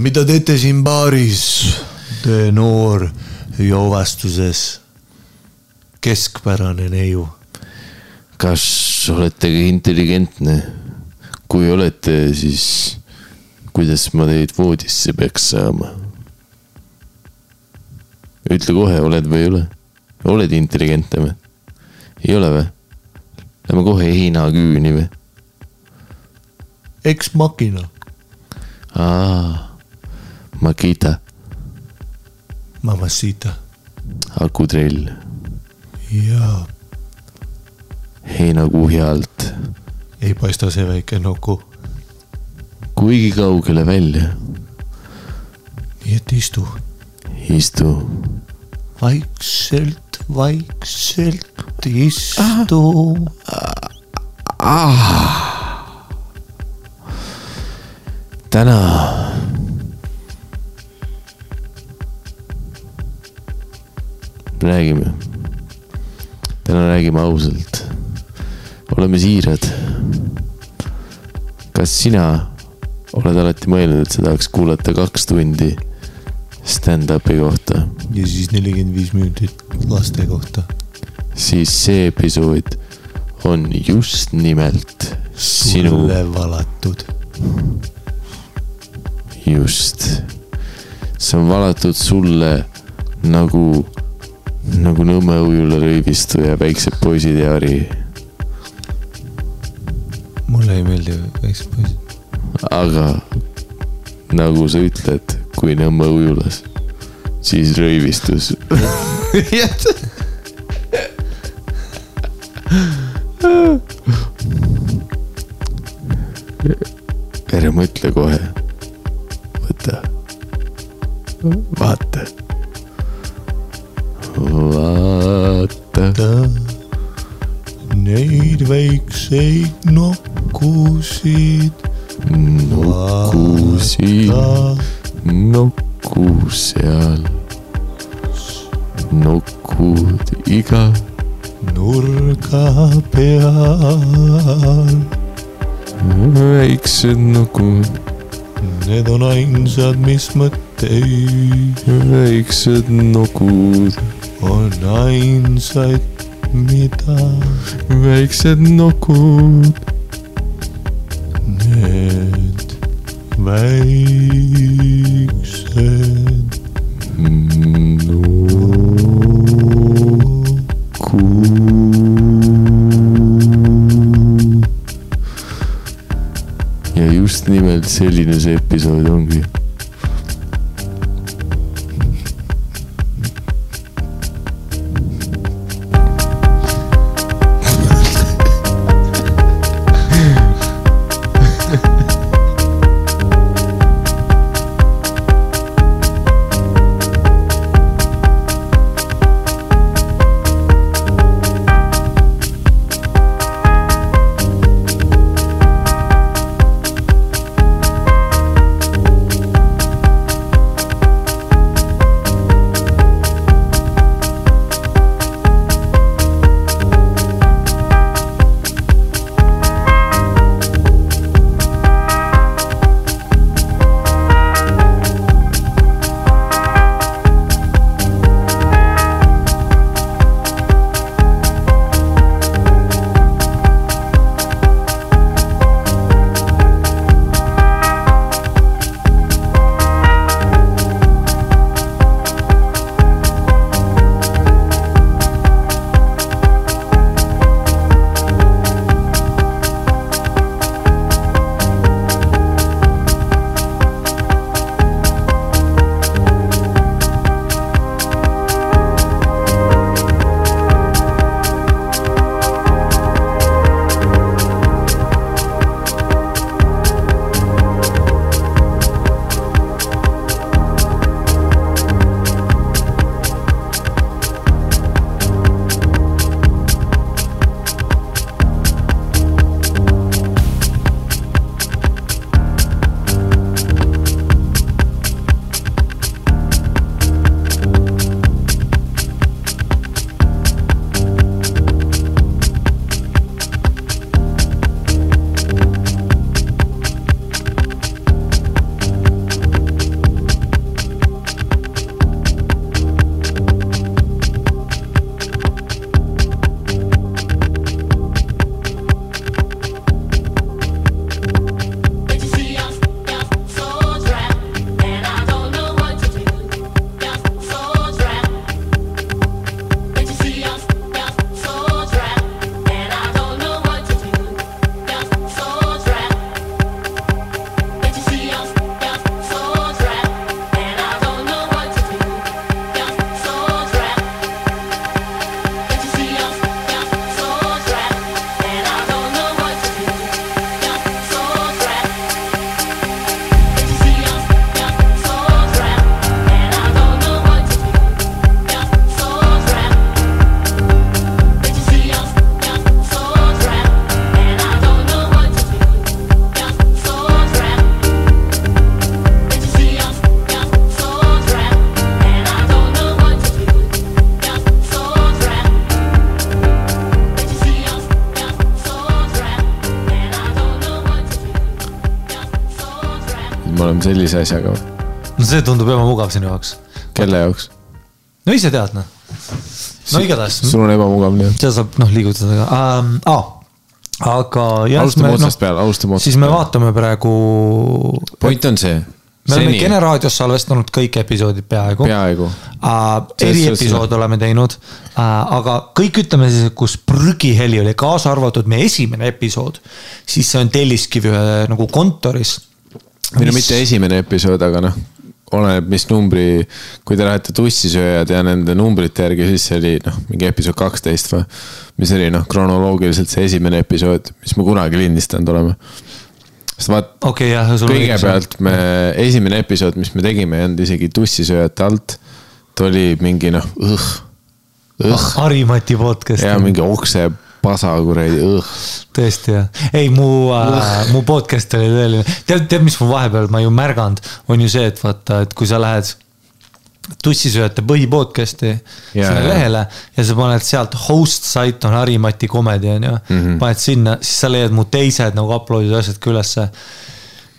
mida teete siin baaris? Te noor joovastuses keskpärane neiu. kas olete ka intelligentne? kui olete, siis kuidas ma teid voodisse peaks saama? ütle kohe, oled või ei ole? oled intelligentne või? ei ole või? Lähme kohe heinaküüni või? Ex machina. aa, Makita, Mamacita. akutrell, jaa, heinakuhja alt. ei paista see väike nuku. kuigi kaugele välja, nii et istu istu. vaikselt, vaikselt istu. täna räägime, täna räägime ausalt, oleme siirad. kas sina oled alati mõelnud, et sa tahaks kuulata kaks tundi stand-up'i kohta, ja siis nelikümmend viis minutit laste kohta. siis see episood on just nimelt sinu, sulle valatud. just. see on valatud sulle nagu, nagu Nõmme ujula röövistu ja väiksed poisid ja Harri. mulle ei meeldi väiksed poisid. aga nagu sa ütled, kui Nõmme ujulas, siis röövistus. ära mõtle kohe. võta, vaata. Vaata, Neid väikseid nokkusid nukusid, nokku seal. nokud iga nurga peal. väiksed nukud, Need on ainsad, mis mõtteid väiksed nukud, on ainsaid, mida väiksed nukud. need väiksed nukud. ja just nimelt selline see episood ongi sellise asjaga no see tundub ebamugav sinu jaoks. kelle jaoks? no ise tead noh. no igatahes, sul on ebamugav nii. seda saab noh liigutada ka ähm,. Ah, aga jah, alustame me otsast, peale, alustame otsast siis me vaatame praegu, point on see, me oleme seni Kene raadios salvestanud kõik episoodid peaaegu. peaaegu, Uh, Selles eriepisood oleme teinud uh,, aga kõik ütleme siis, kus prügiheli oli, kaasa arvatud meie esimene episood, siis see on Telliskivi nagu kontoris. Või no mitte esimene episood, aga noh, oleneb, mis numbri, kui te lähete tussisööjad ja nende numbrite järgi, siis see oli noh, mingi episood kaksteist või. mis oli noh, kronoloogiliselt see esimene episood, mis me kunagi lindistanud oleme. sest vaat, okay, kõigepealt me, esimene episood, mis me tegime, ei olnud isegi tussisööjate alt. ta oli mingi noh, õh, õh Harimati podcast. ja mingi okse pasa kuradi, õh. tõesti jah, ei mu äh,, mu podcast oli tõeline, tead, tead, mis ma vahepeal, ma ju märganud, on ju see, et vaata, et kui sa lähed tussisööjate põhipodcast'i Jaa, sinna lehele ja sa paned sealt host site on Harimati Comedy on ju mm. -hmm. paned sinna, siis sa leiad mu teised nagu upload'id ja asjad ka ülesse.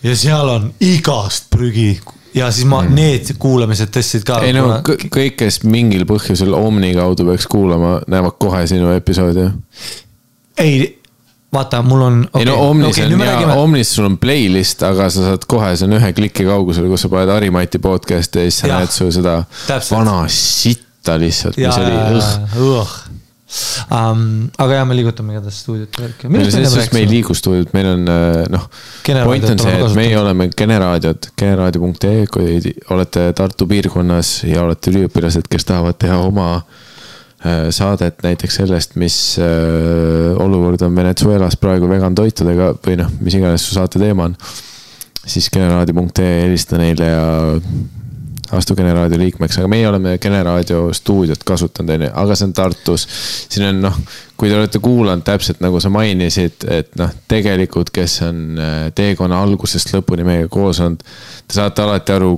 ja seal on igast prügi ja siis ma mm., need kuulamised tõstsid ka. Ei no kõ- kõik, kes mingil põhjusel Omni kaudu peaks kuulama, näevad kohe sinu episoodi. ei, vaata, mul on ei no Omnis okay, on hea, Omnis sul on playlist, aga sa saad kohe, see on ühe kliki kaugusel, kus sa paned Harimati podcast'i ja siis sa näed su seda täpselt. vana sitta lihtsalt, mis oli õh. Um, aga jah, me liigutame igatahes stuudiot värki. me ei liigu stuudiot, meil on äh, noh, point on see, et meie oleme Kene raadiot, generaadio.ee, kui olete Tartu piirkonnas ja olete üliõpilased, kes tahavad teha oma äh, saadet näiteks sellest, mis äh, olukord on Venezuelas praegu vegan toitudega või noh, mis iganes su saate teema on. siis generaadio.ee helista neile ja astu Kene raadio liikmeks, aga meie oleme Kene raadio stuudiot kasutanud, onju, aga see on Tartus. siin on noh, kui te olete kuulanud täpselt nagu sa mainisid, et noh, tegelikult, kes on äh, teekonna algusest lõpuni meiega koos olnud, te saate alati aru,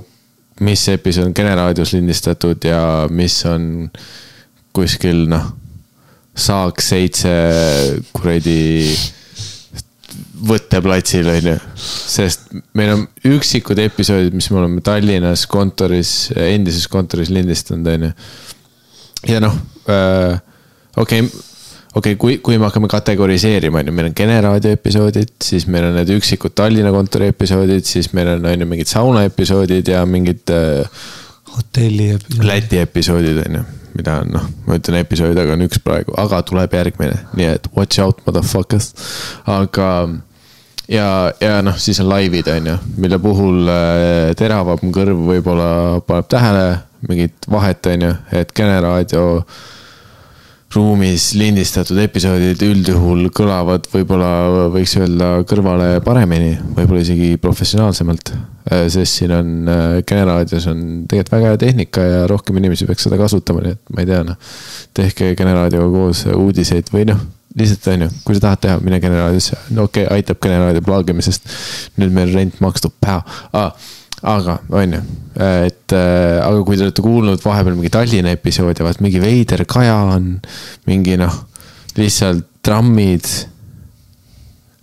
mis episood on Kene raadios lindistatud ja mis on kuskil noh, saaks seitse kuradi võtteplatsil on ju, sest meil on üksikud episoodid, mis me oleme Tallinnas kontoris, endises kontoris lindistanud, on ju. ja noh, okei, okei, kui, kui me hakkame kategoriseerima, on ju, meil on Kene raadio episoodid, siis meil on need üksikud Tallinna kontori episoodid, siis meil on, on ju, mingid sauna episoodid ja mingid äh, hotelli ja. Läti episoodid on ju, mida on noh, ma ütlen episoodi taga on üks praegu, aga tuleb järgmine, nii et watch out motherfuckers. aga ja, ja noh, siis on laivid on ju, mille puhul äh, teravam kõrv võib-olla paneb tähele mingit vahet on ju, et Kene raadio ruumis lindistatud episoodid üldjuhul kõlavad võib-olla võiks öelda kõrvale paremini, võib-olla isegi professionaalsemalt. sest siin on, Kene raadios on tegelikult väga hea tehnika ja rohkem inimesi peaks seda kasutama, nii et ma ei tea noh. tehke Kene raadioga koos uudiseid või noh, lihtsalt on ju, kui sa tahad teha, mine Kene raadiosse, no okei okay,, aitab Kene raadio plaagimisest. nüüd meil rent makstud päev ah,, aga on ju, et äh, aga kui te olete kuulnud vahepeal mingi Tallinna episoodi, vaat mingi veider kaja on, mingi noh, lihtsalt trammid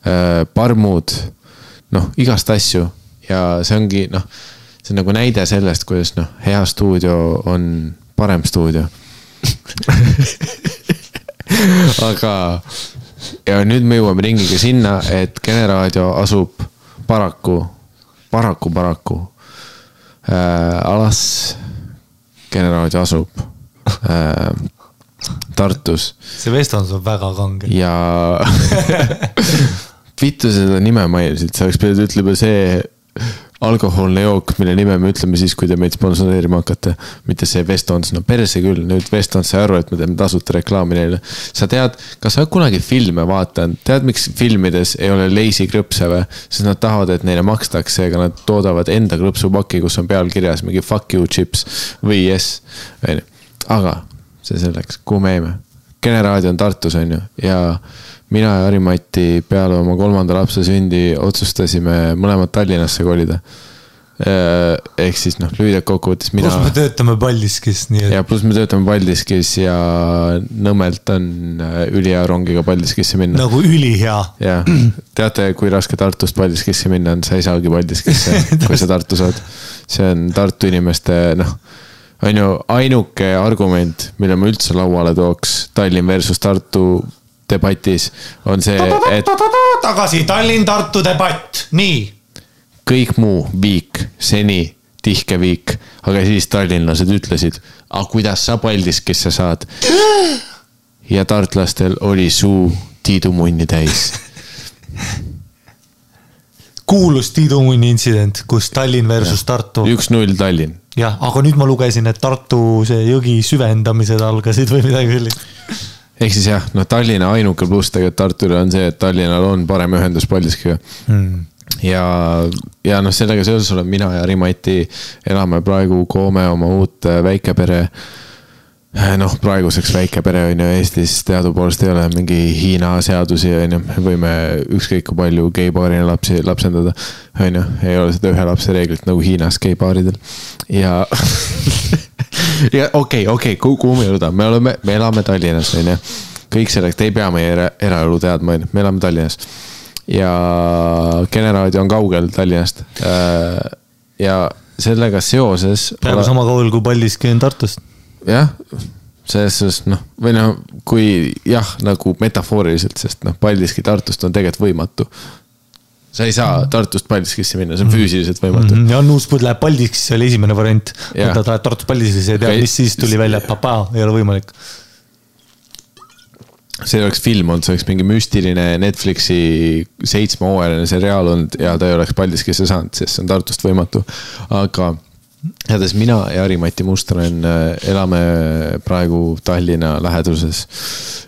äh,, parmud, noh, igast asju. Ja see ongi noh, see on nagu näide sellest, kuidas noh, hea stuudio on parem stuudio aga, ja nüüd me jõuame ringiga sinna, et Kene raadio asub paraku, paraku, paraku äh, alas. Kene raadio asub äh, Tartus see vestlus on väga kange. ja vittu seda nime mainisid, sa oleks pidanud ütlema see alkohoolne jook, mille nime me ütleme siis, kui te meid sponsoreerima hakkate. mitte see Westons, no perse küll, nüüd Westons sai aru, et me teeme tasuta reklaami neile. sa tead, kas sa oled kunagi filme vaadanud, tead, miks filmides ei ole leisi krõpse või? sest nad tahavad, et neile makstakse, seega nad toodavad enda krõpsupaki, kus on peal kirjas mingi fuck you chips või yes, onju. aga see selleks, kuhu me jäime? Kene raadio on Tartus, on ju, ja mina ja Harimati peale oma kolmanda lapse sündi otsustasime mõlemad Tallinnasse kolida. ehk siis noh, lühidalt kokkuvõttes mina kus me töötame Paldiskis, nii et ja pluss me töötame Paldiskis ja Nõmmelt on äh, ülihea rongiga Paldiskisse minna. nagu ülihea. ja teate, kui raske Tartust Paldiskisse minna on, sa ei saagi Paldiskisse, kui sa Tartus oled. see on Tartu inimeste noh, on ju ainuke argument, mille ma üldse lauale tooks Tallinn versus Tartu debatis on see, et tagasi Tallinn-Tartu debatt, nii. kõik muu viik seni tihke viik, aga siis tallinlased ütlesid, aga kuidas sa Paldiskisse saad? ja tartlastel oli suu tiidumunni täis. kuulus Tiidu Munni intsident, kus Tallinn versus Tartu. üks-null Tallinn. jah, aga nüüd ma lugesin, et Tartu see jõgi süvendamised algasid või midagi sellist. ehk siis jah, noh, Tallinna ainuke pluss tegelikult Tartule on see, et Tallinnal on parem ühendus Paldiskiga Hmm. ja, ja noh, sellega seoses olen mina ja Rimati elame praegu Koome oma uut äh, väikepere. noh, praeguseks väikepere on ju Eestis teadupoolest ei ole mingi Hiina seadusi on ju, me võime ükskõik kui palju geipaarina lapsi lapsendada. on ju, ei ole seda ühe lapse reeglit nagu Hiinas geipaaridel ja ja okei okay,, okei okay,, kuhu me jõudame, me oleme, me elame Tallinnas on ju. kõik selleks, te ei pea meie era, eraelu teadma, on ju, me elame Tallinnas ja Kene raadio on kaugel Tallinnast. ja sellega seoses. peaaegu sama kaugel kui Paldiski on Tartust. jah, selles suhtes noh, või noh, kui jah, nagu metafooriliselt, sest noh, Paldiski Tartust on tegelikult võimatu. Sa ei saa Tartust Paldiskisse minna, see on füüsiliselt võimatu mm. ja Nuuspõld läheb Paldiskisse, oli esimene variant. Ta läheb Tartust Paldiskisse ja teab, Okei. mis siis tuli välja, et papaa, ei ole võimalik. see ei oleks film olnud, see oleks mingi müstiline Netflixi seitsmehooajaline seriaal olnud ja ta ei oleks Paldiskisse saanud, sest see on Tartust võimatu. aga igatahes mina ja Harri-Mati Mustronen äh, elame praegu Tallinna läheduses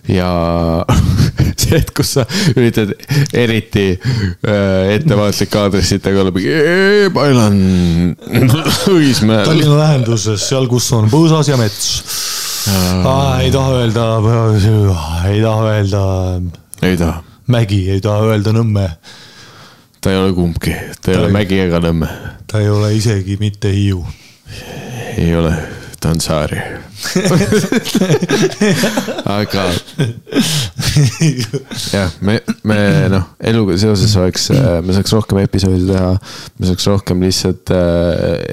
ja see hetk, kus sa üritad eriti äh, ettevaatlik aadressitega olla mingi Pailan, Õismäel. Tallinna lähenduses, seal, kus on põõsas ja mets. ei taha öelda, ei taha öelda ei taha, Mägi, ei taha öelda Nõmme. Ta ei ole kumbki, ta ei Ta ole ei- Mägi ega Nõmme ta ei ole isegi mitte Hiiu. ei ole, ta on saari. aga jah, me, me noh, eluga seoses oleks, me saaks rohkem episoode teha. me saaks rohkem lihtsalt äh,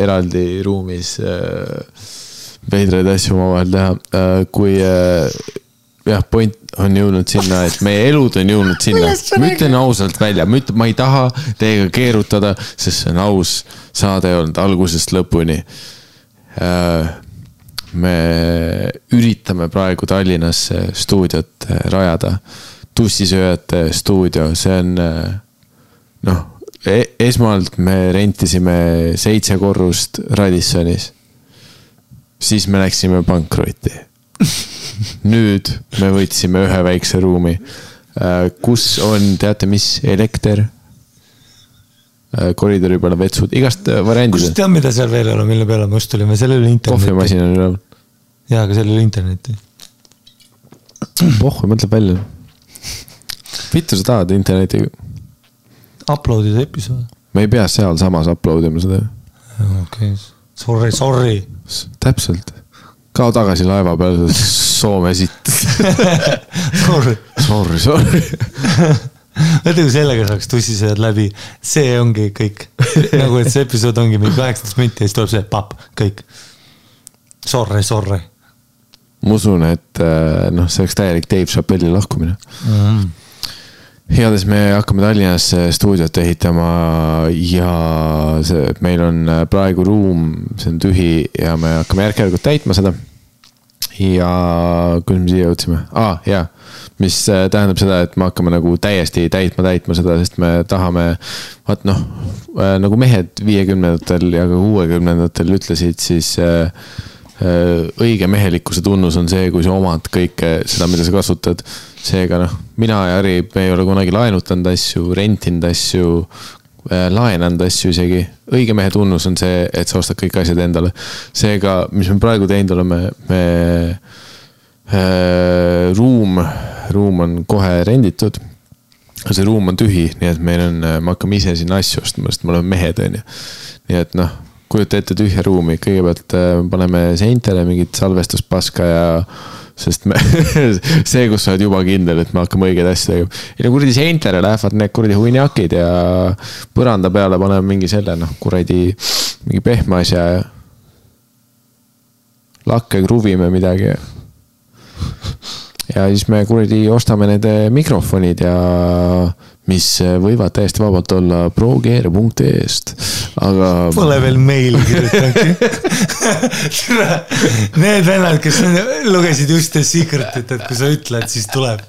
eraldi ruumis äh, veidraid asju omavahel teha äh,, kui äh, jah, point on jõudnud sinna, et meie elud on jõudnud sinna. ma ütlen ausalt välja, ma ütlen, ma ei taha teiega keerutada, sest see on aus saade olnud algusest lõpuni äh, me üritame praegu Tallinnasse stuudiot äh, rajada. tussisööjate stuudio, see on äh, noh, esmalt me rentisime seitse korrust Radissonis. siis me läksime pankrotti. Nüüd me võtsime ühe väikse ruumi, kus on, teate mis, elekter. koridori peal on vetsud, igast äh, variandid kus. tead, mida seal veel ei ole, mille peale me just tulime, seal ei ole internetti. kohvimasin on üleval. jaa, aga seal ei ole internetti. pohhu, mõtleb välja. vittu sa tahad interneti, Upload ida episood. me ei pea sealsamas upload ima seda. okei okay., sorry, sorry. täpselt, kao tagasi laeva peale, Soome sitt. Sorry. Sorry, sorry. vaata, kui sellega saaks tussisööjad läbi, see ongi kõik. nagu, et see episood ongi mingi kaheksateist minti ja siis tuleb see papp, kõik. Sorry, sorry ma usun, et äh, noh, see oleks täielik Dave Chappelli lahkumine. mm.. igatahes me hakkame Tallinnas äh, stuudiot ehitama ja see, meil on äh, praegu ruum, see on tühi ja me hakkame järk-järgult täitma seda. Ja kuidas me siia jõudsime ah,, jaa, mis äh, tähendab seda, et me hakkame nagu täiesti täitma, täitma seda, sest me tahame, vaat noh, nagu mehed viiekümnendatel ja ka kuuekümnendatel ütlesid, siis äh, äh, õige mehelikkuse tunnus on see, kui sa omad kõike seda, mida sa kasutad. seega noh, mina ja Harri, me ei ole kunagi laenutanud asju, rentinud asju, laenanud asju isegi. õige mehe tunnus on see, et sa ostad kõik asjad endale. seega, mis me praegu teinud oleme, me äh,, ruum, ruum on kohe renditud. see ruum on tühi, nii et meil on, me hakkame ise sinna asju ostma, sest me oleme mehed, on ju. nii et noh, kujuta ette tühja ruumi, kõigepealt äh, paneme seintele mingit salvestuspaska ja sest me, see, kus sa oled juba kindel, et me hakkame õigeid asju tegema. ei no kuradi seintele lähevad need kuradi hunniakid ja põranda peale paneme mingi selle noh, kuradi mingi pehme asja ja lakke kruvime midagi ja ja siis me kuradi ostame need mikrofonid ja mis eh, võivad täiesti vabalt olla progear.ee-st, aga. Pole veel meili kirjutanudki. Need vennad, kes lugesid just The Secret'it, et kui sa ütled, siis tuleb.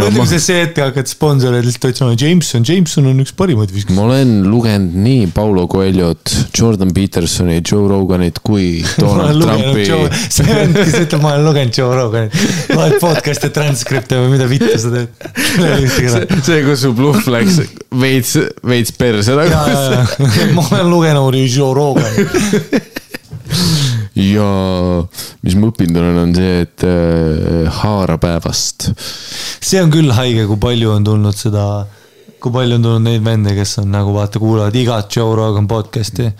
no mõtle, kui, sa see hetk hakkad sponsoreid lihtsalt otsima, Jameson, Jameson on üks parimaid viskajaid. ma olen lugenud nii Paulo Coelho't, Jordan Petersoni, Joe Roganit kui Donald Trumpi see vend, kes ütleb, ma olen lugenud Joe Roganit, loed podcast'e transkripte või mida vittu sa teed. see, see, kus su bluff läks veits, veits perse ja ma olen lugenud Joe Roganit. ja mis ma õppinud olen, on see, et äh, haara päevast. see on küll haige, kui palju on tulnud seda, kui palju on tulnud neid vende, kes on nagu vaata, kuulavad igat Joe Rogan podcast'i.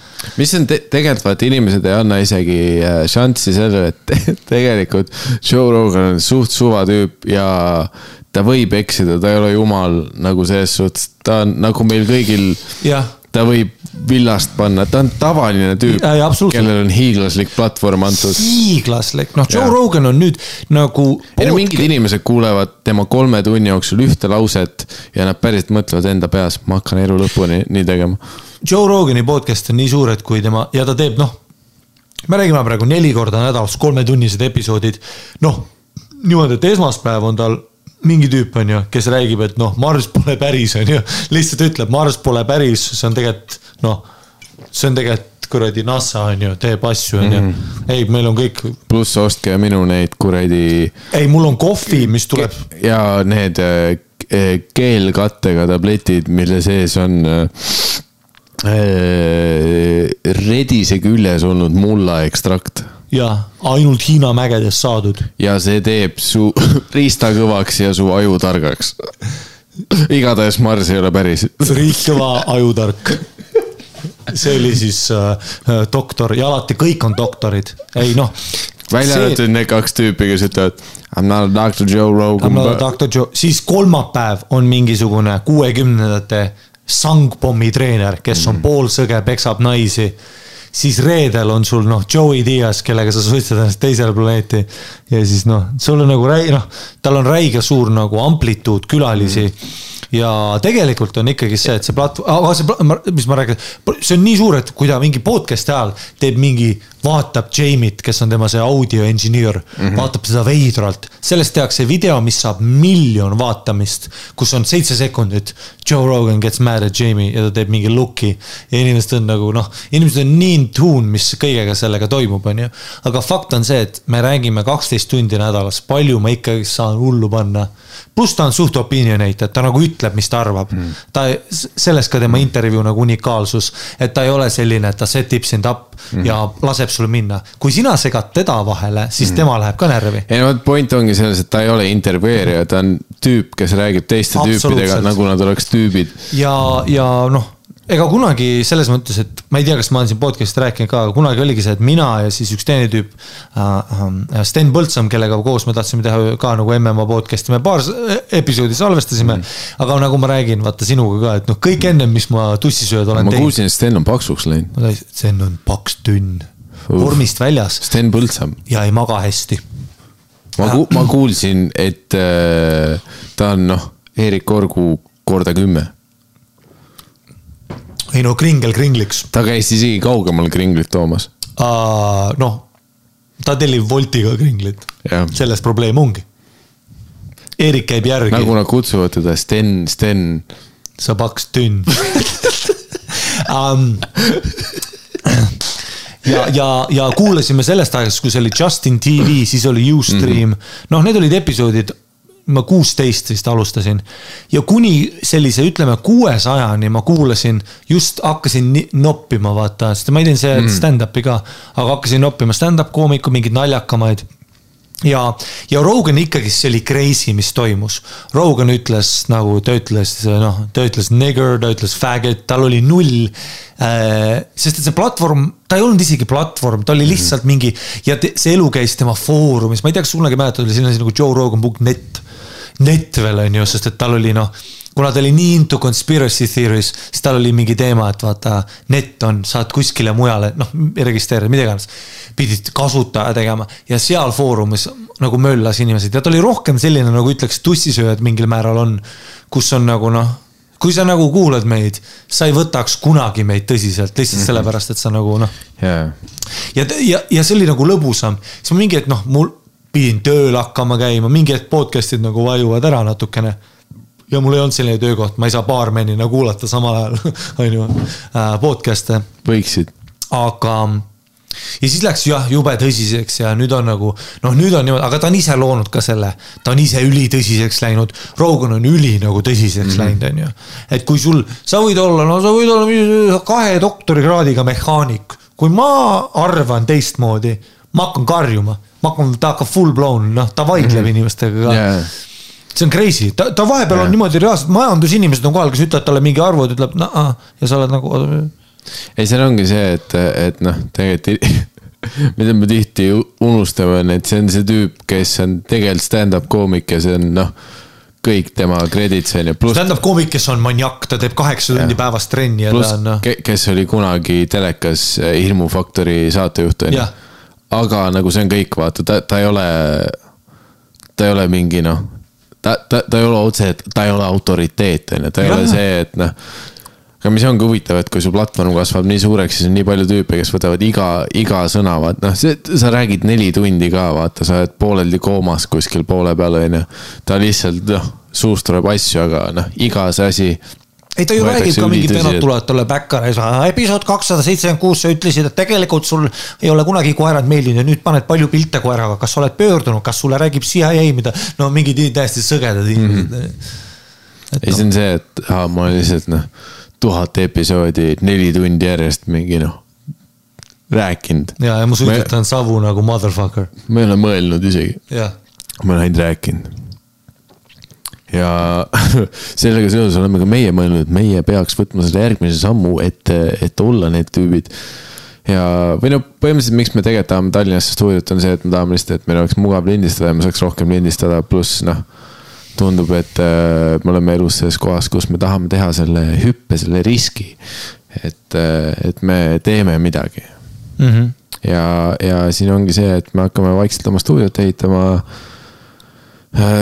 mis on te tegelikult vaata, inimesed ei anna isegi äh, šanssi sellele, et te tegelikult Joe Rogan on suht suva tüüp ja ta võib eksida, ta ei ole jumal nagu selles suhtes, ta on nagu meil kõigil, ta võib villast panna, ta on tavaline tüüp absoluutselt. kellel on hiiglaslik platvorm antud. hiiglaslik, noh, Joe Jaa. Rogan on nüüd nagu. ei no mingid inimesed kuulevad tema kolme tunni jooksul ühte lauset ja nad päriselt mõtlevad enda peas, ma hakkan elu lõpuni nii tegema. Joe Rogani podcast on nii suur, et kui tema ja ta teeb, noh, me räägime praegu neli korda nädalas kolmetunnised episoodid, noh, niimoodi, et esmaspäev on tal mingi tüüp on ju, kes räägib, et noh, Marss pole päris, on ju, lihtsalt ütleb, Marss pole päris, see on tegelikult noh, see on tegelikult kuradi NASA on ju, teeb asju on ju, ei, meil on kõik, pluss ostke minu neid kuradi ei, mul on kohvi, mis tuleb, ja need äh, keelkattega tabletid, mille sees on äh, äh, redise küljes olnud mulla ekstrakt jaa, ainult Hiina mägedest saadud ja see teeb su riista kõvaks ja su aju targaks. igatahes Mars ei ole päris. Riik Kõva ajutark. see oli siis äh, äh, doktor ja alati kõik on doktorid, ei noh. välja arvatud need kaks tüüpi, kes ütlevad I m not a doctor Joe Rogan. doktor Joe, siis kolmapäev on mingisugune kuuekümnendate sangpommi treener, kes on poolsõge, peksab naisi siis reedel on sul noh, Joey Diaz, kellega sa suitsed ennast teisele planeeti. ja siis noh, sul on nagu räi-, noh, tal on räige suur nagu amplituud külalisi mm.. ja tegelikult on ikkagi see, et see platvorm, mis ma räägin, see on nii suur, et kui ta mingi podcast'i ajal teeb mingi, vaatab Jamie't, kes on tema see audio engineer mm, -hmm. vaatab seda veidralt. sellest tehakse video, mis saab miljon vaatamist, kus on seitse sekundit. Joe Rogan gets mad at Jamie ja ta teeb mingi look'i ja inimesed on nagu noh, inimesed on nii in tune, mis kõigega sellega toimub, onju. aga fakt on see, et me räägime kaksteist tundi nädalas, palju ma ikkagi saan hullu panna. pluss ta on suht opinionated, ta nagu ütleb, mis ta arvab mm.. ta, selles ka tema intervjuu nagu unikaalsus, et ta ei ole selline, et ta set ib sind up mm. ja laseb sul minna. kui sina segad teda vahele, siis mm. tema läheb ka närvi. ei no vot point ongi selles, et ta ei ole intervjueerija, ta on tüüp, kes räägib teiste tüüpidega, nagu nad oleks tüübid. ja, ja noh, ega kunagi selles mõttes, et ma ei tea, kas ma olen siin podcast'is rääkinud ka, aga kunagi oligi see, et mina ja siis üks teine tüüp äh,. Sten Põldsam, kellega koos me tahtsime teha ka nagu MMA podcast'i, me paar episoodi salvestasime mm.. aga nagu ma räägin, vaata sinuga ka, et noh, kõik ennem, mis ma tussisööd olen ma teinud. kuulsin, et Sten on paksuks läinud. Sten on paks tünn, vormist väljas Sten Põldsam. ja ei maga hästi. ma ku-, ma kuulsin, et äh, ta on noh, Eerik Orgu korda kümme. ei no kringel kringliks. ta käis isegi kaugemal kringlit toomas. noh, ta tellib Woltiga kringlit, selles probleem ongi. Eerik käib järgi nagu nad kutsuvad teda Sten, Sten. sa paks tünn um,. ja, ja, ja kuulasime sellest ajast, kui see oli Justin TV, siis oli Ustream. Mm -hmm., noh, need olid episoodid ma kuusteist vist alustasin. Ja kuni sellise, ütleme kuuesajani ma kuulasin, just hakkasin noppima, vaata, sest ma ei teinud see stand-up'i ka, aga hakkasin noppima stand-up koomiku mingeid naljakamaid ja, ja Rogan ikkagi, see oli crazy, mis toimus. Rogan ütles nagu ta ütles, noh, ta ütles nigger, ta ütles faggot, tal oli null äh,. sest et see platvorm, ta ei olnud isegi platvorm, ta oli lihtsalt mingi ja te, see elu käis tema foorumis, ma ei tea, kas kunagi mäletad, oli selline asi nagu joerogan.net. net veel on ju, sest et tal oli noh, kuna ta oli nii into conspiracy theories, siis tal oli mingi teema, et vaata, net on, saad kuskile mujale, noh, registreerida, mida iganes. pidid kasutaja tegema ja seal foorumis nagu möllas inimesed ja ta oli rohkem selline, nagu ütleks, tussisööjad mingil määral on, kus on nagu noh kui sa nagu kuulad meid, sa ei võtaks kunagi meid tõsiselt lihtsalt -hmm. sellepärast, et sa nagu noh. jaa, ja, ja, ja see oli nagu lõbusam, siis ma mingi hetk noh, mul pidin tööl hakkama käima, mingi hetk podcast'id nagu vajuvad ära natukene. Ja mul ei olnud selline töökoht, ma ei saa baarmenina kuulata samal ajal, on ju, podcast'e võiksid. aga ja siis läks jah, jube tõsiseks ja nüüd on nagu noh, nüüd on niimoodi, aga ta on ise loonud ka selle, ta on ise ülitõsiseks läinud. Rogan on üli nagu tõsiseks mm -hmm. läinud, on ju. et kui sul, sa võid olla, no sa võid olla kahe doktorikraadiga mehaanik, kui ma arvan teistmoodi, ma hakkan karjuma, ma hakkan, ta hakkab full blown, noh, ta vaidleb mm -hmm. inimestega ka jaa, see on crazy, ta, ta vahepeal Jah. on niimoodi reaalselt majandusinimesed on kohal, kes ütlevad talle mingi arvu, ta ütleb nah, ja sa oled nagu ei, seal ongi see, et, et noh, tegelikult mida me tihti unustame, on, et see on see tüüp, kes on tegelikult stand-up koomik ja see on noh, kõik tema credits on ju, stand-up koomik, kes on maniak, ta teeb kaheksa tundi päevas trenni ja pluss ta on noh. kes oli kunagi telekas eh, Hirmufaktori saatejuht on ju. Aga nagu see on kõik, vaata, ta, ta ei ole, ta ei ole mingi noh, ta, ta, ta ei ole otse, ta ei ole autoriteet on ju, ta ei Jah. ole see, et noh aga mis ongi huvitav, et kui su platvorm kasvab nii suureks, siis on nii palju tüüpe, kes võtavad iga, iga sõna, vaat noh, see, sa räägid neli tundi ka, vaata, sa oled pooleldi koomas kuskil poole peal, onju. ta lihtsalt noh, suust tuleb asju, aga noh, iga see asi ei, ta ju räägib ka, mingid vennad tulevad talle back'e ja siis episood kakssada seitsekümmend kuus, sa ütlesid, et tegelikult sul ei ole kunagi koerad meeldinud ja nüüd paned palju pilte koeraga, kas sa oled pöördunud, kas sulle räägib CIA, mida, no mingid täiesti sõgedad inimesed mm. -hmm. ei, see on see, et aa, ma lihtsalt noh, tuhat episoodi, neli tundi järjest mingi noh, rääkinud. ja, ja suitset on savu nagu motherfucker, ma ei ole mõelnud isegi, ma olen ainult rääkinud. Ja sellega seoses oleme ka meie mõelnud, et meie peaks võtma selle järgmise sammu, et, et olla need tüübid. ja, või noh, põhimõtteliselt, miks me tegelikult tahame Tallinnasse stuudiot, on see, et me tahame lihtsalt, et meil oleks mugav lindistada ja me saaks rohkem lindistada, pluss noh tundub, et äh, me oleme elus selles kohas, kus me tahame teha selle hüppe, selle riski. et, et me teeme midagi Mm -hmm. ja, ja siin ongi see, et me hakkame vaikselt oma stuudiot ehitama.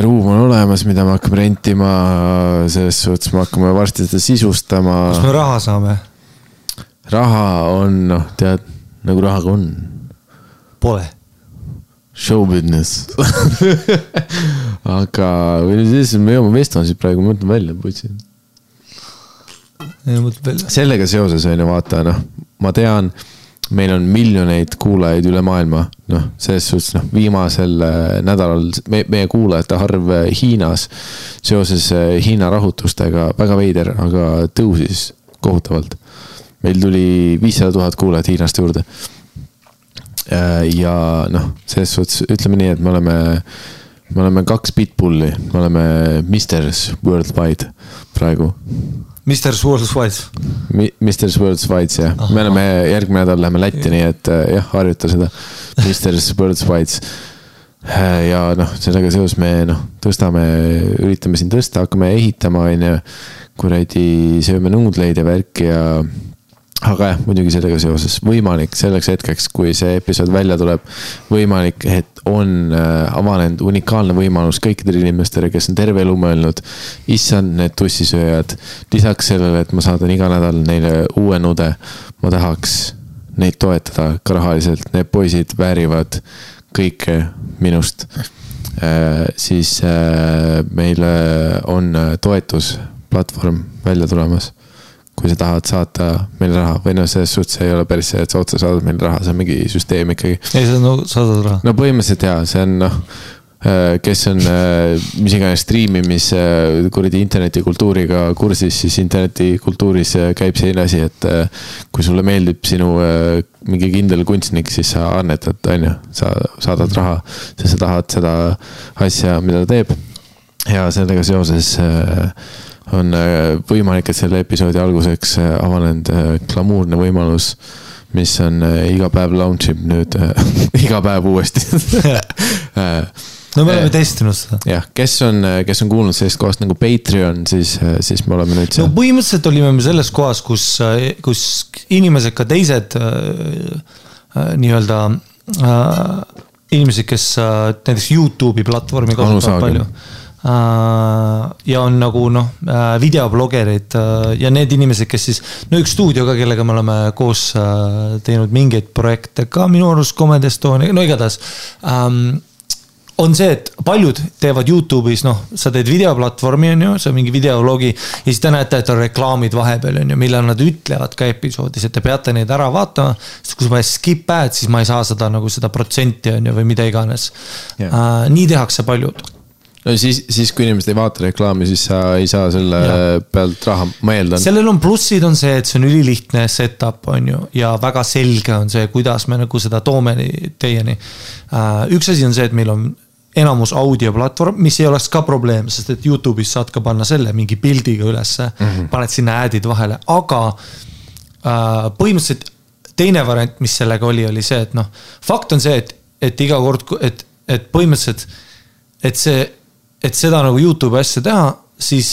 Ruum on olemas, mida me hakkame rentima, selles suhtes me hakkame varsti seda sisustama. kas me raha saame? raha on noh, tead nagu rahaga on, Pole. show business. aga, või siis me jõuame Vestonsit praegu, ma mõtlen välja, putsi sellega seoses on ju vaata noh, ma tean, meil on miljoneid kuulajaid üle maailma, noh, selles suhtes noh, viimasel äh, nädalal me, meie kuulajate arv äh, Hiinas seoses äh, Hiina rahutustega väga veider, aga tõusis kohutavalt. meil tuli viissada tuhat kuulajat Hiinast juurde. ja noh, selles suhtes ütleme nii, et me oleme, me oleme kaks Pitbulli, me oleme Misters Worldwide praegu Mr Worldwide. Mi- Mr World's Fights jah, me oleme järgmine nädal läheme Lätti, nii et äh, jah, harjuta seda. Mr World's Fights. ja noh, sellega seoses me noh, tõstame, üritame siin tõsta, hakkame ehitama, onju. kuradi, sööme nuudleid ja värki ja. aga jah, muidugi sellega seoses võimalik selleks hetkeks, kui see episood välja tuleb, võimalik, et on äh, avanenud unikaalne võimalus kõikidele inimestele, kes on terve elu mõelnud. issand, need tussisööjad, lisaks sellele, et ma saadan iga nädal neile uue nude, ma tahaks neid toetada ka rahaliselt, need poisid väärivad kõike minust. siis äh, meil äh, on äh, toetusplatvorm välja tulemas kui sa tahad saata meile raha või noh, selles suhtes ei ole päris see, et sa otse saadad meile raha, see on mingi süsteem ikkagi. ei, see on no,, saadad raha. no põhimõtteliselt jaa, see on noh, kes on mis iganes striimimis kuradi internetikultuuriga kursis, siis internetikultuuris käib selline asi, et kui sulle meeldib sinu mingi kindel kunstnik, siis sa annetad, on ju, sa saadad raha, sest sa tahad seda asja, mida ta teeb. ja sellega seoses on võimalik, et selle episoodi alguseks avanenud glamuurne võimalus mis on äh, iga päev launch ib nüüd äh, iga päev uuesti äh, no me oleme testinud seda. jah, kes on, kes on kuulnud sellisest kohast nagu Patreon, siis, siis me oleme nüüd. no põhimõtteliselt olime me selles kohas, kus, kus inimesed, ka teised äh, nii-öelda äh, inimesed, kes äh, näiteks Youtube'i platvormi kasutavad palju Äh, ja on nagu noh, äh, videoblogerid äh, ja need inimesed, kes siis, no üks stuudio ka, kellega me oleme koos teinud mingeid projekte ka minu arust Comedy Estonia, no igatahes ähm, on see, et paljud teevad Youtube'is, noh, sa teed videoplatvormi, on ju, sa mingi videologi ja siis te näete, et on reklaamid vahepeal, on ju, millal nad ütlevad ka episoodis, et te peate neid ära vaatama. sest kui paned skip ad, siis ma ei saa seda nagu seda protsenti, on ju, või mida iganes yeah.. Uh, nii tehakse paljud no siis, siis kui inimesed ei vaata reklaami, siis sa ei saa selle ja. pealt raha, ma eeldan. sellel on plussid on see, et see on ülilihtne setup, on ju, ja väga selge on see, kuidas me nagu seda toome teieni. Äh, üks asi on see, et meil on enamus audioplatvorm, mis ei oleks ka probleem, sest et Youtube'is saad ka panna selle mingi pildiga ülesse mm, -hmm. paned sinna ad'id vahele, aga äh, põhimõtteliselt teine variant, mis sellega oli, oli see, et noh, fakt on see, et, et iga kord, et, et põhimõtteliselt, et see et seda nagu Youtube'i asja teha, siis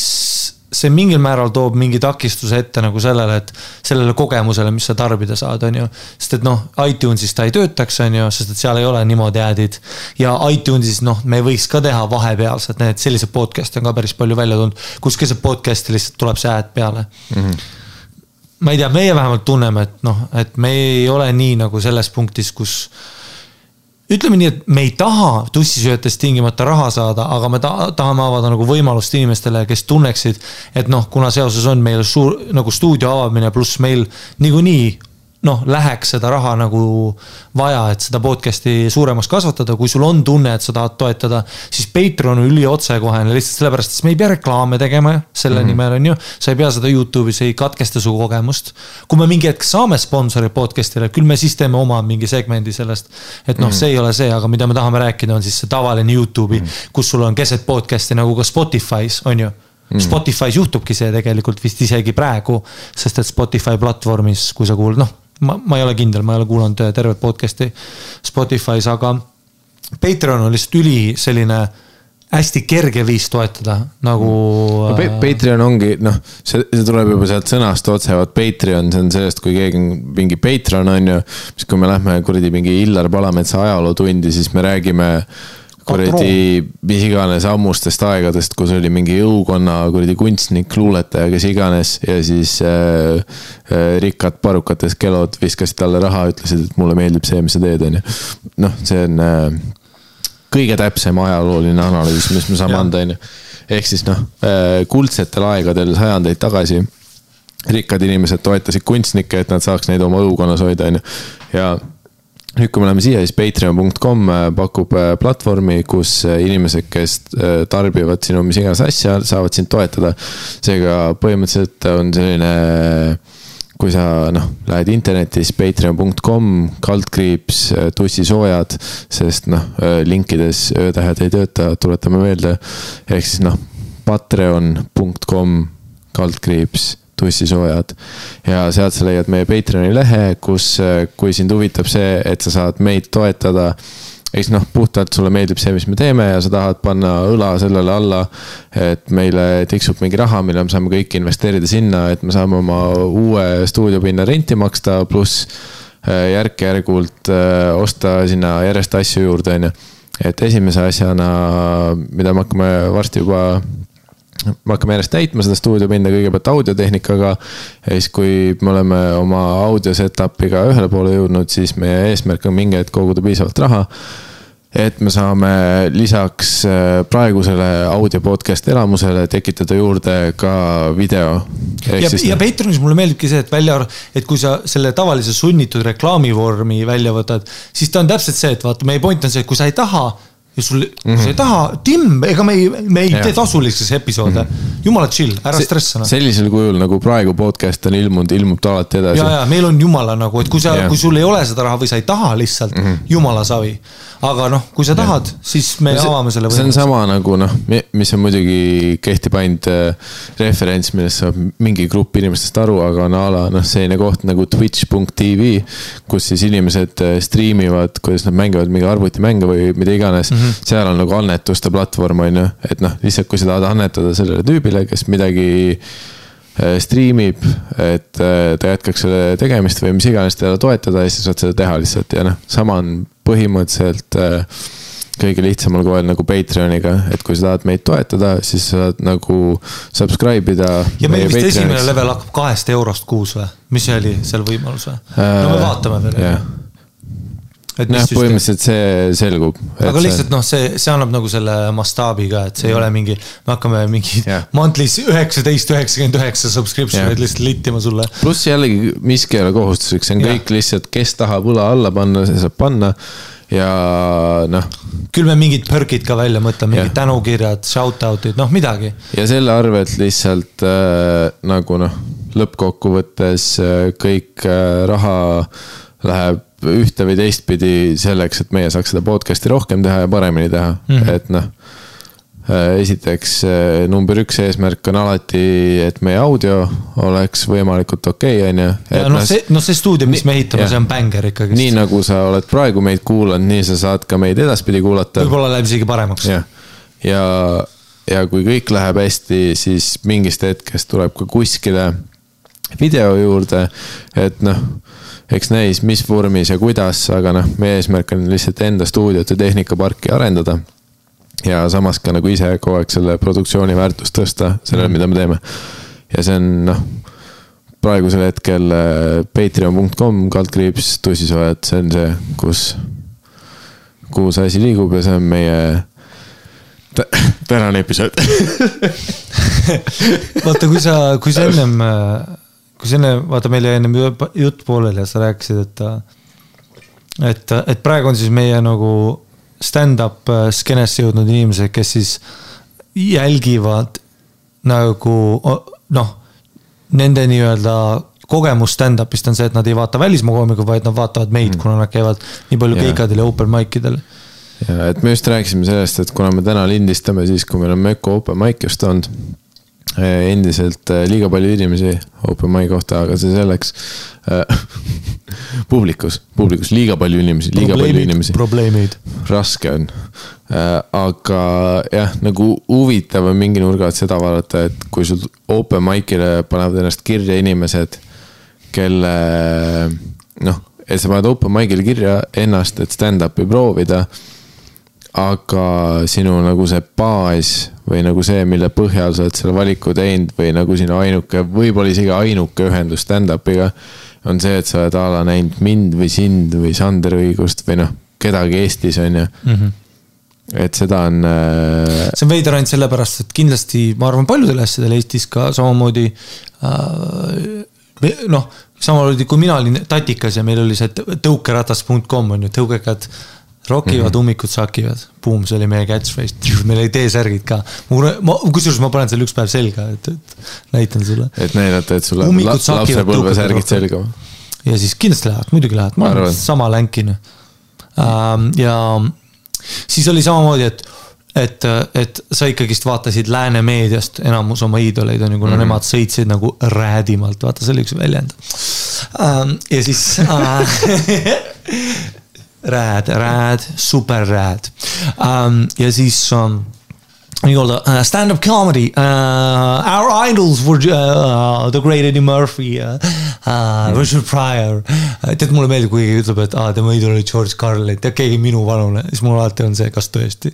see mingil määral toob mingi takistuse ette nagu sellele, et sellele kogemusele, mis sa tarbida saad, on ju. sest et noh, iTunesis ta ei töötaks, on ju, sest et seal ei ole niimoodi ad'id. ja iTunesis noh, me võiks ka teha vahepealsed, need sellised podcast'e on ka päris palju välja tulnud, kus keset podcast'i lihtsalt tuleb see ad peale mm. -hmm ma ei tea, meie vähemalt tunneme, et noh, et me ei ole nii nagu selles punktis, kus ütleme nii, et me ei taha tussisööjatest tingimata raha saada, aga me ta tahame avada nagu võimalust inimestele, kes tunneksid, et noh, kuna seoses on meil suur nagu stuudio avamine, pluss meil niikuinii noh, läheks seda raha nagu vaja, et seda podcast'i suuremaks kasvatada, kui sul on tunne, et sa tahad toetada, siis Patreon on üliotsekohene lihtsalt sellepärast, et me ei pea reklaame tegema selle mm -hmm. nimel, on ju. sa ei pea seda Youtube'is, ei katkesta su kogemust. kui me mingi hetk saame sponsori podcast'ile, küll me siis teeme oma mingi segmendi sellest. et noh mm -hmm., see ei ole see, aga mida me tahame rääkida, on siis see tavaline Youtube'i mm, -hmm. kus sul on keset podcast'i nagu ka Spotify's, on ju Mm. Spotify's juhtubki see tegelikult vist isegi praegu, sest et Spotify platvormis, kui sa kuulad, noh, ma, ma ei ole kindel, ma ei ole kuulanud äh, tervet podcast'i Spotify's, aga Patreon on lihtsalt üli selline hästi kerge viis toetada, nagu no,. Äh, Patreon ongi, noh, see, see tuleb juba sealt sõnast otse, vaat Patreon, see on sellest, kui keegi on mingi patron, on ju. siis kui me lähme kuradi mingi Illar Palametsa ajalootundi, siis me räägime kuradi mis iganes ammustest aegadest, kus oli mingi jõukonna kuradi kunstnik, luuletaja, kes iganes ja siis äh, äh, rikkad parukates kelod viskasid talle raha, ütlesid, et mulle meeldib see, mis sa teed, onju. noh, see on äh, kõige täpsem ajalooline analüüs, mis me saame anda, onju. ehk siis noh äh,, kuldsetel aegadel sajandeid tagasi rikkad inimesed toetasid kunstnikke, et nad saaks neid oma õukonnas hoida, onju. ja nüüd, kui me läheme siia, siis patreon.com äh, pakub äh, platvormi, kus äh, inimesed, kes tarbivad sinu mis iganes asja, saavad sind toetada. seega põhimõtteliselt on selline, kui sa noh, lähed internetis patreon.com, kaldkriips, tussisoojad, sest noh, linkides öötähed ei tööta, tuletame meelde. ehk siis noh, patreon.com, kaldkriips tussisoojad. ja sealt sa leiad meie Patreoni lehe, kus, kui sind huvitab see, et sa saad meid toetada eks noh, puhtalt sulle meeldib see, mis me teeme ja sa tahad panna õla sellele alla, et meile tiksub mingi raha, mille me saame kõik investeerida sinna, et me saame oma uue stuudiopinna renti maksta, pluss äh, järk-järgult äh, osta sinna järjest asju juurde, on ju. et esimese asjana, mida me hakkame varsti juba me hakkame järjest täitma seda stuudiopinda kõigepealt audiotehnikaga. ja siis, kui me oleme oma audio setup'iga ühele poole jõudnud, siis meie eesmärk on mingi hetk koguda piisavalt raha. et me saame lisaks äh, praegusele audio podcast elamusele tekitada juurde ka video. ja, ja Patreonis mulle meeldibki see, et välja, et kui sa selle tavalise sunnitud reklaamivormi välja võtad, siis ta on täpselt see, et vaata, meie point on see, et kui sa ei taha ja sul mm, -hmm. sa ei taha, Tim, ega me ei, me ei Jah. tee tasuliseks episoode mm. -hmm. jumala chill, ära stressa noh. sellisel kujul nagu praegu podcast on ilmunud, ilmub ta alati edasi ja, ja meil on jumala nagu, et kui sa kui sul ei ole seda raha või sa ei taha lihtsalt mm, -hmm. jumala savi. aga noh, kui sa tahad, siis me see, avame selle see on sama nagu noh, mis on muidugi kehtib ainult äh, referents, millest saab mingi grupp inimestest aru, aga on a la noh, selline koht nagu twitch.tv, kus siis inimesed äh, striimivad, kuidas nad mängivad mingi arvutimänge või mida iganes mm. -hmm. Seal on nagu annetuste platvorm on ju, et noh, lihtsalt kui sa tahad annetada sellele tüübile, kes midagi äh, striimib, et äh, ta jätkaks selle tegemist või mis iganes teda toetada ja siis saad seda teha lihtsalt ja noh, sama on põhimõtteliselt äh, kõige lihtsamal koel nagu Patreoniga, et kui sa tahad meid toetada, siis sa saad nagu subscribe ida. ja meil vist esimene level hakkab kahest eurost kuus või, mis see oli seal võimalus või? no me vaatame veel jah,. jah, põhimõtteliselt see selgub. aga lihtsalt noh, see, see annab nagu selle mastaabi ka, et see ei ole mingi, me hakkame mingi Jah. monthly's üheksateist, üheksakümmend üheksa subscription'id Jah. lihtsalt littima sulle. pluss jällegi miski ei ole kohustuslik, see on Jah. kõik lihtsalt, kes tahab õla alla panna, see saab panna. ja noh, küll me mingid perkid ka välja mõtleme, mingid Jah. tänukirjad, shout out'id, noh midagi. ja selle arvelt lihtsalt äh, nagu noh, lõppkokkuvõttes äh, kõik äh, raha läheb ühte või teistpidi selleks, et meie saaks seda podcast'i rohkem teha ja paremini teha mm. -hmm. et noh äh, esiteks äh, number üks eesmärk on alati, et meie audio oleks võimalikult okei okay,, on ju. ja noh, see, noh see stuudio, mis me ehitame, see on bängar ikkagi. nii nagu sa oled praegu meid kuulanud, nii sa saad ka meid edaspidi kuulata. võib-olla läheb isegi paremaks. ja, ja, ja kui kõik läheb hästi, siis mingist hetkest tuleb ka kuskile video juurde, et noh, eks näis, mis vormis ja kuidas, aga noh, meie eesmärk on lihtsalt enda stuudiot ja tehnikaparki arendada. ja samas ka nagu ise kogu aeg selle produktsiooni väärtust tõsta sellele, mida me teeme. ja see on noh, praegusel hetkel äh, patreon.com kaldkriips tussisoojad, see on see, kus, kuhu see asi liigub ja see on meie tä- tänane episood. vaata, kui sa, kui sa ennem, kui sa enne, vaata meil jäi ennem ju- jutt pooleli ja sa rääkisid, et. et, et praegu on siis meie nagu stand-up skeenesse jõudnud inimesed, kes siis jälgivad nagu noh, nende nii-öelda kogemus stand-up'ist on see, et nad ei vaata välismaa koomikuid, vaid nad vaatavad meid mm., kuna nad käivad nii palju Jaa. keikadel ja open mic idel. ja et me just rääkisime sellest, et kuna me täna lindistame siis, kui meil on Möko open mic just olnud. Endiselt äh, liiga palju inimesi open mic kohta, aga see selleks. publikus, publikus liiga palju inimesi, liiga palju inimesi. probleemid. raske on. aga jah, nagu huvitav on mingi nurga alt seda vaadata, et kui sul open mic'ile panevad ennast kirja inimesed, kelle noh, et sa paned open mic'ile kirja ennast, et stand-up'i proovida. Aga sinu nagu see baas või nagu see, mille põhjal sa oled selle valiku teinud või nagu sinu ainuke, võib-olla isegi ainuke ühendus stand-up'iga on see, et sa oled a la näinud mind või sind või Sander Õigust või noh, kedagi Eestis on ju Mm -hmm. et seda on äh,, see on veider ainult sellepärast, et kindlasti ma arvan, paljudel asjadel Eestis ka samamoodi äh,. noh, samamoodi kui mina olin Tatikas ja meil oli see tõukeratas.com on ju, tõukekad rokivad mm, -hmm. ummikud sakivad. Boom, see oli meie catchphrase, meil oli T-särgid ka. ma, kusjuures ma panen selle üks päev selga, et, et näitan sulle. et näidata, et sul on Ummikud la, sakivad, lapsepõlvesärgid selga. ja siis kindlasti lähevad, muidugi lähevad, ma olen sama länkin ähm,. ja siis oli samamoodi, et, et, et sa ikkagist vaatasid lääne meediast enamus oma iidoleid on ju, kuna mm -hmm. nemad sõitsid nagu räädimalt, vaata, see oli üks väljend ähm,. ja siis äh, rääd, rääd, super rääd ähm, ja siis um, nii-öelda uh, stand-up comedy uh,. Our idols were uh, the great Eddie Murphy uh,, uh, Richard Pryor uh,. tead, mulle meeldib, kui keegi ütleb, et aa, tema idol oli George Carlin, tead keegi minu vanune, siis mul alati on see, kas tõesti.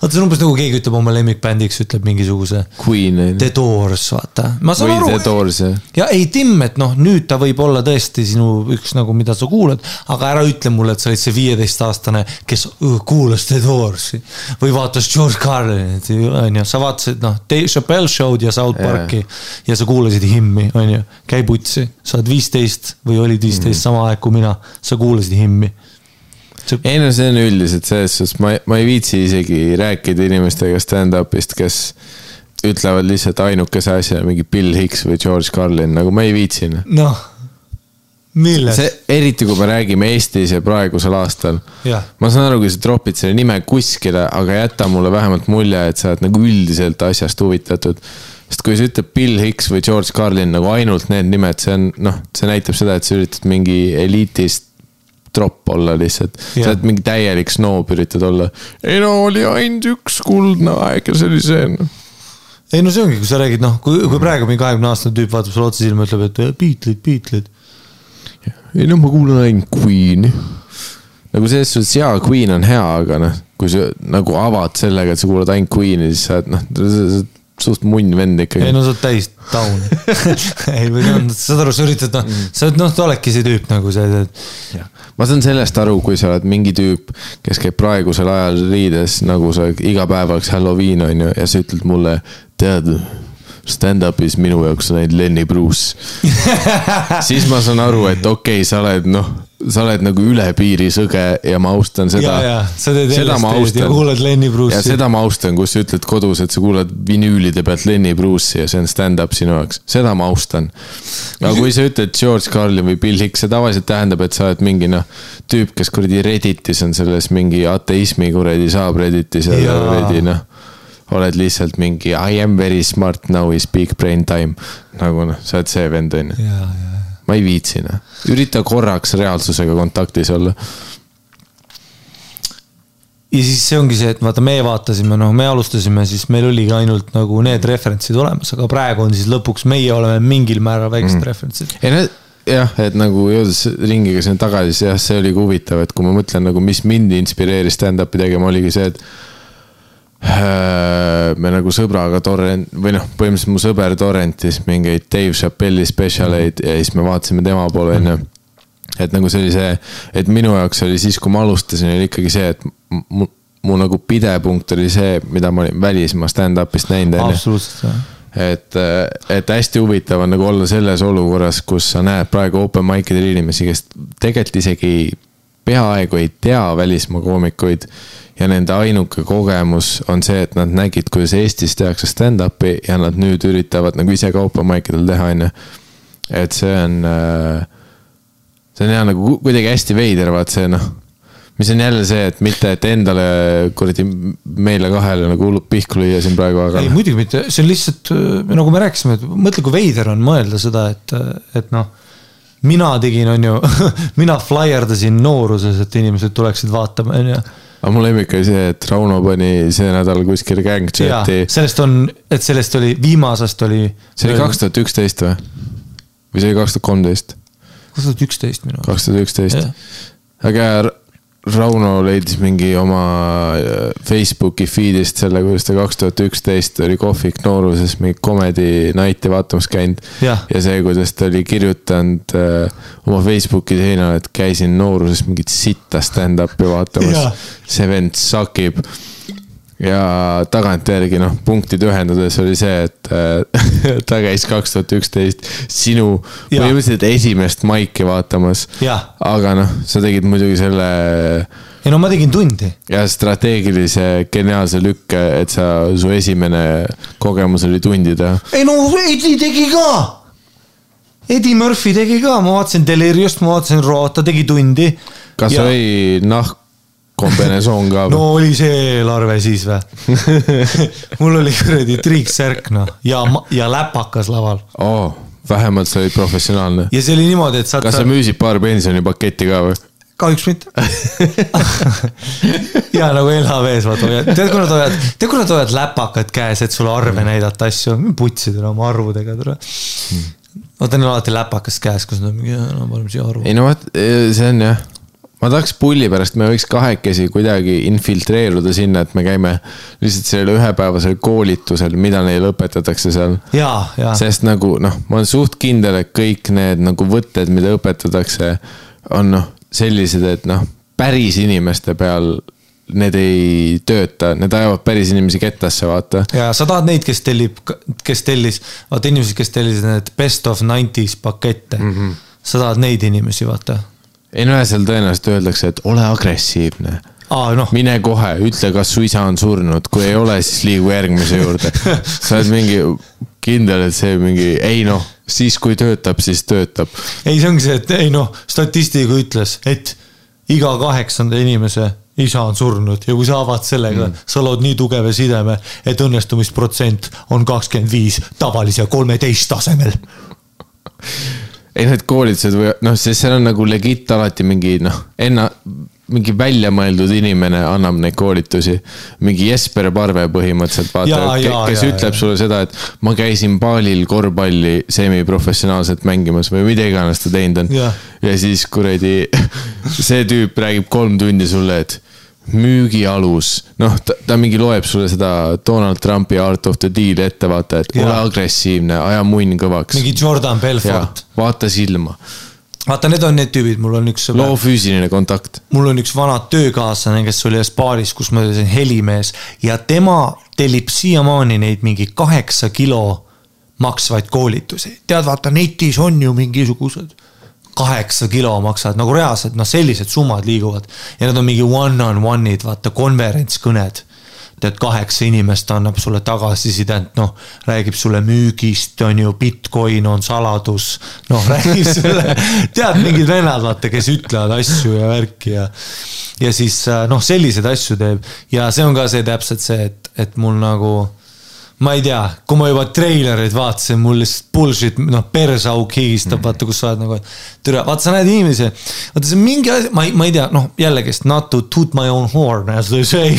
vaata, see on umbes nagu keegi ütleb oma lemmikbändiks, ütleb mingisuguse Queen The Doors, vaata. ma saan või aru The. Doors jah. ja ei, Tim, et noh, nüüd ta võib olla tõesti sinu üks nagu, mida sa kuulad, aga ära ütle mulle, et sa olid see viieteistaastane, kes uh, kuulas The Doorsi või vaatas George Carlinit, on ju, sa vaatasid noh, Dave Chappelle show'd ja South. Parki ja sa kuulasid himmi, on ju, käi putsi, sa oled viisteist või olid viisteist mm., sama aeg kui mina, sa kuulasid himmi. ei no see on üldiselt selles suhtes, ma, ma ei viitsi isegi rääkida inimestega stand-up'ist, kes ütlevad lihtsalt ainukese asja mingi Bill Hicks või George Carlin, nagu ma ei viitsi. noh, milles eriti kui me räägime Eestis ja praegusel aastal. ma saan aru, kui sa tropid selle nime kuskile, aga jäta mulle vähemalt mulje, et sa oled nagu üldiselt asjast huvitatud. sest kui sa ütled Bill Hicks või George Carlin nagu ainult need nimed, see on noh, see näitab seda, et sa üritad mingi eliitist tropp olla lihtsalt. sa oled mingi täielik snoob üritad olla. ei no oli ainult üks kuldne aeg ja see oli see noh. ei no see ongi, kui sa räägid, noh, kui, kui praegu mingi kahekümne aastane tüüp vaatab sulle otsa silma, ütleb, et Beatlesid, Beatlesid. Ei no ma kuulan ainult Queen'i. nagu selles suhtes jaa, Queen on hea, aga noh, kui sa nagu avad sellega, et sa kuulad ainult Queen'i, siis sa oled noh, suht munn vend ikkagi ei. no sa oled täis taun. ei, või noh, saad aru, sa üritad, noh, sa oled, noh, oledki see tüüp nagu see, et ma saan sellest aru, kui sa oled mingi tüüp, kes käib praegusel ajal riides, nagu sa iga päev oleks Halloween on ju, ja sa ütled mulle, tead, stand-up'is minu jaoks on ainult Lenny Bruce. siis ma saan aru, et okei okay,, sa oled noh, sa oled nagu üle piiri sõge ja ma austan ja, seda ja seda ma LSD-d ja austan. kuulad Lenny ja Bruce'i. seda ma austan, kus sa ütled kodus, et sa kuulad vinüülide pealt Lenny Bruce'i ja see on stand-up sinu jaoks, seda ma austan. aga kui sa ütled George Carlin või Bill Hicks, see tavaliselt tähendab, et sa oled mingi noh, tüüp, kes kuradi Redditis on selles mingi ateismi kuradi saab Redditis ja kuradi noh, oled lihtsalt mingi I am very smart now is big brain time. nagu noh, sa oled see vend on ju, ma ei viitsi noh, ürita korraks reaalsusega kontaktis olla. ja siis see ongi see, et vaata, me vaatasime, noh, me alustasime, siis meil oligi ainult nagu need referentsid olemas, aga praegu on siis lõpuks meie oleme mingil määral väiksed mm. referentsid. ei no jah, et nagu jõudes ringiga sinna tagasi, siis jah, see oli ka huvitav, et kui ma mõtlen nagu, mis mind inspireeris stand-up'i tegema, oligi see, et me nagu sõbraga torrent või noh, põhimõtteliselt mu sõber torrentis mingeid Dave Chappelle'i spetsialeid ja siis me vaatasime tema poole, onju. et nagu see oli see, et minu jaoks oli siis, kui ma alustasin, oli ikkagi see, et mu, mu nagu pidepunkt oli see, mida ma olin välismaa stand-up'ist näinud, onju absoluutselt, jah. et, et hästi huvitav on nagu olla selles olukorras, kus sa näed praegu open mic idel inimesi, kes tegelikult isegi peaaegu ei tea välismaa koomikuid. ja nende ainuke kogemus on see, et nad nägid, kuidas Eestis tehakse stand-up'i ja nad nüüd üritavad nagu ise ka open mic idel teha, onju. et see on, see on jah nagu ku- kuidagi hästi veider, vaat see noh mis on jälle see, et mitte, et endale kuradi meile kahele nagu hullult pihku lüüa siin praegu, aga ei, muidugi mitte, see on lihtsalt nagu me rääkisime, et mõtle, kui veider on mõelda seda, et, et noh. Mina tegin, on ju, mina flyerdasin nooruses, et inimesed tuleksid vaatama, on ju. aga mu lemmik oli see, et Rauno pani see nädal kuskil gang chat'i. sellest on, et sellest oli, viimasest oli. see oli kaks tuhat üksteist või? või see oli kaks tuhat kolmteist? kaks tuhat üksteist minu arust. kaks tuhat üksteist aga Rauno leidis mingi oma äh, Facebooki feed'ist selle, kuidas ta kaks tuhat üksteist oli kohvik nooruses mingi comedy night'i vaatamas käinud. Ja see, kuidas ta oli kirjutanud äh, oma Facebooki seinale, et käisin nooruses mingit sitta stand-up'i vaatamas. see vend sakib. Ja tagantjärgi noh, punktid ühendades oli see, et äh, ta käis kaks tuhat üksteist sinu põhimõtteliselt esimest maiki vaatamas. aga noh, sa tegid muidugi selle ei no ma tegin tundi. ja strateegilise geniaalse lükke, et sa, su esimene kogemus oli tundi teha. ei no Eddie tegi ka. Eddie Murphy tegi ka, ma vaatasin Deliriust, ma vaatasin Raw, ta tegi tundi. kas Ja- oli nahkkombinesoon ka no oli see eelarve siis või? mul oli kuradi triiksärk noh ja, ja läpakas laval oo, vähemalt sa olid professionaalne. ja see oli niimoodi, et saad kas sa müüsid paar pensionipaketti ka või? kahjuks mitte. ja nagu LHV-s vaata hoiad, tead, kui nad hoiavad, tead, kui nad hoiavad läpakad käes, et sulle arve näidata asju, putsid oma arvudega, tule. vaata, neil on alati läpakas käes, kus nad on mingi, no paneme siia arvu. ei no vot, see on jah. Ma tahaks pulli pärast, me võiks kahekesi kuidagi infiltreeruda sinna, et me käime lihtsalt sellel ühepäevasel koolitusel, mida neile õpetatakse seal sest nagu noh, ma olen suht kindel, et kõik need nagu võtted, mida õpetatakse, on noh, sellised, et noh, päris inimeste peal need ei tööta, need ajavad päris inimesi kettasse, vaata. ja sa tahad neid, kes tellib, kes tellis, vaata inimesed, kes tellisid need best of nineties pakette mm. -hmm. sa tahad neid inimesi, vaata. Ei no seal tõenäoliselt öeldakse, et ole agressiivne. aa noh, mine kohe, ütle, kas su isa on surnud, kui ei ole, siis liigu järgmise juurde. sa oled mingi kindel, et see mingi, ei noh, siis kui töötab, siis töötab. ei, see ongi see, et ei noh, statistika ütles, et iga kaheksanda inimese isa on surnud ja kui sa avad sellega mm., sa lood nii tugeva sideme, et õnnestumisprotsent on kakskümmend viis tavalise kolmeteist tasemel. Ei need koolitused või noh, sest seal on nagu legit alati mingi noh, enna, mingi väljamõeldud inimene annab neid koolitusi. mingi Jesper Parve põhimõtteliselt vaata, kes jaa, ütleb jaa. sulle seda, et ma käisin baalil korvpalli semiprofessionaalselt mängimas või mida iganes ta teinud on. Ja siis kuradi, see tüüp räägib kolm tundi sulle, et müügialus, noh, ta, ta mingi loeb sulle seda Donald Trumpi Art of the Deal ette, vaata, et ole Jaa. agressiivne, aja munn kõvaks. mingi Jordan ja Belfort. vaata silma, vaata, need on need tüübid, mul on üks loo füüsiline kontakt. mul on üks vana töökaaslane, kes oli ühes baaris, kus ma olin helimees ja tema tellib siiamaani neid mingi kaheksa kilo maksvaid koolitusi. tead, vaata netis on ju mingisugused kaheksa kilo maksavad nagu reaalselt, noh, sellised summad liiguvad. Ja need on mingi one-on-one'id, vaata konverentskõned. Tead, kaheksa inimest annab sulle tagasisidet, noh, räägib sulle müügist, on ju, Bitcoin on saladus, noh, räägib sulle, tead, mingid vennad, vaata, kes ütlevad asju ja värki ja ja siis äh, noh, selliseid asju teeb. Ja see on ka see täpselt see, et, et mul nagu ma ei tea, kui ma juba treilereid vaatasin, mul lihtsalt bullshit, noh, persauk higistab mm., vaata, kus sa oled nagu, türa, vaata, sa näed inimesi, vaata see on mingi asi, ma ei, ma ei tea, noh, jällegist not to toot my own horn as they say.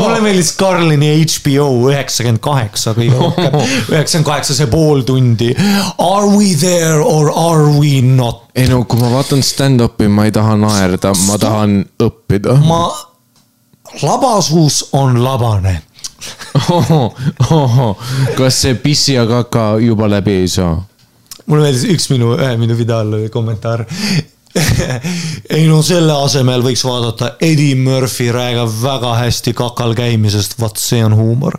mulle meeldis Carlini HBO üheksakümmend kaheksa kõige rohkem, üheksakümmend kaheksa, see pool tundi. Are we there or are we not? ei no kui ma vaatan stand-up'i, ma ei taha naerda, ma tahan õppida. ma, labasuus on labane kas see pissi ja kaka juba läbi ei saa? mulle meeldis üks minu, ühe minu oli kommentaar. ei no selle asemel võiks vaadata Eddie Murphy räägib väga hästi kakal käimisest, vot see on huumor.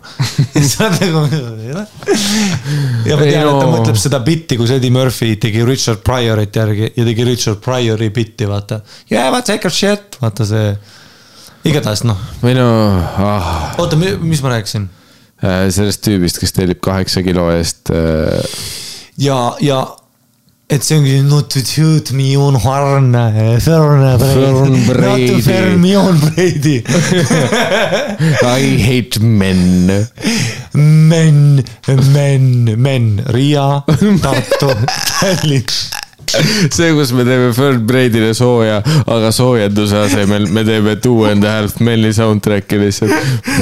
ja ma tean, et ta mõtleb seda bitti, kus Eddie Murphy tegi Richard Pryorit järgi ja tegi Richard Pryori bitti, vaata. Yeah, but take a shit, vaata see. Igatahes noh, no ah,, oota, mis ma rääkisin? sellest tüübist, kes tellib kaheksa kilo eest äh, ja, ja et see ongi not to shoot me on harne, Ferne Fern Brady, not to Fermion Brady. I hate men. men, men, men, Riia, Tartu, Tallinn. see, kus me teeme Fern Brady'le sooja, aga soojenduse asemel me teeme Two and a Half Men'i soundtrack'i lihtsalt.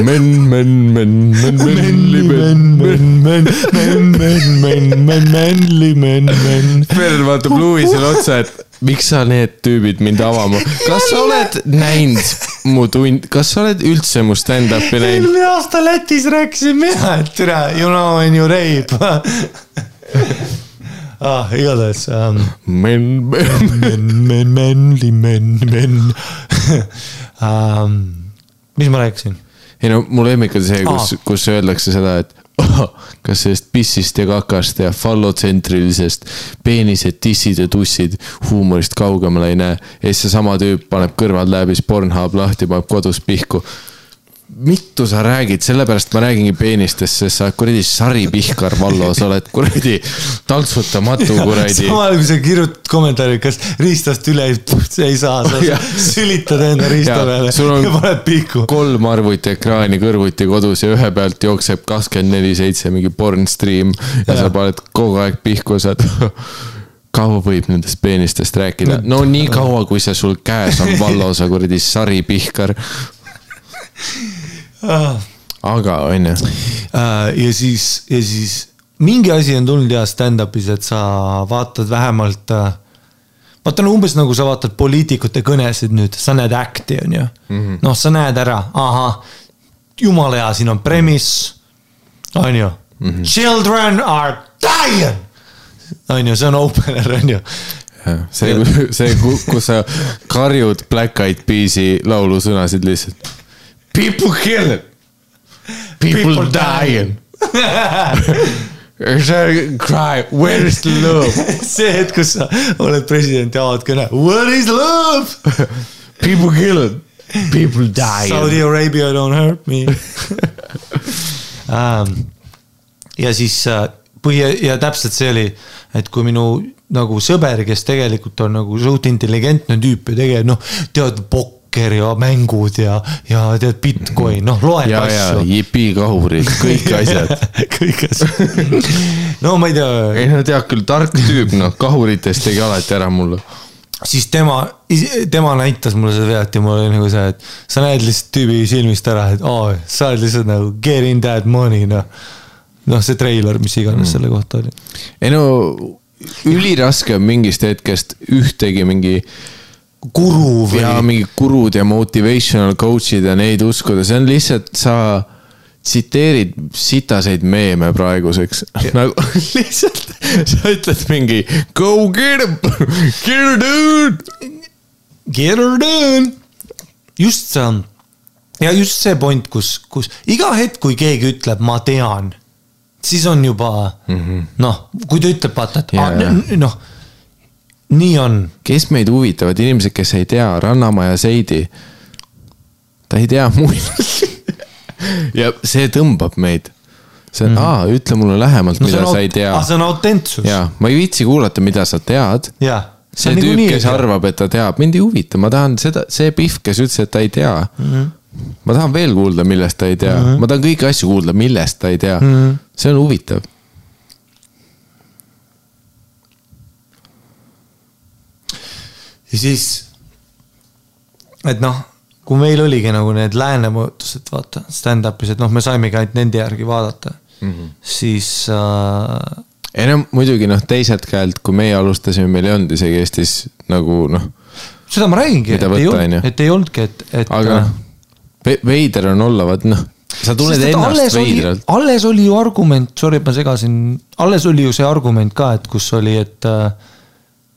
men, men, men, men, menli men, men. men, men, men, men, men, menli men, men. Fern vaatab Louisele otsa, et miks sa need tüübid mind avama, kas sa oled näinud mu tund, kas sa oled üldse mu stand-up'i näinud? eelmine aasta Lätis rääkisin mina, et tere, you know when you rape. ah, igatahes um,. men, men. men, men, menli men, men um. mis ma rääkisin? ei no mu lemmik on see, kus Aa., kus öeldakse seda, et kas sellest pissist ja kakast ja fallotsentrilisest peenised, tissid ja tussid huumorist kaugemale ei näe. ja siis seesama tüüp paneb kõrvaltläbis Pornhub lahti, paneb kodus pihku. Mitu sa räägid, sellepärast ma räägingi peenistest, sest sa oled kuradi saripihkar, Vallo, sa oled kuradi taltsutamatu kuradi. samal ajal kui sa kirjutad kommentaari, kas riistast üle ei, ei saa, sa sülitad enda riista Jaa, peale ja paned pihku. kolm arvutiekraani kõrvuti kodus ja ühe pealt jookseb kakskümmend neli seitse mingi porn stream ja Jaa. sa paned kogu aeg pihku, saad. kaua võib nendest peenistest rääkida? no nii kaua, kui see sul käes on, Vallo, sa kuradi saripihkar. Aga onju, Äh, ja siis, ja siis mingi asi on tulnud ja stand-up'is, et sa vaatad vähemalt. vaata no umbes nagu sa vaatad poliitikute kõnesid nüüd, sa näed act'i on ju mm -hmm.. noh, sa näed ära, ahah, jumala hea, siin on premiss, on ju. -hmm. Children are dying, on ju, see on opener, on ju see, see, kus sa karjud Black Eyed Peas'i laulusõnasid lihtsalt. People killing, people People dying. Cry, where is love? see hetk, kus sa oled president ja avad kõne. What is love? People killed, people Saudi died. Arabia don't hurt me um,. ja siis äh, põhi ja täpselt see oli, et kui minu nagu sõber, kes tegelikult on nagu suht intelligentne tüüp ja tegelikult noh, tead pokker ja mängud ja, ja tead Bitcoin, noh loeb ja, asju. jipi kahurid, kõik asjad. kõik asjad. no ma ei tea ei no tead küll, tark tüüp, noh, kahuritest tegi alati ära mulle. siis tema, tema näitas mulle seda videot ja mul oli nagu see, et sa näed lihtsalt tüübi silmist ära, et aa, sa oled lihtsalt nagu get in that money noh. noh, see treiler, mis iganes mm. selle kohta oli. ei no üliraske on mingist hetkest ühtegi mingi guru või ja mingi gurud ja motivational coach'id ja neid uskuda, see on lihtsalt sa tsiteerid sitaseid meeme praeguseks. nagu lihtsalt sa ütled mingi go get him, get her dude. get her done. just see on ja just see point, kus, kus iga hetk, kui keegi ütleb, ma tean, siis on juba mm -hmm. noh, kui ta ütleb, vaata, et Jaa, ah, jaa. n- noh, nii on kes meid huvitavad, inimesed, kes ei tea, Rannamaja Seidi. ta ei tea muid. ja see tõmbab meid. see on mm, -hmm. aa, ütle mulle lähemalt, mida on sa ei tea ah,. see on autentsus. ja ma ei viitsi kuulata, mida sa tead. see tüüp, kes arvab, et ta teab, mind ei huvita, ma tahan seda, see Pihv, kes ütles, et ta ei tea mm. -hmm. ma tahan veel kuulda, millest ta ei tea mm, -hmm. ma tahan kõiki asju kuulda, millest ta ei tea mm. -hmm. see on huvitav. Ja siis, et noh, kui meil oligi nagu need lääne mõjutused, vaata, stand-up'is, et noh, me saimegi ainult nende järgi vaadata mm. -hmm. siis äh, ei no muidugi noh, teiselt käelt, kui meie alustasime, meil ei olnud isegi Eestis nagu noh, seda ma räägingi, et ei olnud et ei olnudki, et, et. aga noh, veider on olla, vaat noh, sa tunned ennast veidralt. alles oli ju argument, sorry, et ma segasin, alles oli ju see argument ka, et kus oli, et äh,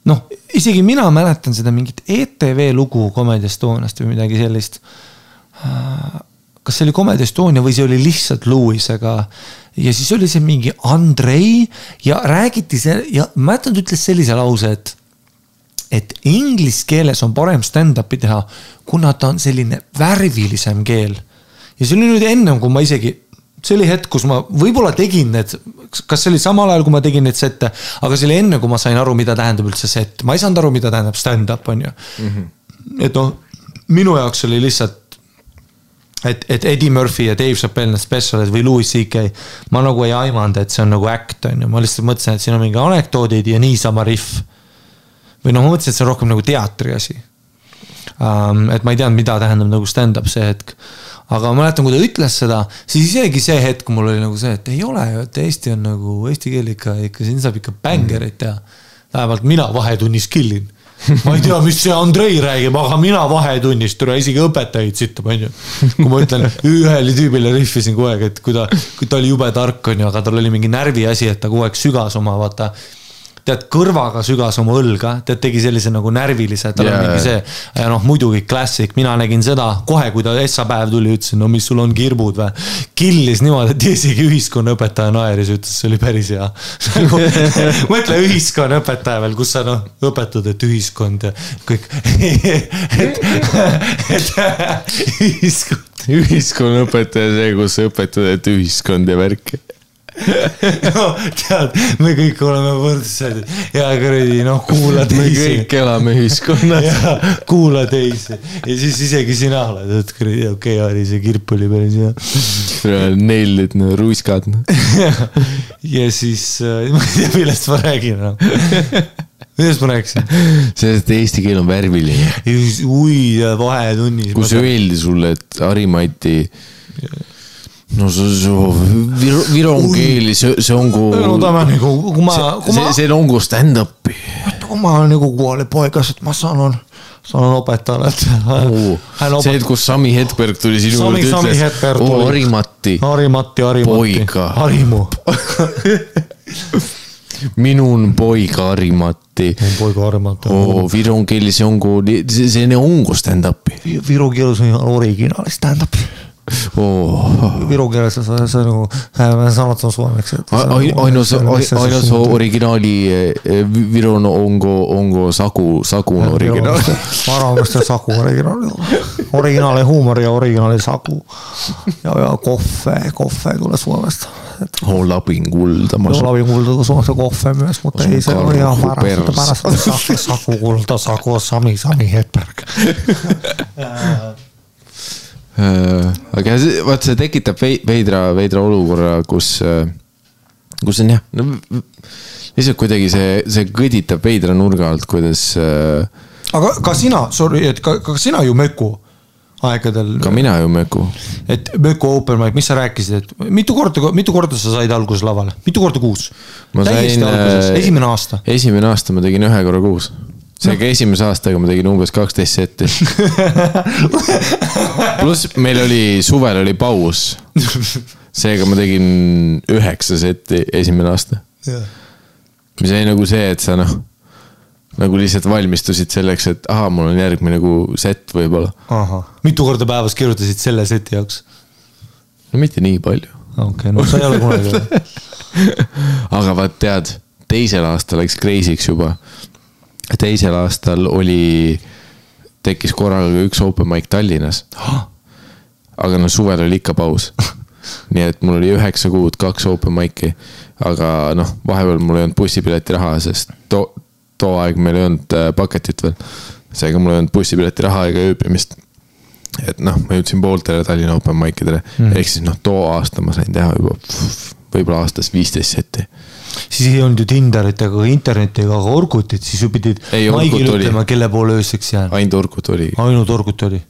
noh, isegi mina mäletan seda mingit ETV lugu Comedy Estoniast või midagi sellist. kas see oli Comedy Estonia või see oli lihtsalt Lewisega ja siis oli see mingi Andrei ja räägiti see ja mäletan, ta ütles sellise lause, et et inglise keeles on parem stand-up'i teha, kuna ta on selline värvilisem keel. ja see oli nüüd ennem, kui ma isegi, see oli hetk, kus ma võib-olla tegin need, kas see oli samal ajal, kui ma tegin neid sette, aga see oli enne, kui ma sain aru, mida tähendab üldse sett, ma ei saanud aru, mida tähendab stand-up, on ju mm. -hmm. et noh, minu jaoks oli lihtsalt et, et Eddie Murphy ja Dave Chappelle, need spetsialid või Louis CK, ma nagu ei aimanud, et see on nagu äkt, on ju, ma lihtsalt mõtlesin, et siin on mingi anekdoodid ja niisama rihv või noh, ma mõtlesin, et see on rohkem nagu teatri asi um,. et ma ei teadnud, mida tähendab nagu stand-up see hetk. Aga ma mäletan, kui ta ütles seda, siis isegi see hetk mul oli nagu see, et ei ole ju, et Eesti on nagu, eesti keel ikka, ikka siin saab ikka bängerit teha. vähemalt mina vahetunnis killin. ma ei tea, mis see Andrei räägib, aga mina vahetunnis, tule isegi õpetajaid sitab, onju. kui ma ütlen, ühele tüübile rihvisin kogu aeg, et kui ta, kui ta oli jube tark, onju, aga tal oli mingi närviasi, et ta kogu aeg sügas oma, vaata tead, kõrvaga sügas oma õlga, tead, tegi sellise nagu närvilise, tal yeah. On mingi see. ja noh, muidugi klassik, mina nägin seda kohe, kui ta Essa päev tuli, ütlesin, no mis sul on kirbud või. killis niimoodi, et isegi ühiskonnaõpetaja naeris, ütles, see oli päris hea. nagu mõtle ühiskonnaõpetaja veel, kus sa noh, õpetad, et ühiskond ja kõik. et, et ühiskond. ühiskonnaõpetaja, see, kus sa õpetad, et ühiskond ja värk. no tead, me kõik oleme võrdsed ja kuradi noh, kuula me teisi. kõik elame ühiskonnas. kuula teisi ja siis isegi sina oled, et kuradi okei okay,, Ari, see kirp oli päris hea. Neilid, no ruiskad. ja siis äh,, ma ei tea, millest ma räägin enam. millest ma rääkisin? sellest, et eesti keel on värviline. ui, vahetunnis. kus öeldi sulle, et Harimati. No see, see viro, viron keeli, see, see on kui. no ta on nagu, kui ma, kui ma see, see on kui stand-up'i. kui ma nagu kooli poigas, et ma saan, saan õpetajale, et. see, et kus Sami Hedberg tuli sinu Sami- juurde, Sami ütles Hedberg, oo tuli. Harimati, Harimati, Harimati. Poiga. Harimu. minun poiga Harimati. poiga Harimati. oo, viron keeli, see on kui, see, see on kui stand-up'i. Viru keeles on originaal stand-up. oh.. Viru keeles on see, see nagu äh, sanottu suomeksi. että se on- ainus, se on- missä se ainus syntyy. originaali eh, Viron onko, onko Saku, Sakun originaali. Mä arvan, onko se Saku originaali. Originaali huumori ja originaali Saku. Ja, ja koffe, koffe tulee Suomesta. Et on Lapin kulta. Joo, Lavin kulta tulee Suomesta koffe myös, mutta Sun ei se ole ihan karhu paras. Että perse. paras on Saku, Saku kulta, Saku, Sami, Sami Hedberg. Äh, aga see, vaat see tekitab vei- veidra, veidra olukorra, kus, kus on jah, no lihtsalt kuidagi see, see kõditab veidra nurga alt, kuidas äh, aga ka sina, sorry, et ka, ka sina ju Möku aegadel. ka mina ju möku. et Möku open mic, mis sa rääkisid, et mitu korda, mitu korda sa said alguses lavale, mitu korda kuus? Täiesti sain, alguses, äh, esimene aasta. esimene aasta ma tegin ühe korra kuus. Seega esimese aastaga ma tegin umbes kaksteist setti. pluss meil oli, suvel oli paus. seega ma tegin üheksa setti esimene aasta. mis oli nagu see, et sa noh, nagu lihtsalt valmistusid selleks, et ahah, mul on järgmine nagu set võib-olla. mitu korda päevas kirjutasid selle seti jaoks? no mitte nii palju. okei okay,, no sa ei ole kunagi. aga vaat tead, teisel aastal läks crazy'ks juba. Teisel aastal oli, tekkis korraga üks open mic Tallinnas. aga no suvel oli ikka paus. nii et mul oli üheksa kuud kaks open mic'i, aga noh, vahepeal mul ei olnud bussipileti raha, sest too, too aeg meil ei olnud äh, paketit veel. seega mul ei olnud bussipileti raha ega ööbimist. et noh, ma jõudsin pooltele Tallinna open mic idele mm., ehk siis noh, too aasta ma sain teha juba võib-olla aastas viisteist setti siis ei olnud ju Tinderit ega internetti ega ka Orkutit, siis ju pidid Ei, oli. ütlema, kelle poole ööseks jään. ainult Orkut oli, ainult Orkut oli.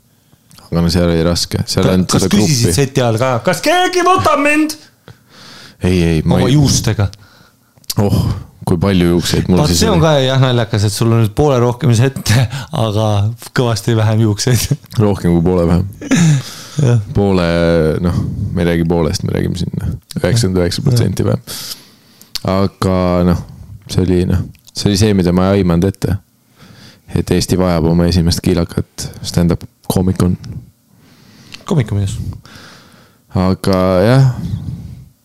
aga no seal oli raske, seal ei olnud kas seda küsisid gruppi. seti ajal ka, kas keegi võtab mind ei, ei, ma oma ei, juustega? oh, kui palju juukseid mul vaat siis see on ka jah naljakas, et sul on nüüd poole rohkem sette, aga kõvasti vähem juukseid. rohkem kui poole vähem. poole, noh, me ei räägi poolest, me räägime siin noh, üheksakümmend üheksa protsenti vähem. Aga noh, see oli noh, see oli see, mida ma ei aimanud ette. et Eesti vajab oma esimest kiilakat stand-up koomikon. koomikamees. aga jah,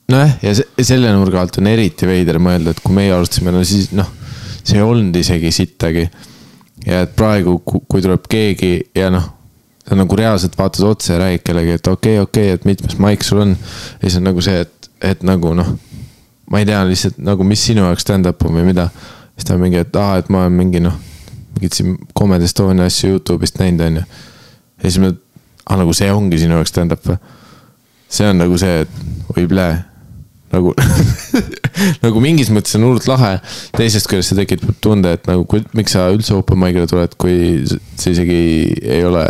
nojah, ja se- selle nurga alt on eriti veider mõelda, et kui meie alustasime, no siis noh, see ei olnud isegi sittagi. ja et praegu, kui tuleb keegi ja noh, sa nagu reaalselt vaatad otsa ja räägid kellegi, et okei okay,, okei okay,, et mitmes maik sul on. ja siis on nagu see, et, et nagu noh, ma ei tea lihtsalt nagu, mis sinu jaoks stand-up on või mida. siis ta on mingi, et aa, et ma olen mingi noh, mingit siin Comedy Estonia asju Youtube'ist näinud, onju. ja siis ma, aa nagu see ongi sinu jaoks stand-up või? see on nagu see, et oi plee, nagu nagu mingis mõttes on hullult lahe. teisest küljest see tekitab tunde, et nagu miks sa üldse open mic'ile tuled, kui sa isegi ei ole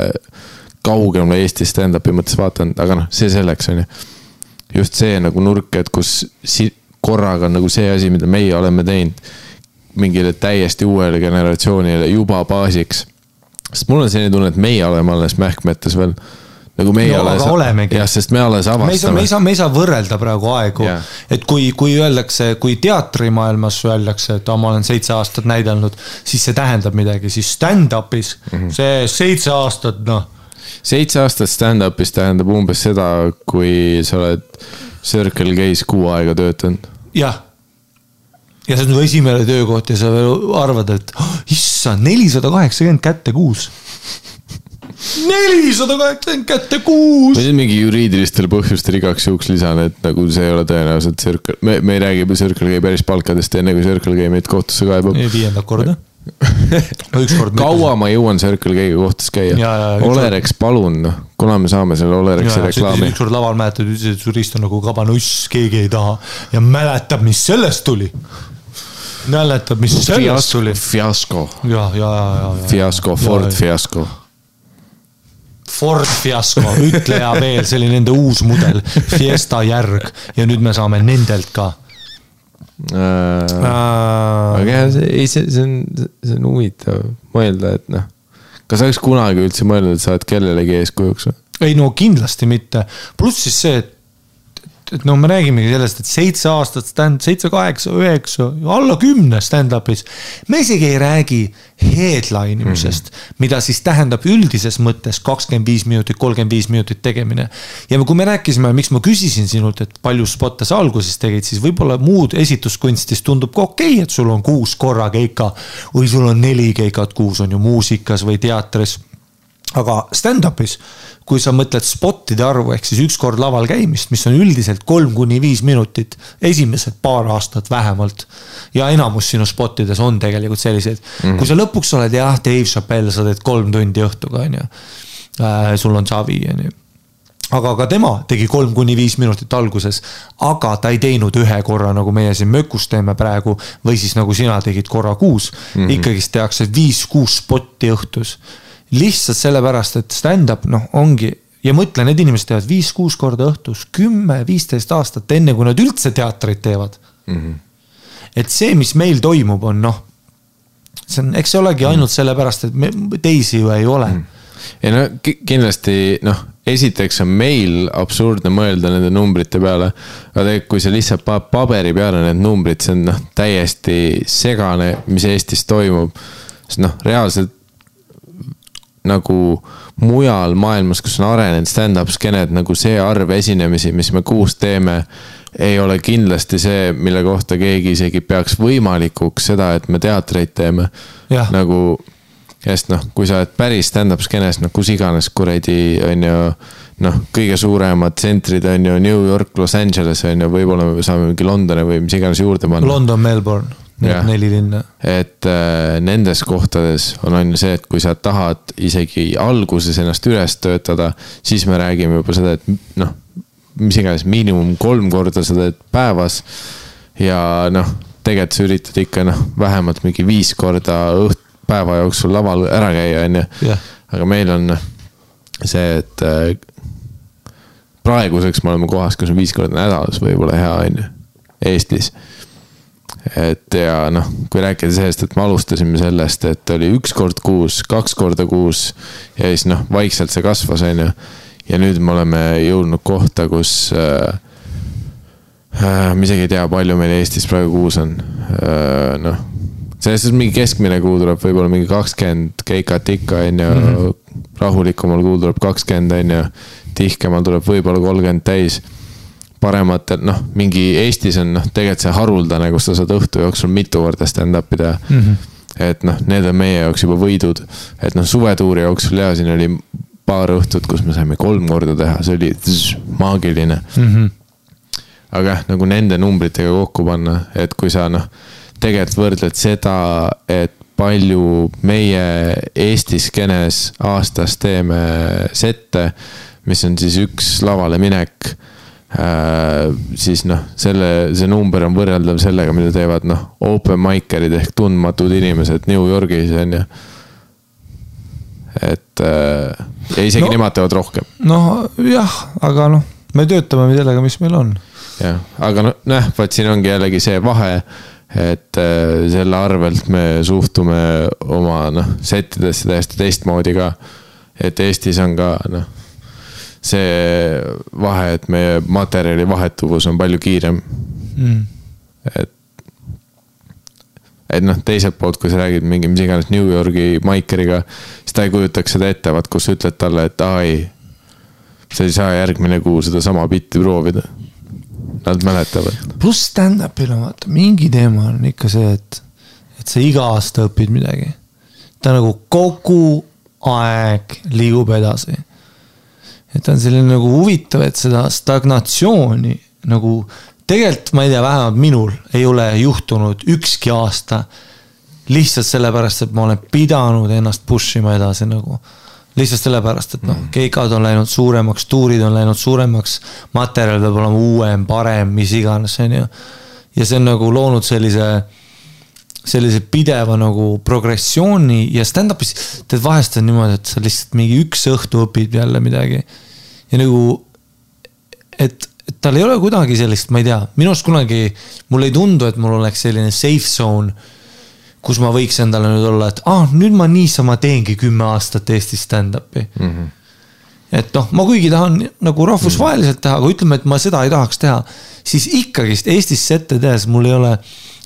kaugemale Eesti stand-up'i mõttes vaadanud, aga noh, see selleks on ju. just see nagu nurk, et kus si- korraga on nagu see asi, mida meie oleme teinud mingile täiesti uuele generatsioonile juba baasiks. sest mul on selline tunne, et meie oleme alles mähkmetes veel. nagu meie No alles jah, sest me alles me ei saa, me avastame ei saa, me ei saa võrrelda praegu aegu Jah. et kui, kui öeldakse, kui teatrimaailmas öeldakse, et aa, ma olen seitse aastat näidelnud, siis see tähendab midagi, siis stand-up'is mm -hmm. see seitse aastat, noh. Seitse aastat stand-up'is tähendab umbes seda, kui sa oled Circle K-s kuu aega töötanud. jah. ja see on su esimene töökoht ja sa veel arvad, et oh, issand, nelisada kaheksakümmend kätte kuus. nelisada kaheksakümmend kätte kuus ma. siin mingi juriidilistel põhjustel igaks juhuks lisan, et nagu see ei ole tõenäoliselt Circle, me, me ei räägi Circle K päris palkadest, enne kui Circle K meid kohtusse kaebab. viiendat korda. Kaua ma jõuan Circle K-ga kohtus käia Olereks, palun noh, kuna me saame selle Olerexi reklaami. ükskord laval mäletad, ütlesid, et su rist on nagu kabanuss, keegi ei taha ja mäletab, mis sellest tuli. mäletab, mis sellest tuli. Fiasko, ja, ja, ja, ja. Fiasko, Ford. Fiasko. Ford Fiasco, ütle ja veel, see oli nende uus mudel, Fiesta järg ja nüüd me saame nendelt ka. Aga jah, see, ei, see, see on, see on huvitav mõelda, et noh, kas oleks kunagi üldse mõelnud, et sa oled kellelegi eeskujuks või? ei no kindlasti mitte, pluss siis see, et et no me räägimegi sellest, et seitse aastat stand, seitse, kaheksa, üheksa, alla kümne stand-up'is. me isegi ei räägi headline imisest mm, -hmm. mida siis tähendab üldises mõttes kakskümmend viis minutit, kolmkümmend viis minutit tegemine. ja kui me rääkisime, miks ma küsisin sinult, et palju spot'e sa alguses tegid, siis võib-olla muud esituskunstis tundub ka okei okay,, et sul on kuus korra keika. või sul on neli keikat kuus on ju muusikas või teatris aga stand-up'is, kui sa mõtled spot'ide arvu, ehk siis üks kord laval käimist, mis on üldiselt kolm kuni viis minutit, esimesed paar aastat vähemalt. ja enamus sinu spot ides on tegelikult sellised mm, -hmm. kui sa lõpuks oled jah, Dave Chappelle, sa teed kolm tundi õhtuga, on ju äh,. sul on savi, on ju aga ka tema tegi kolm kuni viis minutit alguses, aga ta ei teinud ühe korra, nagu meie siin Mökus teeme praegu või siis nagu sina tegid korra kuus mm -hmm.. ikkagist tehakse viis-kuus spotti õhtus lihtsalt sellepärast, et stand-up noh, ongi ja mõtle, need inimesed teevad viis-kuus korda õhtus, kümme, viisteist aastat, enne kui nad üldse teatrit teevad mm. -hmm. et see, mis meil toimub, on noh, see on, eks see olegi mhm. ainult sellepärast, et me teisi ju ei ole mm. -hmm ja no kindlasti noh, esiteks on meil absurdne mõelda nende numbrite peale. aga tegelikult, kui sa lihtsalt paned paberi peale need numbrid, see on noh, täiesti segane, mis Eestis toimub. sest noh, reaalselt nagu mujal maailmas, kus on arenenud stand-up skeened, nagu see arv esinemisi, mis me kuus teeme, ei ole kindlasti see, mille kohta keegi isegi peaks võimalikuks seda, et me teatreid teeme. nagu, sest noh, kui sa oled päris stand-up skeenes, noh kus iganes kuradi, on ju noh, kõige suuremad tsentrid on ju New York, Los Angeles on ju, võib-olla me saame mingi Londoni või mis iganes juurde panna. London, Melbourne neli linna. et äh, nendes kohtades on on ju see, et kui sa tahad isegi alguses ennast üles töötada, siis me räägime juba seda, et noh, mis iganes miinimum kolm korda sa teed päevas. ja noh, tegelikult sa üritad ikka noh, vähemalt mingi viis korda õht-, päeva jooksul laval ära käia, on ju. aga meil on see, et äh, praeguseks me oleme kohas, kus on viis korda nädalas võib-olla hea, on ju, Eestis et ja noh, kui rääkida sellest, et me alustasime sellest, et oli üks kord kuus, kaks korda kuus ja siis noh, vaikselt see kasvas, on ju. ja nüüd me oleme jõudnud kohta, kus äh, äh, ma isegi ei tea, palju meil Eestis praegu kuus on äh,, noh. selles suhtes mingi keskmine kuu tuleb võib-olla mingi kakskümmend keikat ikka, on ju -hmm., rahulikumal kuul tuleb kakskümmend, on ju, tihkemal tuleb võib-olla kolmkümmend täis parematel, noh, mingi Eestis on noh, tegelikult see haruldane, kus sa saad õhtu jooksul mitu korda stand-up'i teha mm. -hmm. et noh, need on meie jaoks juba võidud, et noh, suvetuuri jooksul ja siin oli paar õhtut, kus me saime kolm korda teha, see oli tss, maagiline mm. -hmm. aga jah, nagu nende numbritega kokku panna, et kui sa noh, tegelikult võrdled seda, et palju meie Eesti skeenes aastas teeme sette, mis on siis üks lavale minek siis noh, selle, see number on võrreldav sellega, mida teevad noh, open mic'erid ehk tundmatud inimesed New Yorgis on ju. et äh, ja isegi no, nemad teevad rohkem. noh, jah, aga noh, me töötame sellega, mis meil on. jah, aga noh, noh, vot siin ongi jällegi see vahe et äh, selle arvelt me suhtume oma noh, settidesse täiesti teistmoodi ka. et Eestis on ka noh see vahe, et meie materjali vahetuvus on palju kiirem mm.. et, et noh, teiselt poolt, kui sa räägid mingi mis iganes New Yorgi maikeriga, siis ta ei kujutaks seda ette, vaat kus sa ütled talle, et aa ei. sa ei saa järgmine kuu sedasama bitti proovida. Nad mäletavad. pluss stand-up'il on vaata mingi teema on ikka see, et, et sa iga aasta õpid midagi. ta nagu kogu aeg liigub edasi et on selline nagu huvitav, et seda stagnatsiooni nagu tegelikult ma ei tea, vähemalt minul ei ole juhtunud ükski aasta. lihtsalt sellepärast, et ma olen pidanud ennast push ima edasi nagu. lihtsalt sellepärast, et noh, mm. keikad on läinud suuremaks, tuurid on läinud suuremaks. materjal peab olema uuem, parem, mis iganes, on ju. ja see on nagu loonud sellise sellise pideva nagu progressiooni ja stand-up'is tead vahest on niimoodi, et sa lihtsalt mingi üks õhtu õpid jälle midagi. Ja nagu, et, et tal ei ole kuidagi sellist, ma ei tea, minu arust kunagi, mulle ei tundu, et mul oleks selline safe zone. kus ma võiks endale nüüd olla, et ah, nüüd ma niisama teengi kümme aastat Eestis stand-up'i mm. -hmm et noh, ma kuigi tahan nagu rahvusvaheliselt teha, aga ütleme, et ma seda ei tahaks teha, siis ikkagist Eestisse ette tehes mul ei ole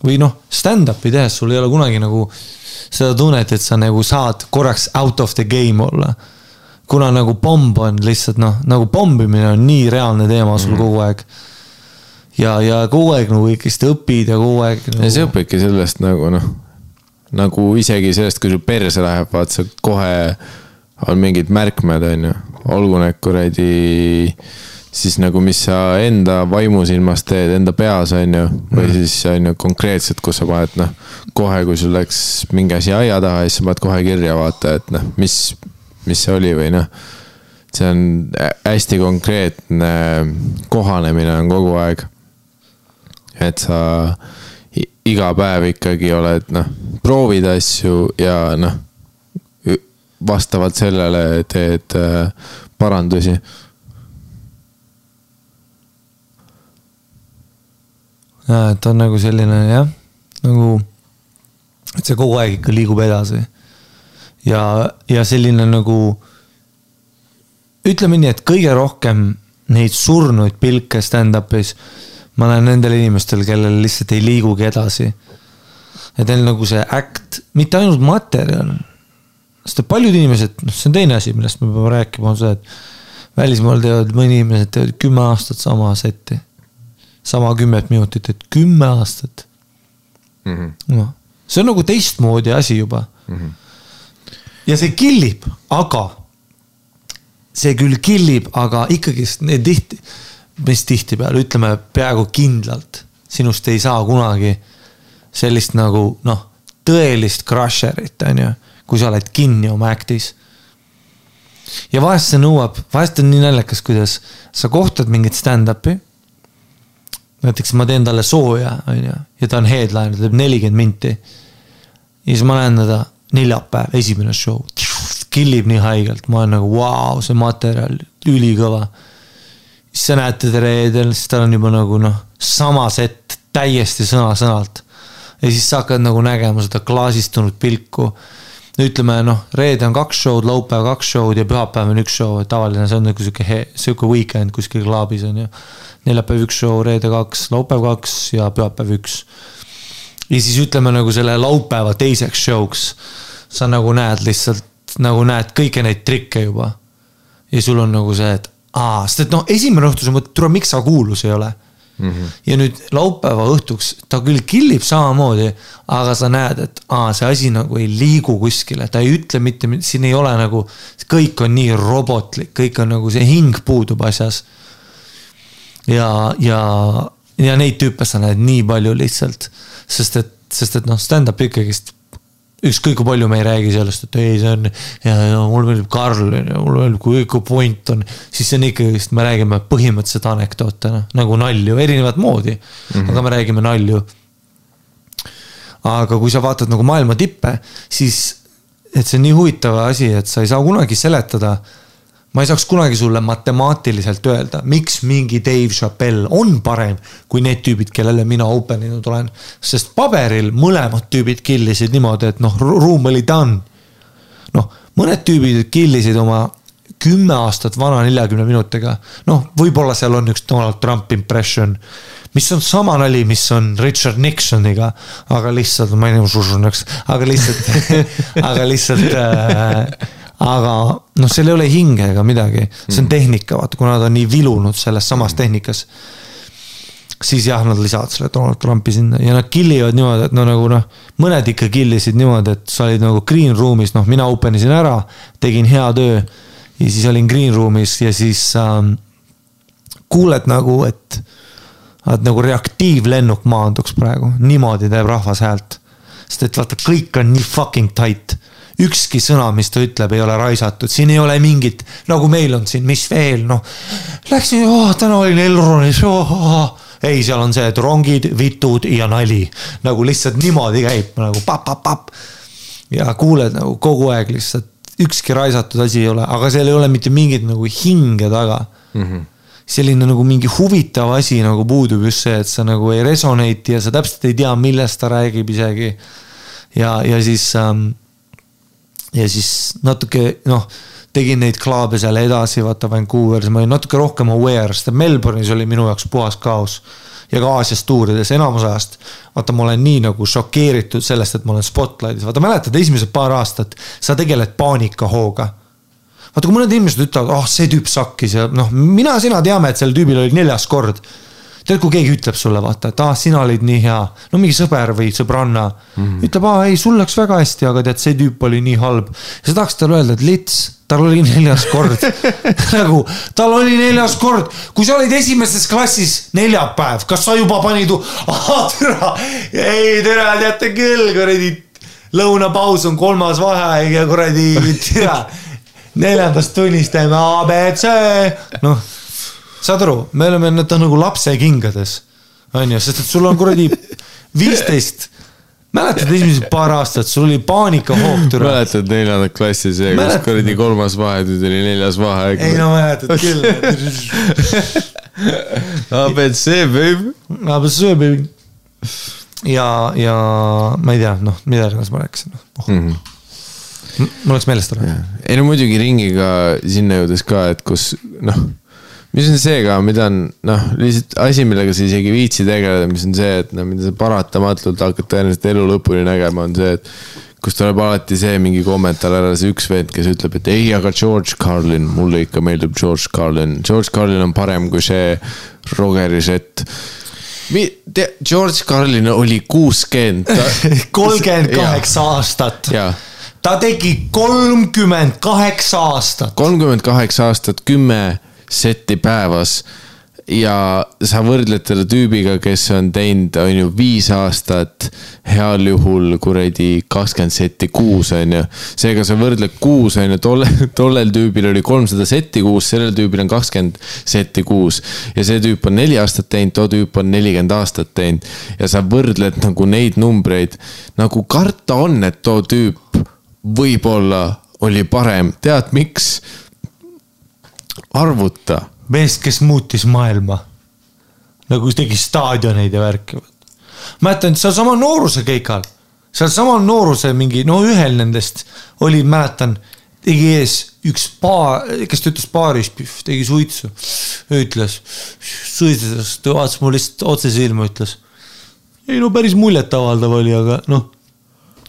või noh, stand-up'i tehes sul ei ole kunagi nagu seda tunnet, et sa nagu saad korraks out of the game olla. Kuna nagu pomb on lihtsalt noh, nagu pommimine on nii reaalne teema sul -hmm. kogu aeg. ja, ja kogu aeg nagu ikkagist õpid ja kogu aeg nagu.... ja see õpibki sellest nagu noh, nagu isegi sellest, kui sul perse läheb, vaat sa kohe on mingid märkmed, on ju olgu need kuradi siis nagu, mis sa enda vaimusilmas teed, enda peas, on ju, või mm. siis on ju konkreetselt, kus sa paned noh, kohe, kui sul läks mingi asi aia taha, siis sa paned kohe kirja, vaata, et noh, mis, mis see oli või noh. see on hästi konkreetne kohanemine on kogu aeg. et sa iga päev ikkagi oled noh, proovid asju ja noh vastavalt sellele teed äh, parandusi. ja, et on nagu selline jah, nagu, et see kogu aeg ikka liigub edasi. Ja, ja selline nagu, ütleme nii, et kõige rohkem neid surnuid pilke stand-up'is ma näen nendel inimestel, kellel lihtsalt ei liigugi edasi. et neil nagu see äkt, mitte ainult materjal sest et paljud inimesed, noh, see on teine asi, millest me peame rääkima, on see, et välismaal teevad, mõni inimesed teevad kümme aastat sama seti. sama kümmet minutit, et kümme aastat mm. -hmm. noh, see on nagu teistmoodi asi juba mm. -hmm. Ja see killib, aga see küll killib, aga ikkagist need tihti, mis tihtipeale ütleme peaaegu kindlalt, sinust ei saa kunagi sellist nagu noh, tõelist crusher'it, on ju kui sa oled kinni oma act'is. ja vahest see nõuab, vahest on nii naljakas, kuidas sa kohtad mingit stand-up'i. näiteks ma teen talle sooja, on ju, ja ta on headliner, ta teeb nelikümmend minti. ja siis ma näen teda neljapäev, esimene show, killib nii haigelt, ma olen nagu vau wow,, see materjal, ülikõva. siis sa näed teda reedel, siis tal on juba nagu noh, sama set täiesti sõna-sõnalt. ja siis sa hakkad nagu nägema seda klaasistunud pilku ütleme noh, reede on kaks show'd, laupäev kaks show'd ja pühapäev on üks show, tavaline see on nagu sihuke, sihuke weekend kuskil klaabis on ju. neljapäev üks show, reede kaks, laupäev kaks ja pühapäev üks. Ja siis ütleme nagu selle laupäeva teiseks show'ks sa nagu näed lihtsalt, nagu näed kõiki neid trikke juba. ja sul on nagu see, et aa, sest et noh, esimene õhtu sa mõtled, tule, miks sa kuulus ei ole Mm -hmm. ja nüüd laupäeva õhtuks ta küll killib samamoodi, aga sa näed, et aa, see asi nagu ei liigu kuskile, ta ei ütle mitte, siin ei ole nagu, kõik on nii robotlik, kõik on nagu see hing puudub asjas. ja, ja, ja neid tüüpe sa näed nii palju lihtsalt, sest et, sest et noh, stand-up ikkagist ükskõik kui palju me ei räägi sellest, et ei, see on ja, ja mulle meeldib Karl, mulle meeldib, kui, kui point on. siis see on ikkagist, me räägime põhimõtteliselt anekdoote, noh nagu nalju, erinevat moodi mm, -hmm. aga me räägime nalju. aga kui sa vaatad nagu maailma tippe, siis, et see on nii huvitav asi, et sa ei saa kunagi seletada ma ei saaks kunagi sulle matemaatiliselt öelda, miks mingi Dave Chappelle on parem kui need tüübid, kellele mina open inud olen. sest paberil mõlemad tüübid killisid niimoodi, et noh, ruum oli done. noh, mõned tüübid killisid oma kümme aastat vana neljakümne minutiga. noh, võib-olla seal on üks Donald Trump impression, mis on sama nali, mis on Richard Nixoniga, aga lihtsalt, ma ei tea, aga lihtsalt aga lihtsalt äh, aga noh, seal ei ole hinge ega midagi, see on mhm. tehnika, vaata, kuna nad on nii vilunud selles samas tehnikas. siis jah, nad lisavad selle Donald Trumpi sinna ja nad kill ivad niimoodi, et no nagu noh, mõned ikka kill isid niimoodi, et sa olid nagu green room'is, noh, mina open isin ära, tegin hea töö. ja siis olin green room'is ja siis ähm, kuuled nagu, et, et nagu reaktiivlennuk maanduks praegu, niimoodi teeb rahvas häält. sest et vaata, kõik on nii fucking tight ükski sõna, mis ta ütleb, ei ole raisatud, siin ei ole mingit, nagu meil on siin, mis veel, noh. Läksin oh,, täna olin Elronis oh,, oh. ei, seal on see, et rongid, vitud ja nali. nagu lihtsalt niimoodi käib nagu papp-papp-papp. ja kuuled nagu kogu aeg lihtsalt, ükski raisatud asi ei ole, aga seal ei ole mitte mingit nagu hinge taga mm. -hmm selline nagu mingi huvitav asi nagu puudub just see, et sa nagu ei resonate'i ja sa täpselt ei tea, millest ta räägib isegi. ja, ja siis ähm, ja siis natuke noh, tegin neid klaube seal edasi, vaata Vancouveris, ma olin natuke rohkem aware, sest Melbourne'is oli minu jaoks puhas kaos. ja ka Aasias tuurides enamus ajast. vaata, ma olen nii nagu šokeeritud sellest, et ma olen spotlight'is, vaata mäletad esimesed paar aastat, sa tegeled paanikahooga vaata, kui mõned inimesed ütlevad, ah oh, see tüüp sakkis ja noh, mina-sina teame, et sel tüübil oli neljas kord tead, kui keegi ütleb sulle, vaata, et aa sina olid nii hea, no mingi sõber või sõbranna mm. -hmm. ütleb, aa ei, sul läks väga hästi, aga tead, see tüüp oli nii halb. sa tahaks talle öelda, et lits, tal oli neljas kord nagu tal oli neljas kord, kui sa olid esimeses klassis neljapäev, kas sa juba panid, ahah, türa, ei türa, teate küll, kuradi. lõunapaus on kolmas vaheaeg ja kuradi, türa neljandast tunnist teeme abc, noh saad aru, me oleme nüüd nagu lapse kingades, on ju, sest et sul on kuradi viisteist mäletad esimesed paar aastat, sul oli paanikahoog türa. mäletad neljandat klassi see, kus kuradi kolmas vahetund oli neljas vaheaeg? ei no mäletad küll abc baby. abc baby. ja, ja ma ei tea, noh, mida iganes ma rääkisin oh. mm. -hmm. mul läks meelest ära. ei no muidugi ringiga sinna jõudes ka, et kus noh mis on see ka, mida on noh, lihtsalt asi, millega sa isegi ei viitsi tegeleda, mis on see, et no mida sa paratamatult hakkad tõenäoliselt elu lõpuni nägema, on see, et kus tuleb alati see mingi kommentaar ära, see üks vend, kes ütleb, et ei, aga George Carlin, mulle ikka meeldib George Carlin. George Carlin on parem kui see Rogeri set. George Carlin oli kuuskümmend. kolmkümmend kaheksa aastat. ta tegi kolmkümmend kaheksa aastat. kolmkümmend kaheksa aastat, kümme setti päevas ja sa võrdled selle tüübiga, kes on teinud, on ju, viis aastat, heal juhul kuradi kakskümmend setti kuus, on ju. seega sa võrdled kuus, on ju, tolle, tollel tüübil oli kolmsada setti kuus, sellel tüübil on kakskümmend setti kuus. ja see tüüp on neli aastat teinud, too tüüp on nelikümmend aastat teinud. ja sa võrdled nagu neid numbreid, nagu karta on, et too tüüp võib-olla oli parem, tead miks? Arvuta. mees, kes muutis maailma. nagu tegi staadioneid ja värki. mäletan, sealsamal nooruse keikal, sealsamal nooruse mingi, no ühel nendest oli, mäletan, tegi ees üks paar, kes töötas baaris, tegi suitsu. ütles, suitsetas, ta vaatas mulle lihtsalt otse silma, ütles. ei no päris muljetavaldav oli, aga noh,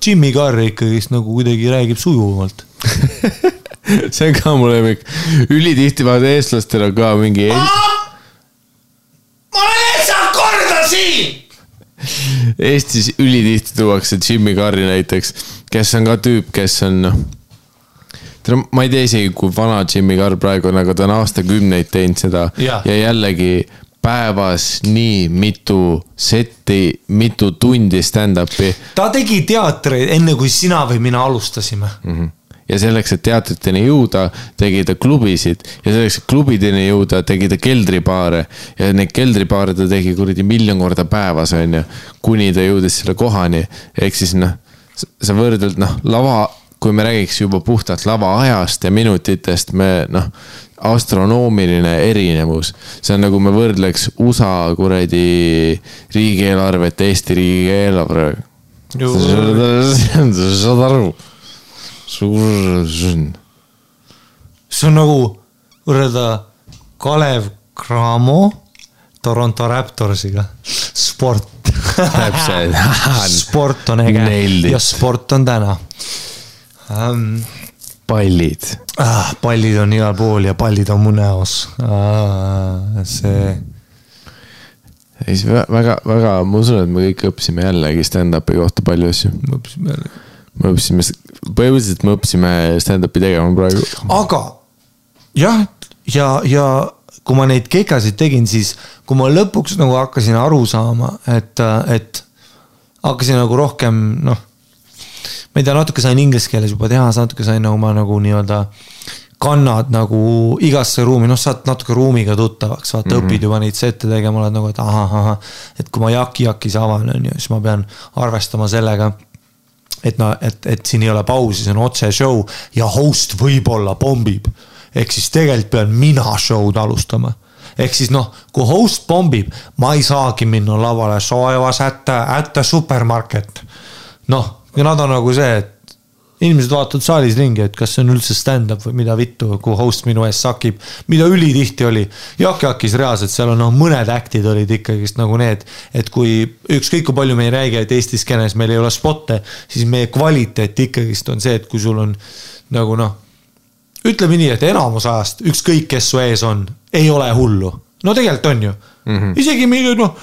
Jimmy Carr ikkagist nagu kuidagi räägib sujuvamalt see on ka mu lemmik. ülitihti vaata eestlastel on ka mingi eel.... ma olen lihtsalt korda siin. Eestis ülitihti tuuakse Jimmy Carri näiteks, kes on ka tüüp, kes on noh. tead, ma ei tea isegi, kui vana Jimmy Carr praegu on, aga ta on aastakümneid teinud seda ja, ja jällegi päevas nii mitu setti, mitu tundi stand-up'i. ta tegi teatreid enne, kui sina või mina alustasime mm. -hmm ja selleks, et teatriteni jõuda, tegi ta klubisid ja selleks, et klubideni jõuda, tegi ta keldribaare. ja neid keldribaare ta tegi kuradi miljon korda päevas, on ju, kuni ta jõudis selle kohani. ehk siis noh, sa võrdled noh, lava, kui me räägiks juba puhtalt lavaajast ja minutitest, me noh astronoomiline erinevus. see on nagu me võrdleks USA kuradi riigieelarvet Eesti riigieelarvega. saad aru suur. see on nagu võrrelda Kalev Cramo Toronto Raptorsiga, sport. täpselt sport on äge ja sport on täna um,. pallid ah,. pallid on igal pool ja pallid on mu näos ah,. see. ei, see väga, väga, ma usun, et me kõik õppisime jällegi stand-up'i kohta palju asju. me õppisime jälle me õppisime, põhimõtteliselt me õppisime stand-up'i tegema praegu. aga jah, ja, ja kui ma neid keikasid tegin, siis kui ma lõpuks nagu hakkasin aru saama, et, et hakkasin nagu rohkem noh. ma ei tea, natuke sain inglise keeles juba teha, natuke sain nagu ma nagu nii-öelda kannad nagu igasse ruumi, noh, saad natuke ruumiga tuttavaks, vaata mm -hmm. õpid juba neid sette tegema, oled nagu, et ahah, ahah. et kui ma jaki-jakis avan, on ju, siis ma pean arvestama sellega et no, et, et siin ei ole pausi, see on otse show ja host võib-olla pommib. ehk siis tegelikult pean mina show'd alustama. ehk siis noh, kui host pommib, ma ei saagi minna lavale, soevas at the supermarket. noh, nad on nagu see, et inimesed vaatavad saalis ringi, et kas see on üldse stand-up või mida vittu, kui host minu ees sakib. mida ülitihti oli, Jaak-Jaakis reaalselt seal on noh, mõned act'id olid ikkagist nagu need, et kui ükskõik kui palju me ei räägi, et Eesti skeenes meil ei ole spotte, siis meie kvaliteet ikkagist on see, et kui sul on nagu noh, ütleme nii, et enamus ajast ükskõik, kes su ees on, ei ole hullu. no tegelikult on ju mm. -hmm. isegi mingi noh,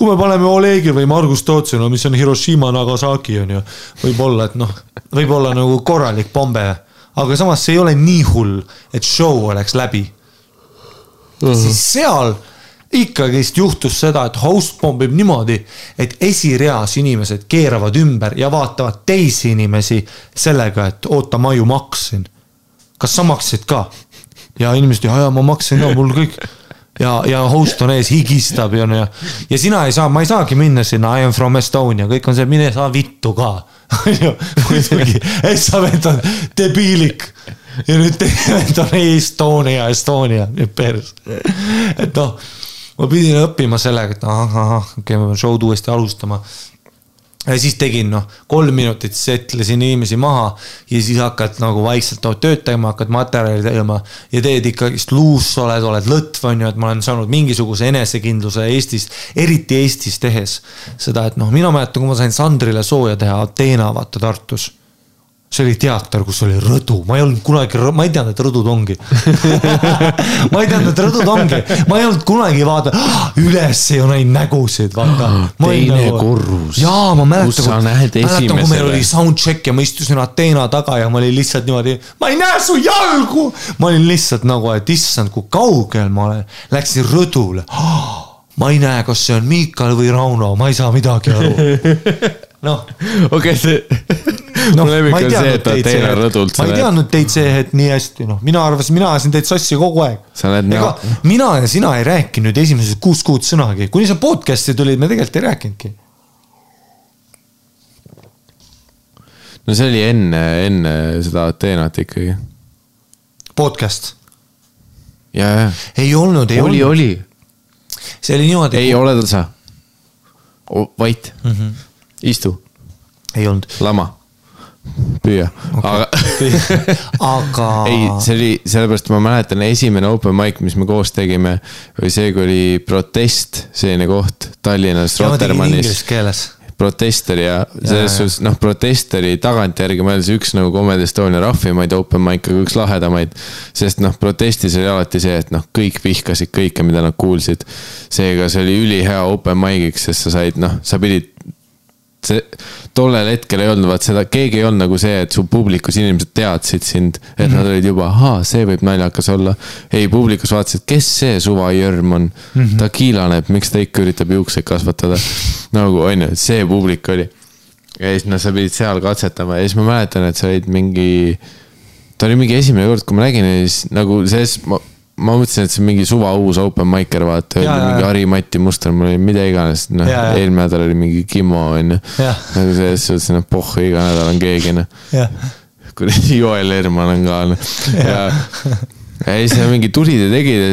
kui me paneme Olegi või Margus Tootsi, no mis on Hiroshima, Nagasaki on ju, võib-olla, et noh, võib-olla nagu korralik pombe, aga samas see ei ole nii hull, et show oleks läbi mm. -hmm. siis seal ikkagist juhtus seda, et host pommib niimoodi, et esireas inimesed keeravad ümber ja vaatavad teisi inimesi sellega, et oota, ma ju maksin. kas sa maksid ka? ja inimesed, ja, ja ma maksin ka, mul kõik ja, ja host on ees, higistab ja, ja, ja sina ei saa, ma ei saagi minna sinna I am from Estonia, kõik on see, mine saa vittu ka. onju, muidugi, sa vend on debiilik ja nüüd vend on Estonia, Estonia, pers. et noh, ma pidin õppima sellega, et ahah, okei okay,, ma pean show'd uuesti alustama ja siis tegin noh, kolm minutit setlesin inimesi maha ja siis hakkad nagu vaikselt no, tööd tegema, hakkad materjali tegema ja teed ikkagist luus oled, oled lõtv on ju, et ma olen saanud mingisuguse enesekindluse Eestis, eriti Eestis tehes. Seda, et noh, mina mäletan, kui ma sain Sandrile sooja teha Ateena vaata Tartus see oli teater, kus oli rõdu, ma ei olnud kunagi, ma ei teadnud, et rõdud ongi ma ei teadnud, et rõdud ongi, ma ei olnud kunagi vaata üles ju neid nägusid, vaata. Teine korrus. jaa, ma mäletan, Kus sa näed mäletan, kui meil esimesele. oli soundcheck ja ma istusin Ateena taga ja ma olin lihtsalt niimoodi, ma ei näe su jalgu. ma olin lihtsalt nagu, et issand, kui kaugel ma olen, läksin rõdule. ma ei näe, kas see on Miikal või Rauno, ma ei saa midagi aru. noh okei, see, noh, mu lemmik on see, et Ateena hetk, rõdult ma ei teadnud teid see hetk nii hästi, noh, mina arvasin, mina ajasin teid sassi kogu aeg. Oled ega mina ja sina ei rääkinud esimesed kuus kuud sõnagi, kuni sa podcast'i tulid, me tegelikult ei rääkinudki. no see oli enne, enne seda Ateenat ikkagi. podcast, ei olnud, ei oli, olnud, oli, see oli niimoodi, ei ole sa. vait mm. -hmm. istu, ei olnud, lama, püüa okay., aga aga ei, see oli, sellepärast ma mäletan, esimene open mic, mis me koos tegime, oli see, kui oli protest, selline koht Tallinnas, ja ma tegin Rotermannis inglise keeles. protester ja selles suhtes noh, protesteri tagantjärgi mõeldes üks nagu Comedy Estonia rahvimaid open mic, aga üks lahedamaid. sest noh, protestis oli alati see, et noh, kõik vihkasid kõike, mida nad kuulsid. seega see oli ülihea open mic'iks, sest sa said noh, sa pidid tollel hetkel ei olnud vaat seda, keegi ei olnud nagu see, et su publikus inimesed teadsid sind, et mm -hmm. nad olid juba, ahaa, see võib naljakas olla. ei, publikus vaatasid, kes see suva jörm on mm, -hmm. ta kiilaneb, miks ta ikka üritab juukseid kasvatada. nagu on ju, see publik oli. ja siis noh, sa pidid seal katsetama ja siis ma mäletan, et sa olid mingi, ta oli mingi esimene kord, kui ma nägin ja siis nagu selles, ma, ma mõtlesin, et see on mingi suva uus open micer, vaata, mingi ja. Harri-Mati Muster, mul oli mida iganes, noh, eelmine nädal oli mingi Kimmo, onju. Nagu selles suhtes, noh, pohhu, iga nädal on keegi, noh. kuradi Joel Erman on ka, noh. ja, siis sa mingi tulid ja tegid ja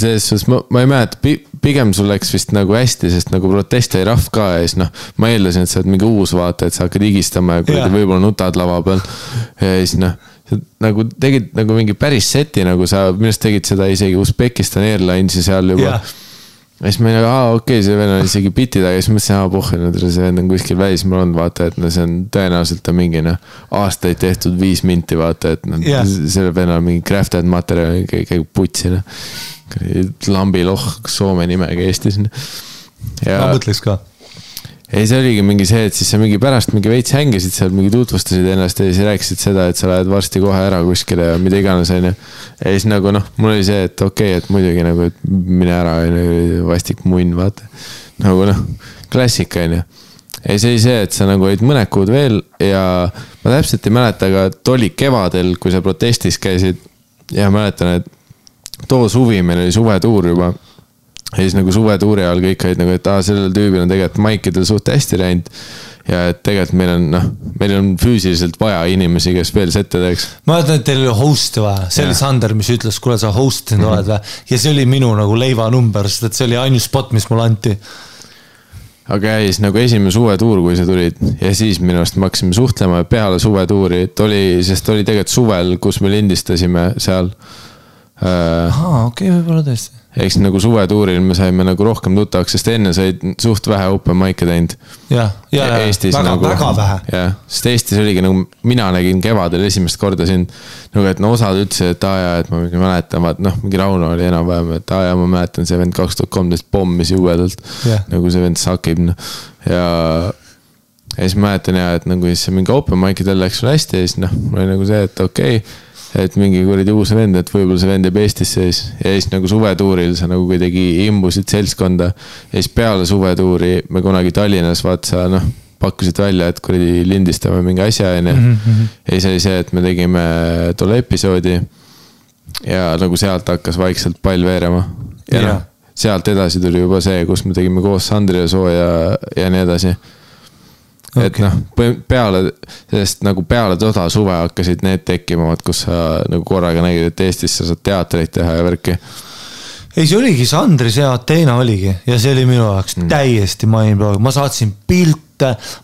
selles suhtes ma, ma ei mäleta, pigem sul läks vist nagu hästi, sest nagu protest oli rahv ka ja siis noh, ma eeldasin, et sa oled mingi uus vaata, et sa hakkad higistama ja kuradi võib-olla nutad lava peal. ja siis noh, nagu tegid nagu mingi päris seti, nagu sa minu arust tegid seda isegi Usbekistan Airlinesi seal juba Jah. ja siis ma olin, aa okei okay,, see vend on isegi biti taga ja siis mõtlesin, aa pohh, no tere, see vend on kuskil välismaal olnud, vaata, et no see on tõenäoliselt on mingi noh, aastaid tehtud viis minti, vaata, et noh yeah., sellel vennal on mingi crafted materjal, käib putsi noh. lambilohh Soome nimega Eestis. ja ma mõtleks ka. ei, see oligi mingi see, et siis sa mingi pärast mingi veits hängisid seal, mingi tutvustasid ennast ja siis rääkisid seda, et sa lähed varsti kohe ära kuskile ja mida iganes, onju. ja siis nagu noh, mul oli see, et okei okay,, et muidugi nagu, et mine ära, onju, vastik munn, vaata. nagu noh, klassika, onju. ja siis oli see, et sa nagu olid mõned kuud veel ja ma täpselt ei mäleta, aga too oli kevadel, kui sa protestis käisid ja mäletan, et too suvi meil oli suvetuur juba ja siis nagu suvetuuri ajal kõik olid nagu, et aa, sellel tüübil on tegelikult maikidel suht hästi läinud. ja et tegelikult meil on noh, meil on füüsiliselt vaja inimesi, kes veel sette teeks. ma mäletan, et teil oli host'i vaja, see oli Jah. Sander, mis ütles, kuule, sa host inud oled või. ja see oli minu nagu leivanumber, sest et see oli ainus spot, mis mulle anti. aga ja siis nagu esimene suvetuur, kui sa tulid ja siis minu arust me hakkasime suhtlema peale suvetuuri, et oli, sest oli tegelikult suvel, kus me lindistasime seal äh, aa, okei okay,, võib-olla tõesti. Eks nagu suvetuuril me saime nagu rohkem tuttavaks, sest enne said suht vähe open mic'e teinud. jah, ja, ja Eestis väga nagu, väga vähe. jah, sest Eestis oligi nagu, mina nägin kevadel esimest korda sind. nagu, et no osad ütlesid, et aa jaa, et ma mäletan, vaat noh, mingi Rauno oli enam-vähem, et aa jaa, ma mäletan, see vend kaks tuhat kolmteist pommis jubedalt Jah. nagu see vend sakib, noh. ja, ja siis mäletan ja, et nagu siis mingi open mic idel läks sul hästi ja siis noh, mul oli nagu see, et okei okay, et mingi kuradi uus vend, et võib-olla see vend jääb Eestisse siis ja siis nagu suvetuuril sa nagu kuidagi imbusid seltskonda. ja siis peale suvetuuri me kunagi Tallinnas vaata sa noh, pakkusid välja, et kuradi lindistame mingi asja onju. ja siis oli see, et me tegime tolle episoodi. ja nagu sealt hakkas vaikselt pall veerema. ja noh, sealt edasi tuli juba see, kus me tegime koos Sandri ja Sooja ja nii edasi et Okei. noh, peale, sellest nagu peale toda suve hakkasid need tekkima, vaat kus sa nagu korraga nägid, et Eestis sa saad teatreid teha ja värki. ei, see oligi, see Andris ja Ateena oligi ja see oli minu jaoks mm. täiesti mindblowing, ma saatsin pilte,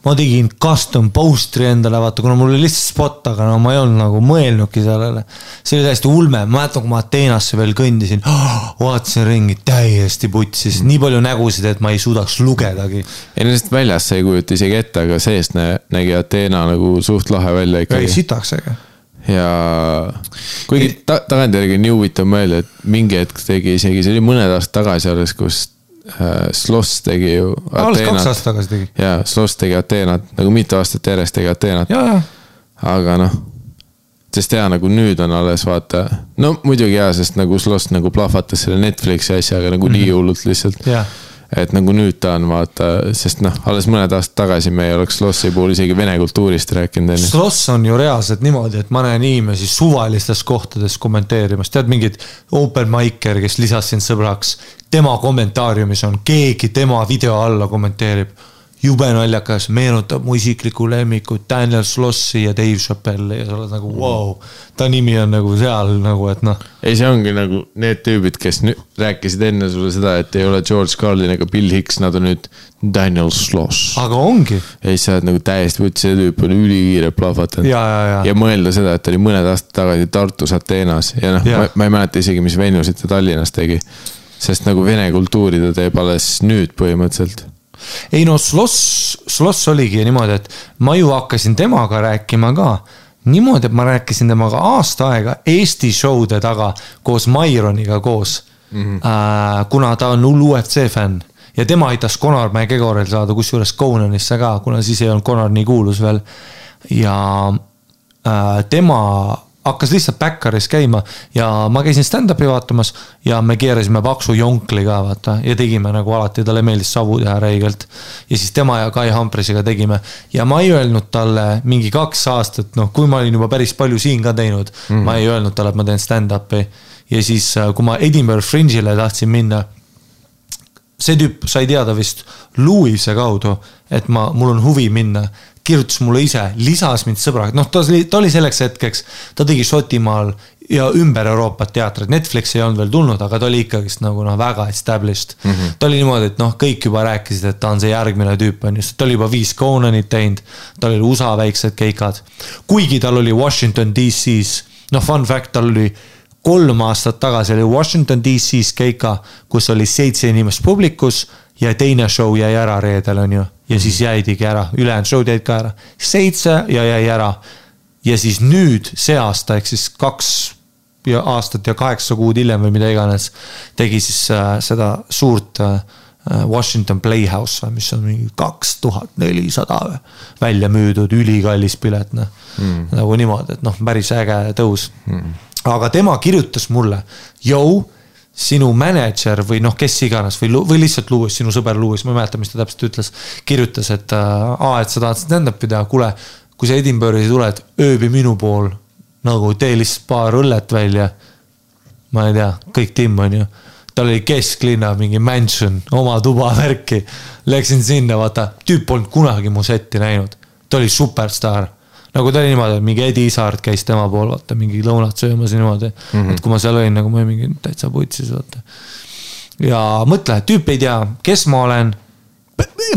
ma tegin custom poster'i endale, vaata, kuna mul oli lihtsalt spot, aga no ma ei olnud nagu mõelnudki sellele. see oli täiesti ulme, ma mäletan, kui ma Ateenasse veel kõndisin oh, vaatasin ringi täiesti putsis mm., nii palju nägusid, et ma ei suudaks lugedagi. ei no sest väljas sa ei kujuta isegi ette, aga seest nä- nägi Ateena nagu suht lahe välja ei, ikkagi. sitaks äge. ja kuigi ta, tagantjärgi on nii huvitav mõelda, et mingi hetk tegi isegi, see oli mõned aastad tagasi alles, kus äh, Sloss tegi ju. alles kaks aastat tagasi tegi. jaa, Sloss tegi Ateenat nagu mitu aastat järjest tegi Ateenat. aga noh, sest jaa, nagu nüüd on alles vaata, no muidugi jaa, sest nagu Sloss nagu plahvatas selle Netflixi asjaga nagu mm -hmm. nii hullult lihtsalt. Et nagu nüüd ta on vaata, sest noh, alles mõned aastad tagasi me ei oleks Slossi puhul isegi vene kultuurist rääkinud onju. Sloss on ju reaalselt niimoodi, et ma näen inimesi suvalistes kohtades kommenteerimas, tead mingid open micer, kes lisas sind sõbraks. tema kommentaariumis on keegi tema video alla kommenteerib. Jube naljakas, meenutab mu isiklikku lemmikut Daniel Slossi ja Dave Chappelle'i ja sa oled nagu vau wow,. ta nimi on nagu seal nagu, et noh, ei, see ongi nagu need tüübid, kes nüüd rääkisid enne sulle seda, et ei ole George Carlin ega Bill Hicks, nad on nüüd Daniel Sloss. aga ongi ja siis sa oled nagu täiesti, see tüüp on ülikiire plahvatanud. ja, ja, ja, mõelda seda, et ta oli mõned aastad tagasi Tartus Ateenas ja noh Jah., ma ei mäleta isegi, mis venusid ta Tallinnas tegi. sest nagu vene kultuuri ta teeb alles nüüd põhimõtteliselt. Ei no Sloss, Sloss oligi niimoodi, et ma ju hakkasin temaga rääkima ka niimoodi, et ma rääkisin temaga aasta aega Eesti show'de taga koos Maironiga koos mm. -hmm. äh, kuna ta on hull UFC fänn ja tema aitas Conor McGregoril saada kusjuures Conanisse ka, kuna siis ei olnud Conor nii kuulus veel. ja äh, tema hakkas lihtsalt Backeris käima ja ma käisin stand-up'i vaatamas ja me keerasime paksu jonkli ka vaata ja tegime nagu alati, talle meeldis savu teha räigelt. ja siis tema ja Kai Humprisiga tegime ja ma ei öelnud talle mingi kaks aastat, noh, kui ma olin juba päris palju siin ka teinud mm, -hmm. ma ei öelnud talle, et ma teen stand-up'i. ja siis, kui ma Edinburgh Fringe'ile tahtsin minna see tüüp sai teada vist Louis'e kaudu, et ma, mul on huvi minna, kirjutas mulle ise, lisas mind sõbraga, noh, ta oli, ta oli selleks hetkeks, ta tegi Šotimaal ja ümber Euroopat teatrit, Netflix ei olnud veel tulnud, aga ta oli ikkagist nagu noh, väga established mm. -hmm. ta oli niimoodi, et noh, kõik juba rääkisid, et ta on see järgmine tüüp on ju, sest ta oli juba viis Conanit teinud, tal oli USA väiksed keikad. kuigi tal oli Washington DC-s, noh, fun fact, tal oli kolm aastat tagasi oli Washington DC-s keika, kus oli seitse inimest publikus ja teine show jäi ära reedel, on ju. Ja siis jäidigi ära, ülejäänud show'd jäid ka ära, seitse ja jäi ära. ja siis nüüd see aasta ehk siis kaks ja aastat ja kaheksa kuud hiljem või mida iganes, tegi siis äh, seda suurt äh, Washington Playhouse, mis on mingi kaks tuhat nelisada välja müüdud, ülikallis pilet, noh mm.. nagu niimoodi, et noh, päris äge tõus mm.. aga tema kirjutas mulle, jõu, sinu mänedžer või noh, kes iganes või, või lihtsalt Lewis, sinu sõber Lewis, ma ei mäleta, mis ta täpselt ütles. kirjutas, et äh, aa, et sa tahad stand-up'i teha, kuule, kui sa Edinburgh'i tuled, ööbi minu pool nagu tee lihtsalt paar õllet välja. ma ei tea, kõik timm on ju tal oli kesklinna mingi mansion, oma tuba värki. Läksin sinna, vaata, tüüp polnud kunagi mu setti näinud. ta oli superstaar. Nagu ta oli niimoodi, et mingi Edi Isaart käis tema pool, vaata mingi lõunat söömas ja niimoodi mm. -hmm. et kui ma seal olin, nagu ma olin mingi täitsa putsis, vaata. ja mõtle, tüüp ei tea, kes ma olen,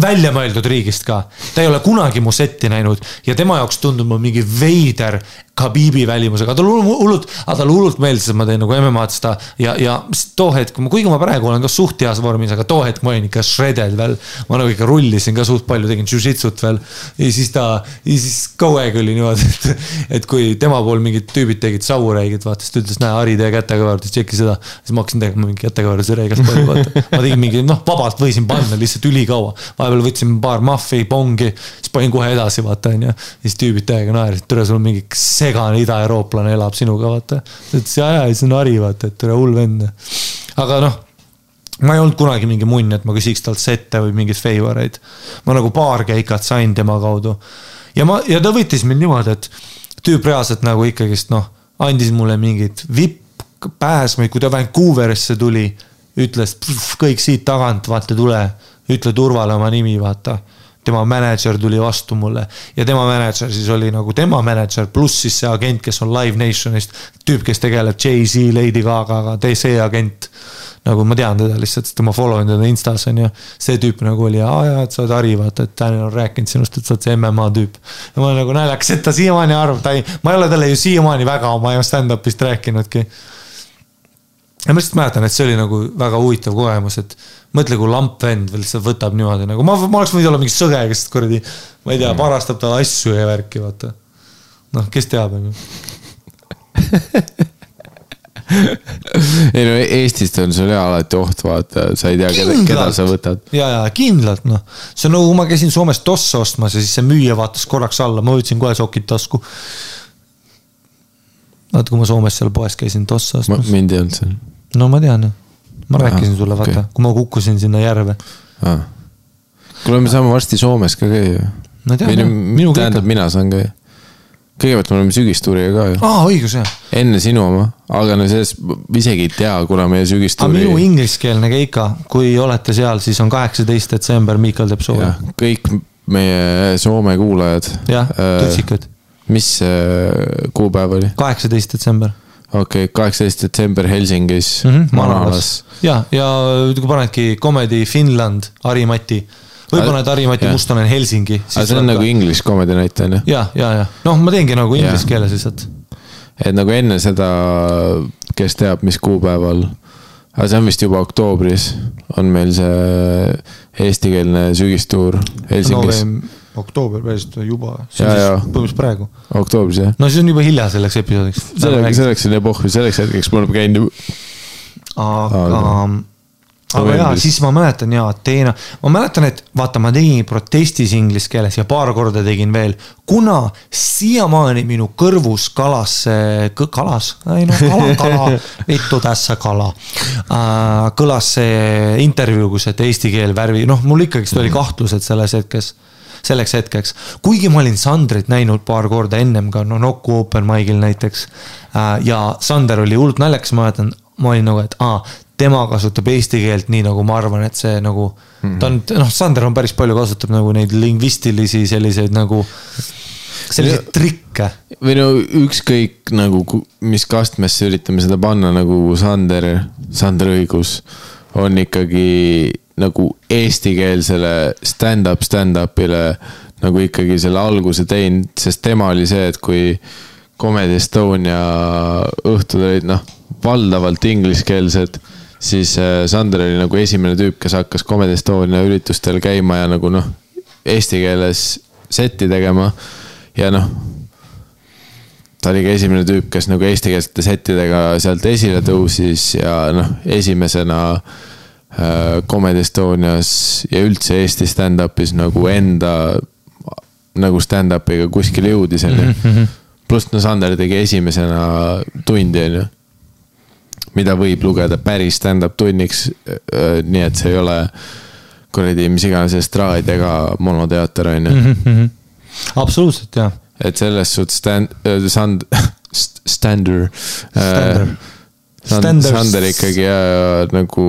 välja mõeldud riigist ka. ta ei ole kunagi mu setti näinud ja tema jaoks tundub ma mingi veider Khabibi välimusega, talle hullult, aga talle hullult meeldis, et ma teen nagu MM-ad seda ja, ja too hetk, kuigi ma praegu olen ka suht heas vormis, aga too hetk ma olin ikka shredded veel. ma nagu ikka rullisin ka suht palju, tegin jujitsut veel ja siis ta, ja siis kogu aeg oli niimoodi, et, et kui tema pool mingid tüübid tegid saureiget, vaata, siis ta ütles, näe, Harri, tee kätekõver, tšeki seda. siis ma hakkasin tegema mingi kätekõver reigas palju, vaata. ma tegin mingi, noh, vabalt võisin panna lihtsalt ülikaua. vahepeal võtsin paar mahvi, pongi, siis panin kohe edasi, vaata, onju. siis tüübid täiega naersid, tere, sul on mingi segane idaeurooplane elab sinuga, vaata. ta ütles, ja, ja, see on Harri, vaata, et tere, hull vend. aga noh ma ei olnud kunagi mingi munn, et ma küsiks talt sette või mingeid favor eid. ma nagu paar keikat sain tema kaudu. ja ma, ja ta võttis mind niimoodi, et tüüp reaalselt nagu ikkagist noh, andis mulle mingeid vipp-pääsmeid, kui ta Vancouverisse tuli. ütles kõik siit tagant, vaata, tule, ütle turvale oma nimi, vaata tema mänedžer tuli vastu mulle ja tema mänedžer siis oli nagu tema mänedžer, pluss siis see agent, kes on Live Nationist. tüüp, kes tegeleb Jay-Z, Lady Gagaga, see agent. nagu ma tean teda lihtsalt, sest ma follow in teda Instas on ju. see tüüp nagu oli, aa jaa, et sa oled Harri, vaata, et Daniel on rääkinud sinust, et sa oled see MMA tüüp. ja ma nagu naljakas, et ta siiamaani arvab, ta ei, ma ei ole talle ju siiamaani väga oma stand-up'ist rääkinudki ja ma lihtsalt mäletan, et see oli nagu väga huvitav kogemus, et mõtle, kui lamp vend veel lihtsalt võtab niimoodi nagu ma, ma oleks võinud olla mingi sõge, kes kuradi, ma ei tea, varastab talle asju ja värki, vaata. noh, kes teab, on ju. ei no Eestist on sul ja alati oht, vaata, sa ei tea, keda, keda sa võtad. ja, ja kindlalt noh, see on nagu ma käisin Soomes tosse ostmas ja siis see müüja vaatas korraks alla, ma võtsin kohe sokid tasku. vaata, kui ma Soomes seal poes käisin tosse ostmas. mind ei olnud seal. no ma tean jah, ma rääkisin sulle vaata okay., kui ma kukkusin sinna järve kuule, me saame varsti Soomes ka käia. no tean minuga ikka. tähendab, mina saan käia kõigepealt me oleme sügistuuriga ka ju. aa, õigus jah. enne sinu oma, aga no selles isegi ei tea, kuna meie sügistuuri. minu ingliskeelne keika, kui olete seal, siis on kaheksateist detsember, Miikal teeb soovi. kõik meie Soome kuulajad. jah, äh,. mis äh, kuupäev oli? kaheksateist detsember okei okay,, kaheksateist detsember Helsingis mm, -hmm, Manalas. ja, ja kui panedki Comedy Finland, Harimati võib-olla need Harri-Mati Mustonen Helsingi. aga see on nagu English comedy näite on ju? ja, ja, ja noh, ma teengi nagu inglise keeles lihtsalt. et nagu enne seda, kes teab, mis kuupäeval, aga see on vist juba oktoobris, on meil see eestikeelne sügistuur Helsingis no, oktoober päriselt juba, see on siis põhimõtteliselt praegu. oktoobris jah. no siis on juba hilja selleks episoodiks. selleks, selleks on epohh, selleks hetkeks me oleme käinud. aga, aga aga jaa, siis ma mäletan jaa, Ateena, ma mäletan, et vaata, ma tegin protestis inglise keeles ja paar korda tegin veel, kuna siiamaani minu kõrvus kalas see, kalas, ei noh, kala, kala, vittu tässä kala äh,. kõlas see intervjuu, kus, et eesti keel värvi, noh, mul ikkagist oli kahtlused selles hetkes selleks hetkeks. kuigi ma olin Sandrit näinud paar korda ennem ka, no Nokku open mic'il näiteks. Äh, ja Sander oli hullult naljakas, ma mäletan, ma olin nagu, et aa, tema kasutab eesti keelt nii, nagu ma arvan, et see nagu mm. -hmm. ta on, noh, Sander on päris palju kasutab nagu neid lingvistilisi selliseid nagu, selliseid ja, trikke. või no ükskõik nagu, mis kastmesse üritame seda panna, nagu Sander, Sander õigus on ikkagi nagu eestikeelsele stand-up stand-up'ile nagu ikkagi selle alguse teinud, sest tema oli see, et kui Comedy Estonia õhtud olid noh, valdavalt ingliskeelsed siis äh, Sander oli nagu esimene tüüp, kes hakkas Comedy Estonia üritustel käima ja nagu noh, eesti keeles setti tegema. ja noh, ta oli ka esimene tüüp, kes nagu eestikeelsete settidega sealt esile tõusis ja noh, esimesena äh, Comedy Estonias ja üldse Eesti stand-up'is nagu enda nagu stand-up'iga kuskile jõudis, onju. Mhm, mhm. pluss no Sander tegi esimesena tundi, onju mida võib lugeda päris stand-up tunniks. nii et see ei ole kuradi mis iganes estraad ega monoteater on ju. Mhm, absoluutselt jah. et selles suhtes stand, stand, stander. Stander. Sander ikkagi ja, ja nagu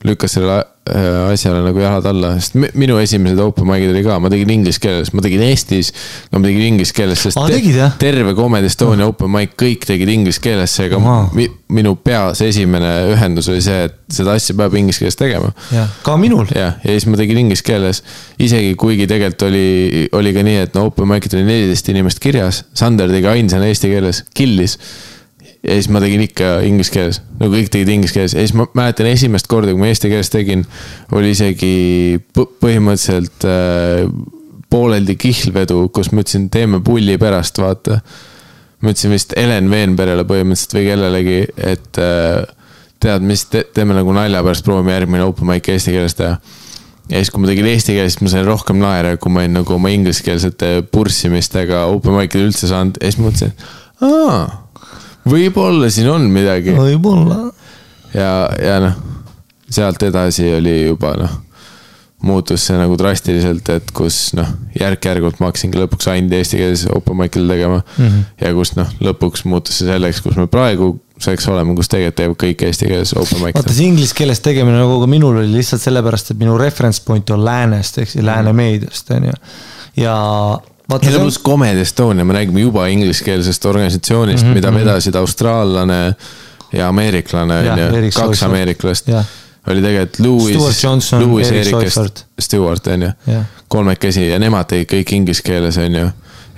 lükkas selle äh, asjale nagu jalad alla, sest mi- minu esimesed open mic'id oli ka, ma tegin inglise keeles, ma tegin Eestis. ma tegin inglise keeles, sest Aa, te- tegid, jah? terve Comedy Estonia open mic, kõik tegid inglise keeles, seega Ahaa. mi, minu peas esimene ühendus oli see, et seda asja peab inglise keeles tegema ka minul. jah, ja siis ma tegin inglise keeles, isegi kuigi tegelikult oli, oli ka nii, et no open mic'id oli neliteist inimest kirjas, Sander tegi ainsana eesti keeles, killis. Ja siis ma tegin ikka inglise keeles, no kõik tegid inglise keeles. Ja siis ma mäletan esimest korda, kui ma eesti keeles tegin, oli isegi põ- põhimõtteliselt äh, pooleldi kihlvedu, kus ma ütlesin, teeme pulli pärast, vaata. ma ütlesin vist Helen Veenperele põhimõtteliselt või kellelegi, et äh, tead, mis te, teeme nagu nalja pärast, proovime järgmine open mic eesti keeles teha. Ja siis, kui ma tegin eesti keeles, siis ma sain rohkem naera, kui ma olin nagu oma ingliskeelsete purssimistega open mic'il üldse saanud. Ja siis mõtlesin, aa, võib-olla siin on midagi võib-olla. ja, ja noh, sealt edasi oli juba noh, muutus see nagu drastiliselt, et kus noh, järk-järgult ma hakkasingi lõpuks ainult eesti keeles open mic'il tegema mm. -hmm. ja kus noh, lõpuks muutus see selleks, kus me praegu saaks olema, kus tegelikult teevad kõik eesti keeles open vaata mic'e. see inglise keeles tegemine nagu ka minul oli lihtsalt sellepärast, et minu reference point on läänest ehk siis lääne meediast on ju. ja see on pluss Comedy Estonia, me räägime juba ingliskeelsest organisatsioonist mm, Mhm, -hmm. mida vedasid austraallane ja ameeriklane on ju, kaks ameeriklast oli tegelikult Johnson, Louis Erik ja. Stewart on ju kolmekesi ja nemad tegid kõik inglise keeles on ju.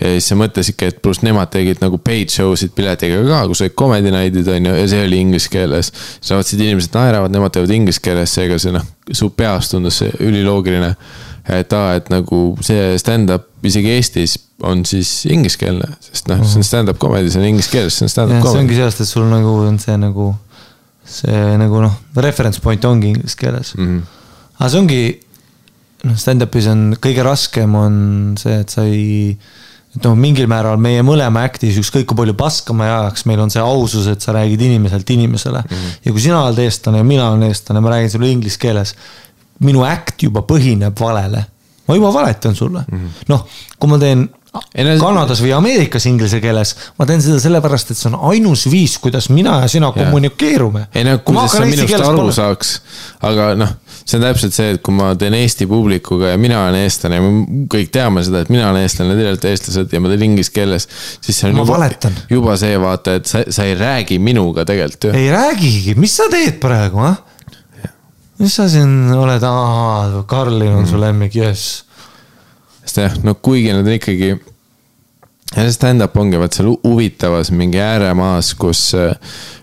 ja siis sa mõtlesidki, et pluss nemad tegid nagu paid show sid piletiga ka, kus olid comedy night'id on ju ja see oli inglise keeles. sa vaatasid, inimesed naeravad, nemad teevad inglise keeles, seega see noh, su peas tundus see üliloogiline. Et aa, et nagu see stand-up isegi Eestis on siis ingliskeelne, sest noh, see on stand-up comedy, see on inglise keeles, see on stand-up jah, see ongi comedy. sellest, et sul nagu on see nagu, see nagu noh, reference point ongi inglise keeles mm. Mhm. -hmm. aga see ongi, noh, stand-up'is on kõige raskem on see, et sa ei, et noh, mingil määral meie mõlema act'is ükskõik kui palju paska ma ei ajaks, meil on see ausus, et sa räägid inimeselt inimesele mm. Mhm. -hmm. ja kui sina oled eestlane ja mina olen eestlane, ma räägin sulle inglise keeles. Minu act juba põhineb valele, ma juba valetan sulle mm. -hmm. noh, kui ma teen Ei no- Kanadas või Ameerikas inglise keeles, ma teen seda sellepärast, et see on ainus viis, kuidas mina ja sina kommunikeerume. ei no kuidas sa minust aru saaks, aga noh, see on täpselt see, et kui ma teen Eesti publikuga ja mina olen eestlane ja me kõik teame seda, et mina olen eestlane, teie olete eestlased ja ma teen inglise keeles. siis see on Ma juba valetan., juba see vaata, et sa, sa ei räägi minuga tegelikult ju. ei räägigi, mis sa teed praegu, ah? Mis sa siin oled, Karlin on su lemmik, jess. sest jah, no kuigi nad on ikkagi, stand-up ongi vaat seal hu- huvitavas mingi ääremaas, kus äh,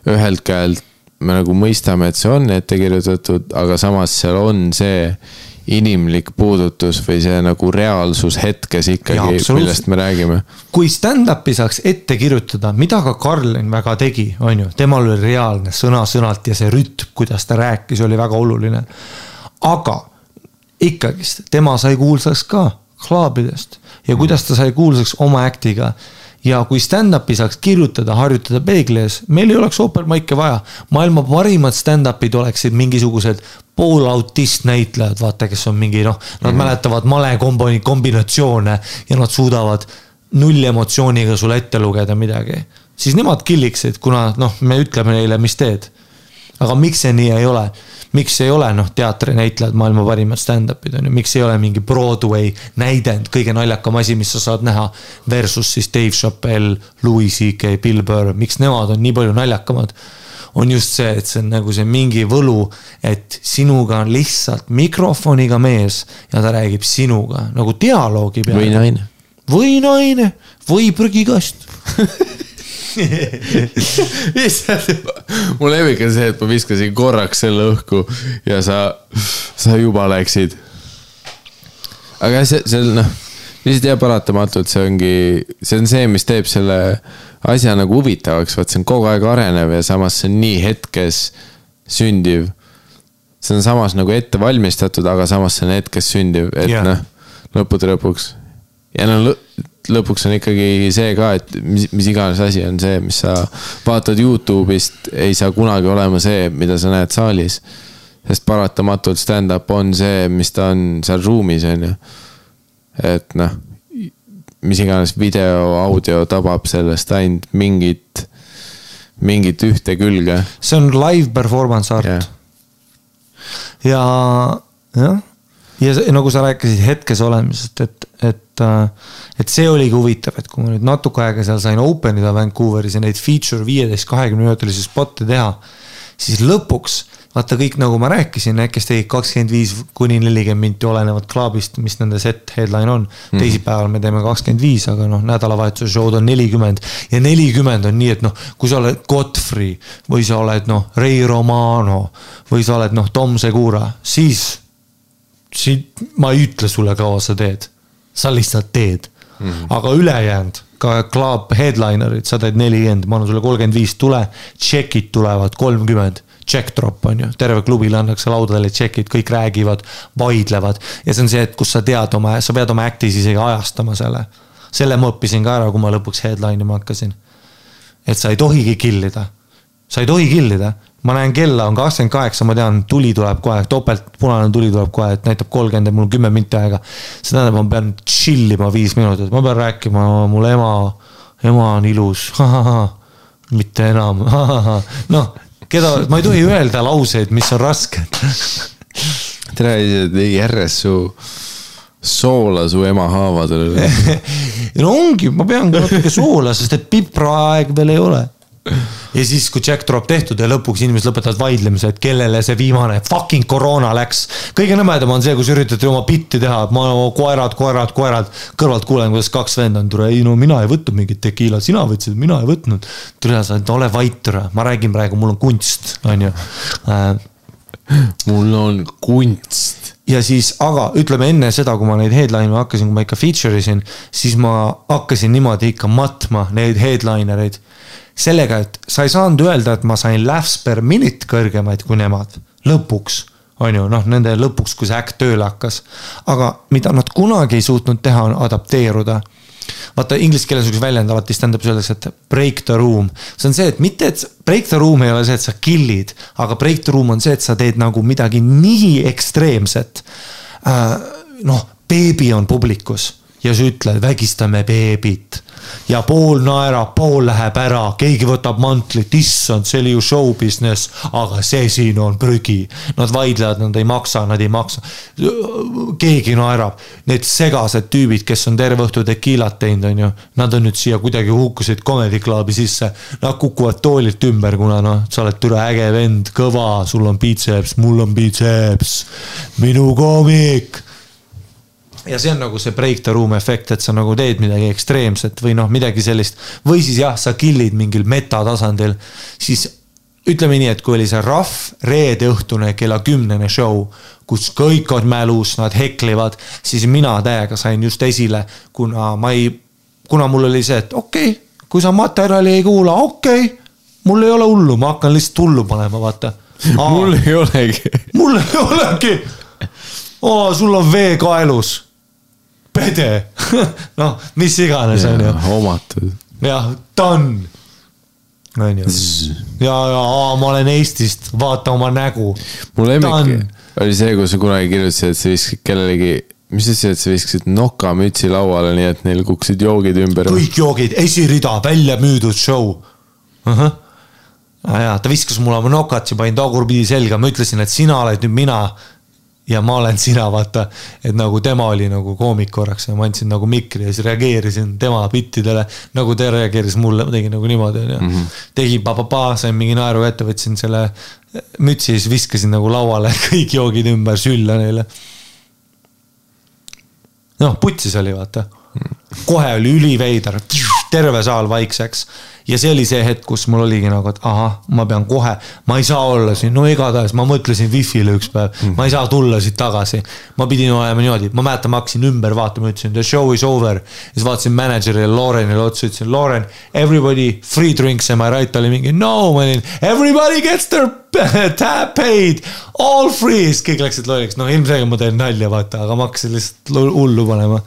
ühelt käelt me nagu mõistame, et see on ette kirjutatud, aga samas seal on see inimlik puudutus või see nagu reaalsus hetkes ikkagi, millest me räägime. kui stand-up'i saaks ette kirjutada, mida ka Karlin väga tegi, on ju, temal oli reaalne sõna-sõnalt ja see rütm, kuidas ta rääkis, oli väga oluline. aga ikkagist, tema sai kuulsaks ka klaabidest ja kuidas ta sai kuulsaks oma act'iga ja kui stand-up'i saaks kirjutada, harjutada peegli ees, meil ei oleks open mic'e vaja. maailma parimad stand-up'id oleksid mingisugused poolautist näitlejad, vaata, kes on mingi noh, nad mm -hmm. mäletavad malekomboni kombinatsioone ja nad suudavad null-emotsiooniga sulle ette lugeda midagi. siis nemad killiksid, kuna noh, me ütleme neile, mis teed. aga miks see nii ei ole? Miks ei ole noh, teatrinäitlejad maailma parimad stand-up'id on ju, miks ei ole mingi Broadway näidend, kõige naljakam asi, mis sa saad näha. Versus siis Dave Chappelle, Louis CK, Bill Burr, miks nemad on nii palju naljakamad on just see, et see on nagu see mingi võlu, et sinuga on lihtsalt mikrofoniga mees ja ta räägib sinuga nagu dialoogi peale. või naine. või naine või prügikast. mu lemmik on see, et ma viskasin korraks selle õhku ja sa, sa juba läksid. aga see, see on noh, lihtsalt jah, paratamatult see ongi, see on see, mis teeb selle asja nagu huvitavaks, vaat see on kogu aeg arenev ja samas see on nii hetkes sündiv. see on samas nagu ette valmistatud, aga samas see on hetkes sündiv, et Jah. noh, lõppude lõpuks. ja no lõpuks on ikkagi see ka, et mis, mis iganes asi on see, mis sa vaatad Youtube'ist, ei saa kunagi olema see, mida sa näed saalis. sest paratamatult stand-up on see, mis ta on seal ruumis, on ju. et noh, mis iganes video, audio tabab sellest ainult mingit, mingit ühte külge. see on live performance art yeah.. ja jah, ja nagu sa rääkisid hetkes olemisest, et, et, et see oligi huvitav, et kui ma nüüd natuke aega seal sain open ida Vancouveris ja neid feature viieteist, kahekümne minutilisi spot'e teha, siis lõpuks vaata kõik, nagu ma rääkisin, kes tegid kakskümmend viis kuni nelikümmend minti, olenevalt klaabist, mis nende set headline on. Mm. teisipäeval me teeme kakskümmend viis, aga noh, nädalavahetuse show'd on nelikümmend. Ja nelikümmend on nii, et noh, kui sa oled Godfrey või sa oled noh, Ray Romano või sa oled noh, Tom Segura, siis siit ma ei ütle sulle, kaua sa teed, sa lihtsalt teed mm. -hmm. aga ülejäänud, ka club headliner'id, sa teed nelikümmend, ma annan sulle kolmkümmend viis, tule, tšekid tulevad kolmkümmend check drop on ju, terve klubile antakse laudadele check'id, kõik räägivad, vaidlevad ja see on see, et kus sa tead oma, sa pead oma act'is isegi ajastama selle. selle ma õppisin ka ära, kui ma lõpuks headline ima hakkasin. et sa ei tohigi kill ida, sa ei tohi kill ida, ma näen kella on kakskümmend kaheksa, ma tean, tuli tuleb kohe, topelt punane tuli tuleb kohe, et näitab kolmkümmend ja mul on kümme minti aega. see tähendab, ma pean chill ima viis minutit, ma pean rääkima, mul ema, ema on ilus, mitte enam, noh keda, ma ei tohi öelda lauseid, mis on rasked. tere, järjest su soola su ema haavadele. no ongi, ma pean ka natuke soola, sest et pipraaeg veel ei ole ja siis, kui Jack Drop tehtud ja lõpuks inimesed lõpetavad vaidlemise, et kellele see viimane fucking koroona läks. kõige nõmedam on see, kus üritati oma bitti teha, et ma koerad, koerad, koerad. kõrvalt kuulen, kuidas kaks venda on, ei no mina ei võtnud mingit tekiilat, sina võtsid, mina ei võtnud. tule, sa ole vait, tule, ma räägin praegu, mul on kunst, on ju äh, mul on kunst. ja siis, aga ütleme enne seda, kui ma neid headline'e hakkasin, kui ma ikka feature isin, siis ma hakkasin niimoodi ikka matma neid headliner eid sellega, et sa ei saanud öelda, et ma sain laughs per minute kõrgemaid kui nemad, lõpuks on ju, noh, nende lõpuks, kui see äkk tööle hakkas. aga mida nad kunagi ei suutnud teha, on adapteeruda. vaata inglise keeles üks väljend alati stand-up'is öeldakse, et break the room. see on see, et mitte, et break the room ei ole see, et sa kill'id, aga break the room on see, et sa teed nagu midagi nii ekstreemset äh,. noh, beebi on publikus ja sa ütled, vägistame beebit ja pool naerab, pool läheb ära, keegi võtab mantlit, issand, see oli ju show business, aga see siin on prügi. Nad vaidlevad, nad ei maksa, nad ei maksa. keegi naerab, need segased tüübid, kes on terve õhtu tekiilat teinud, on ju, nad on nüüd siia kuidagi hukkusid Comedy Clubi sisse. Nad kukuvad toolilt ümber, kuna noh, sa oled türa äge vend, kõva, sul on biitseps, mul on biitseps, minu koomik ja see on nagu see break the room efekt, et sa nagu teed midagi ekstreemset või noh, midagi sellist. või siis jah, sa kill'id mingil metatasandil, siis ütleme nii, et kui oli see rahv reedeõhtune kella kümnene show, kus kõik on mälus, nad heklivad, siis mina täiega sain just esile, kuna ma ei, kuna mul oli see, et okei okay,, kui sa materjali ei kuula, okei okay,, mul ei ole hullu, ma hakkan lihtsalt hullu panema, vaata. mul ei olegi. mul ei olegi. aa, sul on vee kaelus pede noh, mis iganes, on ju. omatud. jah, done. on ju. ja, ja aa, ma olen Eestist, vaata oma nägu. mu lemmik oli see, kui sa kunagi kirjutasid, et sa viskasid kellelegi mis ütlesid, et sa viskasid nokamütsi lauale, nii et neil kukkusid joogid ümber? kõik joogid, esirida, välja müüdud show uh. -huh. Ah, jaa, ta viskas mulle oma nokatsi, panin tagurpidi selga, ma ütlesin, et sina oled nüüd mina ja ma olen sina, vaata. et nagu tema oli nagu koomik korraks ja ma andsin nagu mikri ja siis reageerisin tema bittidele. nagu ta reageeris mulle, ma tegin nagu niimoodi, onju. Mhm. tegin pa-pa-pa, sain mingi naeru ette, võtsin selle mütsi, siis viskasin nagu lauale kõik joogid ümber sülla neile. noh, putsis oli, vaata. Kohe oli üliveider, terve saal vaikseks ja see oli see hetk, kus mul oligi nagu, et ahah, ma pean kohe, ma ei saa olla siin, no igatahes ma mõtlesin Wi-Fi'le üks päev mm., ma ei saa tulla siit tagasi. ma pidin olema niimoodi, ma mäletan, ma hakkasin ümber vaatama, ütlesin the show is over. siis vaatasin mänedžerile Laurenile otsa, ütlesin Lauren, everybody free drinks am I right, ta oli mingi no, ma olin everybody gets their tab paid, all free, siis kõik läksid lolliks, no ilmselgelt ma teen nalja, vaata, aga ma hakkasin lihtsalt hullu panema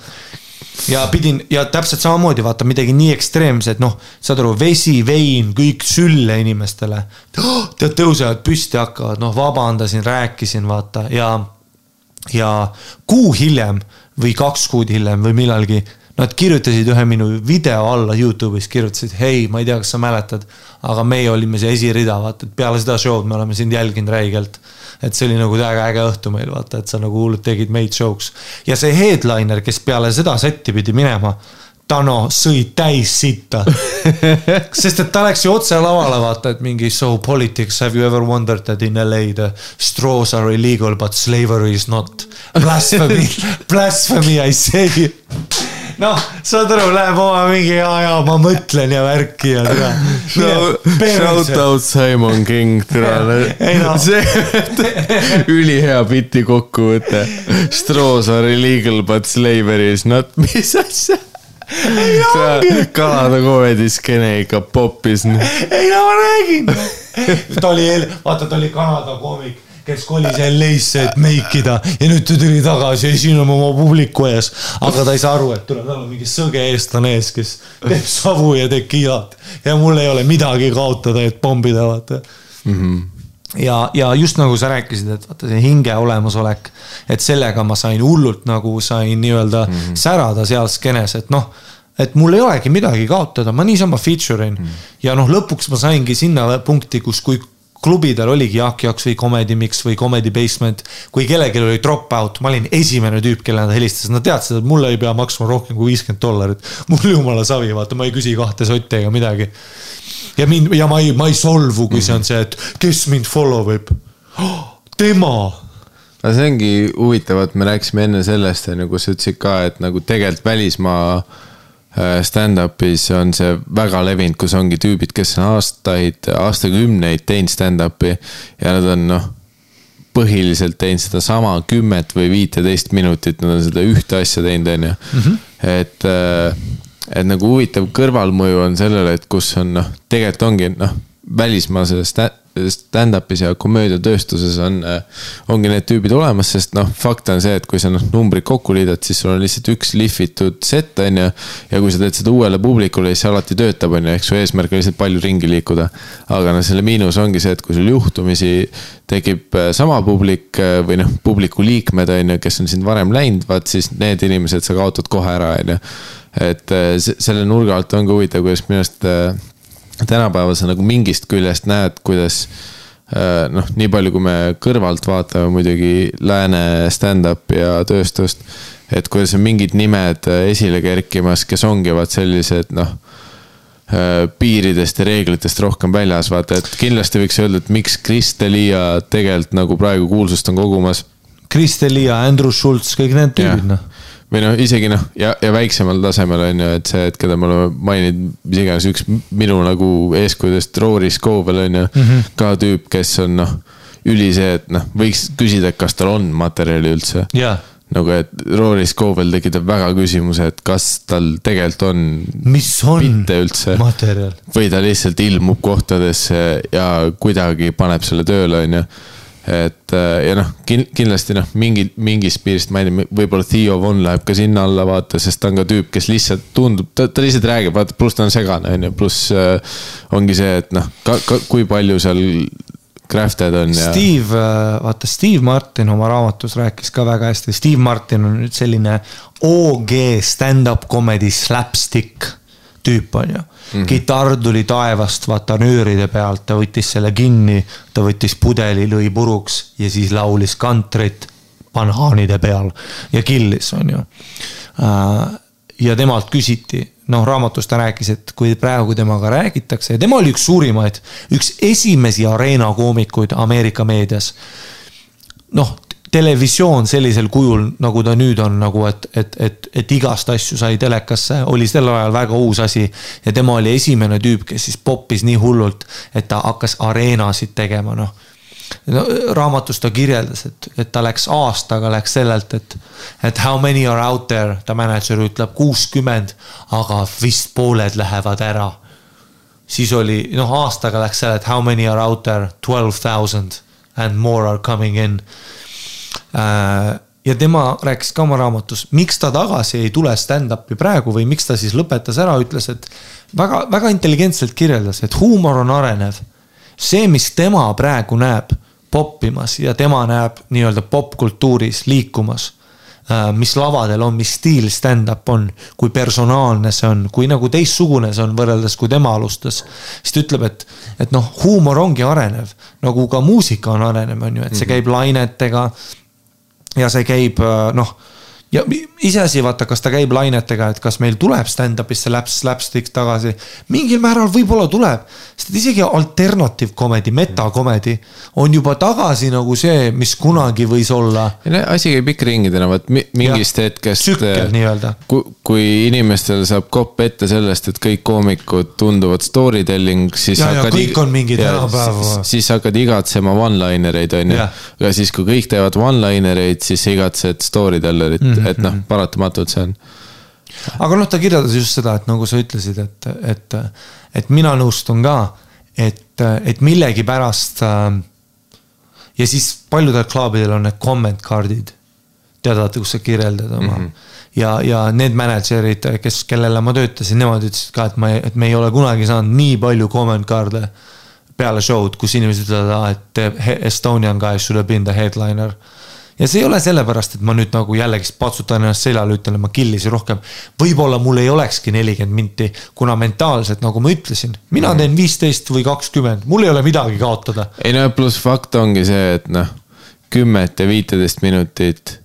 ja pidin ja täpselt samamoodi vaata midagi nii ekstreemset, noh, saad aru, vesi, vein, kõik sülle inimestele. tead, tõusevad püsti, hakkavad, noh, vabandasin, rääkisin, vaata ja, ja kuu hiljem või kaks kuud hiljem või millalgi Nad kirjutasid ühe minu video alla Youtube'is, kirjutasid, hei, ma ei tea, kas sa mäletad, aga meie olime see esirida, vaata, et peale seda show'd me oleme sind jälginud räigelt. et see oli nagu täiega äge õhtu meil, vaata, et sa nagu hullult tegid meid show'ks. ja see headliner, kes peale seda setti pidi minema Tano sõi täis sitta sest et ta läks ju otse lavale, vaata, et mingi so politics, have you ever wondered that in LA the straws are illegal but slavery is not. Blasphemy blasphemy I say. Noh, saad aru, läheb oma mingi ja, ja ma mõtlen ja värki ja tere. Shout out Simon King, tere. Ei see ülihea biti kokkuvõte. Straws are illegal but slavery is not, mis asja? Kanada koomediskeene ikka poppis. ei no ma räägin. ta oli, vaata, ta oli Kanada koomik kes kolis LA-sse, et meikida ja nüüd ta tuli tagasi esinema oma publiku ees. aga ta ei saa aru, et tuleb, tal on mingi sõge eestlane ees, kes teeb savu ja tekiilat ja mul ei ole midagi kaotada, et pommida, vaata mm. -hmm ja, ja just nagu sa rääkisid, et vaata see hinge olemasolek, et sellega ma sain hullult nagu sain nii-öelda mm -hmm. särada seal skeenes, et noh et mul ei olegi midagi kaotada, ma niisama feature in mm. ja noh, lõpuks ma saingi sinna punkti, kus, kui klubidel oligi Jaak Jaks või Comedy Mix või Comedy Basement. kui kellelgi oli drop out, ma olin esimene tüüp, kellele nad helistasid, nad teadsid, et mulle ei pea maksma rohkem kui viiskümmend dollarit. mul jumala savi, vaata, ma ei küsi kahte sotti ega midagi ja mind ja ma ei, ma ei solvu, kui see on see, et kes mind follow ib oh,. tema. no see ongi huvitav, et me rääkisime enne sellest, on ju, kus sa ütlesid ka, et nagu tegelikult välismaa stand-up'is on see väga levinud, kus ongi tüübid, kes on aastaid, aastakümneid teinud stand-up'i ja nad on noh põhiliselt teinud sedasama kümmet või viiteist minutit, nad on seda ühte asja teinud, on ju. Mhm. et äh, et nagu huvitav kõrvalmõju on sellele, et kus on noh, tegelikult ongi noh, välismaa selles stand-up'is ja komöödiatööstuses on, ongi need tüübid olemas, sest noh, fakt on see, et kui sa noh, numbrid kokku liidad, siis sul on lihtsalt üks lihvitud set, on ju. ja kui sa teed seda uuele publikule, siis see alati töötab, on ju, ehk su eesmärk on lihtsalt palju ringi liikuda. aga noh, selle miinus ongi see, et kui sul juhtumisi tekib äh, sama publik äh, või noh, publiku liikmed, on ju, kes on sind varem läinud, vaat siis need inimesed sa kaotad kohe ära, on ju et äh, selle nurga alt on ka huvitav, kuidas minu arust äh, tänapäeval sa nagu mingist küljest näed, kuidas äh, noh, nii palju, kui me kõrvalt vaatame muidugi lääne stand-up'i ja tööstust. et kuidas on mingid nimed esile kerkimas, kes ongi vaat sellised noh piiridest ja reeglitest rohkem väljas, vaata, et kindlasti võiks öelda, et miks Chris Delia tegelikult nagu praegu kuulsust on kogumas. Chris Delia, Andrew Schultz, kõik need tüübid, noh või noh, isegi noh, ja, ja väiksemal tasemel on ju, et see, et keda me oleme maininud, mis iganes üks minu nagu eeskujudest, Rory Scovel on ju mm, -hmm. ka tüüp, kes on noh, üli see, et noh, võiks küsida, et kas tal on materjali üldse yeah nagu, et Rory Scovel tekitab väga küsimuse, et kas tal tegelikult on. mis on mitte üldse. materjal. või ta lihtsalt ilmub kohtadesse ja kuidagi paneb selle tööle, on ju et äh, ja noh, kindlasti noh, mingi, mingist piirist ma ei tea, võib-olla Theo Von läheb ka sinna alla, vaata, sest ta on ka tüüp, kes lihtsalt tundub, ta, ta lihtsalt räägib, vaata, pluss ta on segane, on ju, pluss äh, ongi see, et noh, kui palju seal crafted on ja. Steve, äh, vaata Steve Martin oma raamatus rääkis ka väga hästi, Steve Martin on nüüd selline OG stand-up comedy slapstick tüüp, on ju mm. -hmm. kitarr tuli taevast, vaata nööride pealt, ta võttis selle kinni, ta võttis pudeli, lõi puruks ja siis laulis kantrit banaanide peal ja killis, on ju. Äh, ja temalt küsiti, noh, raamatus ta rääkis, et kui praegu temaga räägitakse ja tema oli üks suurimaid, üks esimesi areena koomikuid Ameerika meedias. noh, televisioon sellisel kujul, nagu ta nüüd on, nagu et, et, et, et igast asju sai telekasse, oli sel ajal väga uus asi. ja tema oli esimene tüüp, kes siis poppis nii hullult, et ta hakkas areenasid tegema, noh no raamatus ta kirjeldas, et, et ta läks aastaga läks sellelt, et, et how many are out there, ta mänedžer ütleb kuuskümmend, aga vist pooled lähevad ära. siis oli, noh, aastaga läks selle, et how many are out there, twelve thousand and more are coming in ja tema rääkis ka oma raamatus, miks ta tagasi ei tule stand-up'i praegu või miks ta siis lõpetas ära, ütles, et väga, väga intelligentselt kirjeldas, et huumor on arenev. see, mis tema praegu näeb poppimas ja tema näeb nii-öelda popkultuuris liikumas. mis lavadel on, mis stiil stand-up on, kui personaalne see on, kui nagu teistsugune see on võrreldes, kui tema alustas. siis ta ütleb, et, et noh, huumor ongi arenev, nagu ka muusika on arenev, on ju, et see käib lainetega. Ja see käib noh ja iseasi, vaata, kas ta käib lainetega, et kas meil tuleb stand-up'is see läps, slapstick tagasi. mingil määral võib-olla tuleb, sest isegi alternative comedy, metakomedi on juba tagasi nagu see, mis kunagi võis olla. asi käib ikka ringidena, vot mingist ja, hetkest. tsükkel äh, nii-öelda. kui, kui inimestel saab kopp ette sellest, et kõik koomikud tunduvad story telling, siis. ja, ja kõik on mingi tänapäeva. Siis, hakkad igatsema one-liner eid, on ju. ja siis, kui kõik teevad one-liner eid, siis sa igatsed story tellerit mm. -hmm et noh, paratamatult see on. aga noh, ta kirjeldas just seda, et nagu sa ütlesid, et, et, et mina nõustun ka, et, et millegipärast. Äh, ja siis paljudel klaabidel on need comment card'id. tead, vaata, kus sa kirjeldad oma mm. -hmm ja, ja need mänedžerid, kes, kellele ma töötasin, nemad ütlesid ka, et ma, et me ei ole kunagi saanud nii palju comment card'e peale show'd, kus inimesed ütlevad, et Estonian guy should have been the headliner ja see ei ole sellepärast, et ma nüüd nagu jällegi patsutan ennast seljale, ütlen, et ma killisin rohkem. võib-olla mul ei olekski nelikümmend minti, kuna mentaalselt, nagu ma ütlesin, mina mhm. teen viisteist või kakskümmend, mul ei ole midagi kaotada. ei no pluss fakt ongi see, et noh, kümmet ja viiteist minutit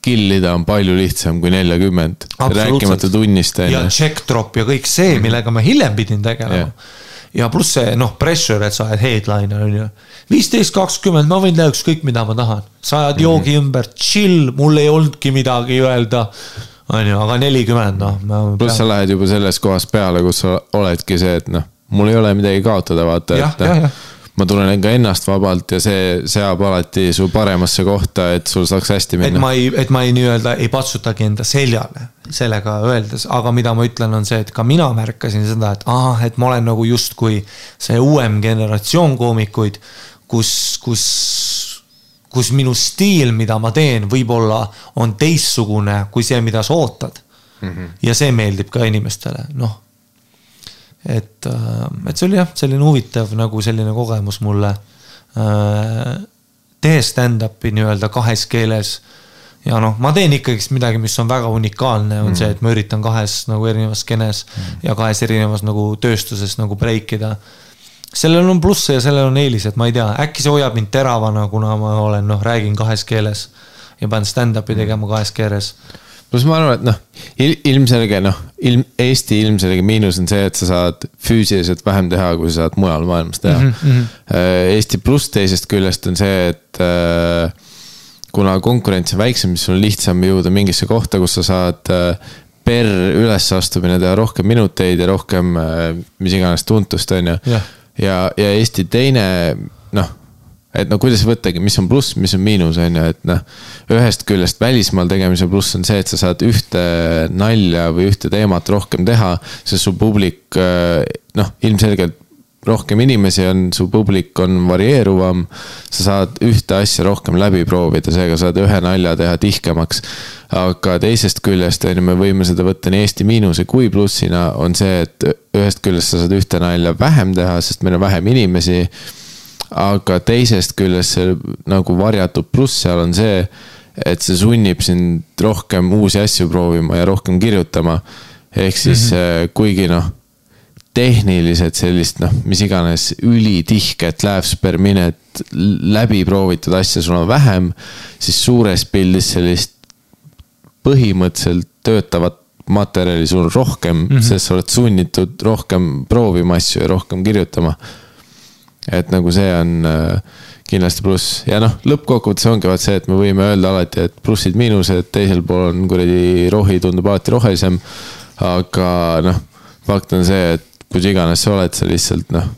killida on palju lihtsam kui neljakümmend. rääkimata tunnist. ja check drop ja kõik see, mhm. millega ma hiljem pidin tegelema. Ja pluss see noh, pressure, et sa oled headliner on ju viisteist, kakskümmend, ma võin teha ükskõik, mida ma tahan. sa ajad mm -hmm. joogi ümber, chill, mul ei olnudki midagi öelda. on ju, aga nelikümmend, noh. pluss sa lähed juba selles kohas peale, kus sa oledki see, et noh, mul ei ole midagi kaotada, vaata, et noh ma tunnen ka ennast vabalt ja see seab alati su paremasse kohta, et sul saaks hästi minna. et ma ei, et ma ei nii-öelda ei patsutagi enda seljale sellega öeldes, aga mida ma ütlen, on see, et ka mina märkasin seda, et ahah, et ma olen nagu justkui see uuem generatsioon koomikuid kus, kus, kus minu stiil, mida ma teen, võib-olla on teistsugune kui see, mida sa ootad mm. -hmm. ja see meeldib ka inimestele, noh. et, äh, et see oli jah, selline huvitav nagu selline kogemus mulle. Äh, tehes stand-up'i nii-öelda kahes keeles ja noh, ma teen ikkagist midagi, mis on väga unikaalne, on mm. see, et ma üritan kahes nagu erinevas skeenes mm. ja kahes erinevas nagu tööstuses nagu break ida. Sellel on plusse ja sellel on eelised, ma ei tea, äkki see hoiab mind teravana, kuna ma olen noh, räägin kahes keeles ja pean stand-up'i tegema kahes keeles. Pluss ma arvan, et noh il, ilmselge noh, ilm, Eesti ilmselge miinus on see, et sa saad füüsiliselt vähem teha, kui sa saad mujal maailmas teha. Mm. -hmm. Eesti pluss teisest küljest on see, et äh, kuna konkurents on väiksem, siis on lihtsam jõuda mingisse kohta, kus sa saad äh, per ülesastumine teha rohkem minuteid ja rohkem äh, mis iganes tuntust, on ju ja, ja Eesti teine noh, et no kuidas võttagi, mis on pluss, mis on miinus, on ju, et noh. ühest küljest välismaal tegemise pluss on see, et sa saad ühte nalja või ühte teemat rohkem teha, sest su publik noh, ilmselgelt rohkem inimesi on, su publik on varieeruvam. sa saad ühte asja rohkem läbi proovida, seega saad ühe nalja teha tihkemaks. aga teisest küljest on ju, me võime seda võtta nii Eesti miinuse kui plussina, on see, et ühest küljest sa saad ühte nalja vähem teha, sest meil on vähem inimesi. aga teisest küljest see nagu varjatud pluss seal on see, et see sunnib sind rohkem uusi asju proovima ja rohkem kirjutama. ehk siis mm -hmm. kuigi noh tehniliselt sellist noh, mis iganes ülitihket laughs per minute läbi proovitud asja sul on vähem, siis suures pildis sellist põhimõtteliselt töötavat materjali sul rohkem mm, -hmm. sest sa oled sunnitud rohkem proovima asju ja rohkem kirjutama. et nagu see on äh, kindlasti pluss ja noh, lõppkokkuvõttes ongi vaat see, et me võime öelda alati, et plussid-miinused, teisel pool on kuradi rohi tundub alati rohelisem. aga noh, fakt on see, et kus iganes sa oled, sa lihtsalt noh,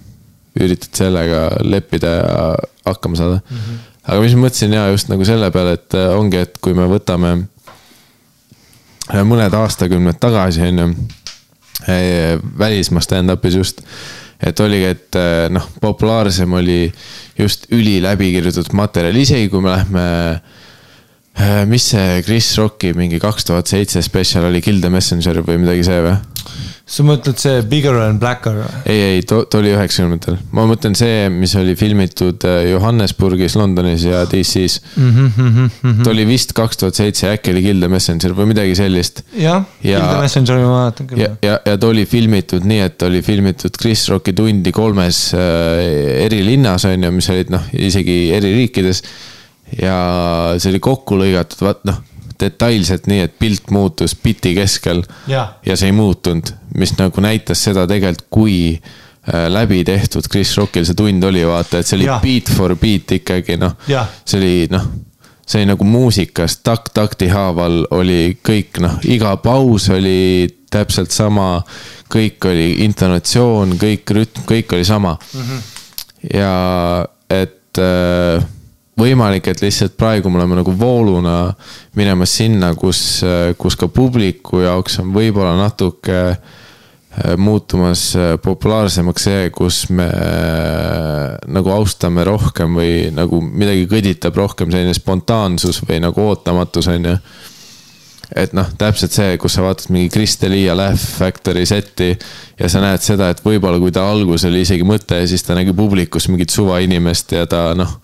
üritad sellega leppida ja hakkama saada mm. -hmm. aga mis ma mõtlesin ja just nagu selle peale, et äh, ongi, et kui me võtame äh, mõned aastakümned tagasi, on ju, äh, välismaa stand-up'is just, et oligi, et noh, populaarsem oli just üliläbi kirjutatud materjal, isegi kui me lähme mis see Chris Rocki mingi kaks tuhat seitse spetsial oli, Kill the Messenger või midagi see või? Sa mõtled see Bigger and Blacker või? ei, ei, too, too oli üheksakümnendatel. ma mõtlen see, mis oli filmitud äh, Johannesburgis, Londonis ja DC-s. Mhm, ta oli vist kaks tuhat seitse, äkki oli Kill the Messenger või midagi sellist. jah, Ja- Kill the Messengeri ma mäletan küll ja, ja, ja ta oli filmitud nii, et oli filmitud Chris Rocki tundi kolmes äh, eri linnas on ju, mis olid noh, isegi eri riikides. ja see oli kokku lõigatud, vaat noh, detailselt nii, et pilt muutus biti keskel Jah. ja see ei muutunud, mis nagu näitas seda tegelikult, kui äh, läbi tehtud Chris Rockil see tund oli, vaata, et see oli Jah. beat for beat ikkagi noh see oli noh, see oli nagu muusikas takt takti haaval oli kõik noh, iga paus oli täpselt sama, kõik oli intonatsioon, kõik rütm, kõik oli sama mm. -hmm. ja et äh, võimalik, et lihtsalt praegu me oleme nagu vooluna minemas sinna, kus, kus ka publiku jaoks on võib-olla natuke äh, muutumas äh, populaarsemaks see, kus me äh, nagu austame rohkem või nagu midagi kõditab rohkem selline spontaansus või nagu ootamatus on ju. Et noh, täpselt see, kus sa vaatad mingi Kristelia Laugh Factory seti ja sa näed seda, et võib-olla kui ta alguses oli isegi mõte siis ta nägi publikus mingit suvainimest ja ta noh,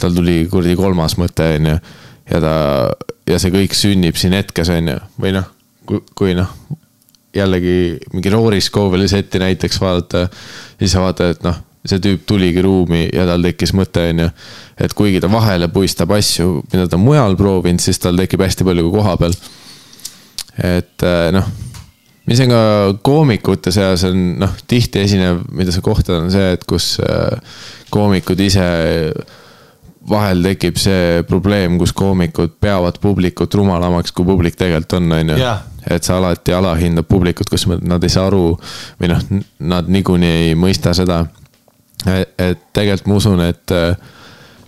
tal tuli kuradi kolmas mõte onju ja ta ja see kõik sünnib siin hetkes onju või noh, kui, kui noh jällegi mingi Rory Scovel'i seti näiteks vaadata, siis sa vaatad, et noh, see tüüp tuligi ruumi ja tal tekkis mõte, onju. et kuigi ta vahele puistab asju, mida ta on mujal proovinud, siis tal tekib hästi palju ka koha peal. et eh, noh, mis on ka koomikute seas on noh, tihti esinev, mida sa kohtad, on see, et kus eh, koomikud ise vahel tekib see probleem, kus koomikud peavad publikut rumalamaks, kui publik tegelikult on, on ju et sa alati alahindad publikut, kus nad ei saa aru või noh, nad niikuinii ei mõista seda. et tegelikult ma usun, et,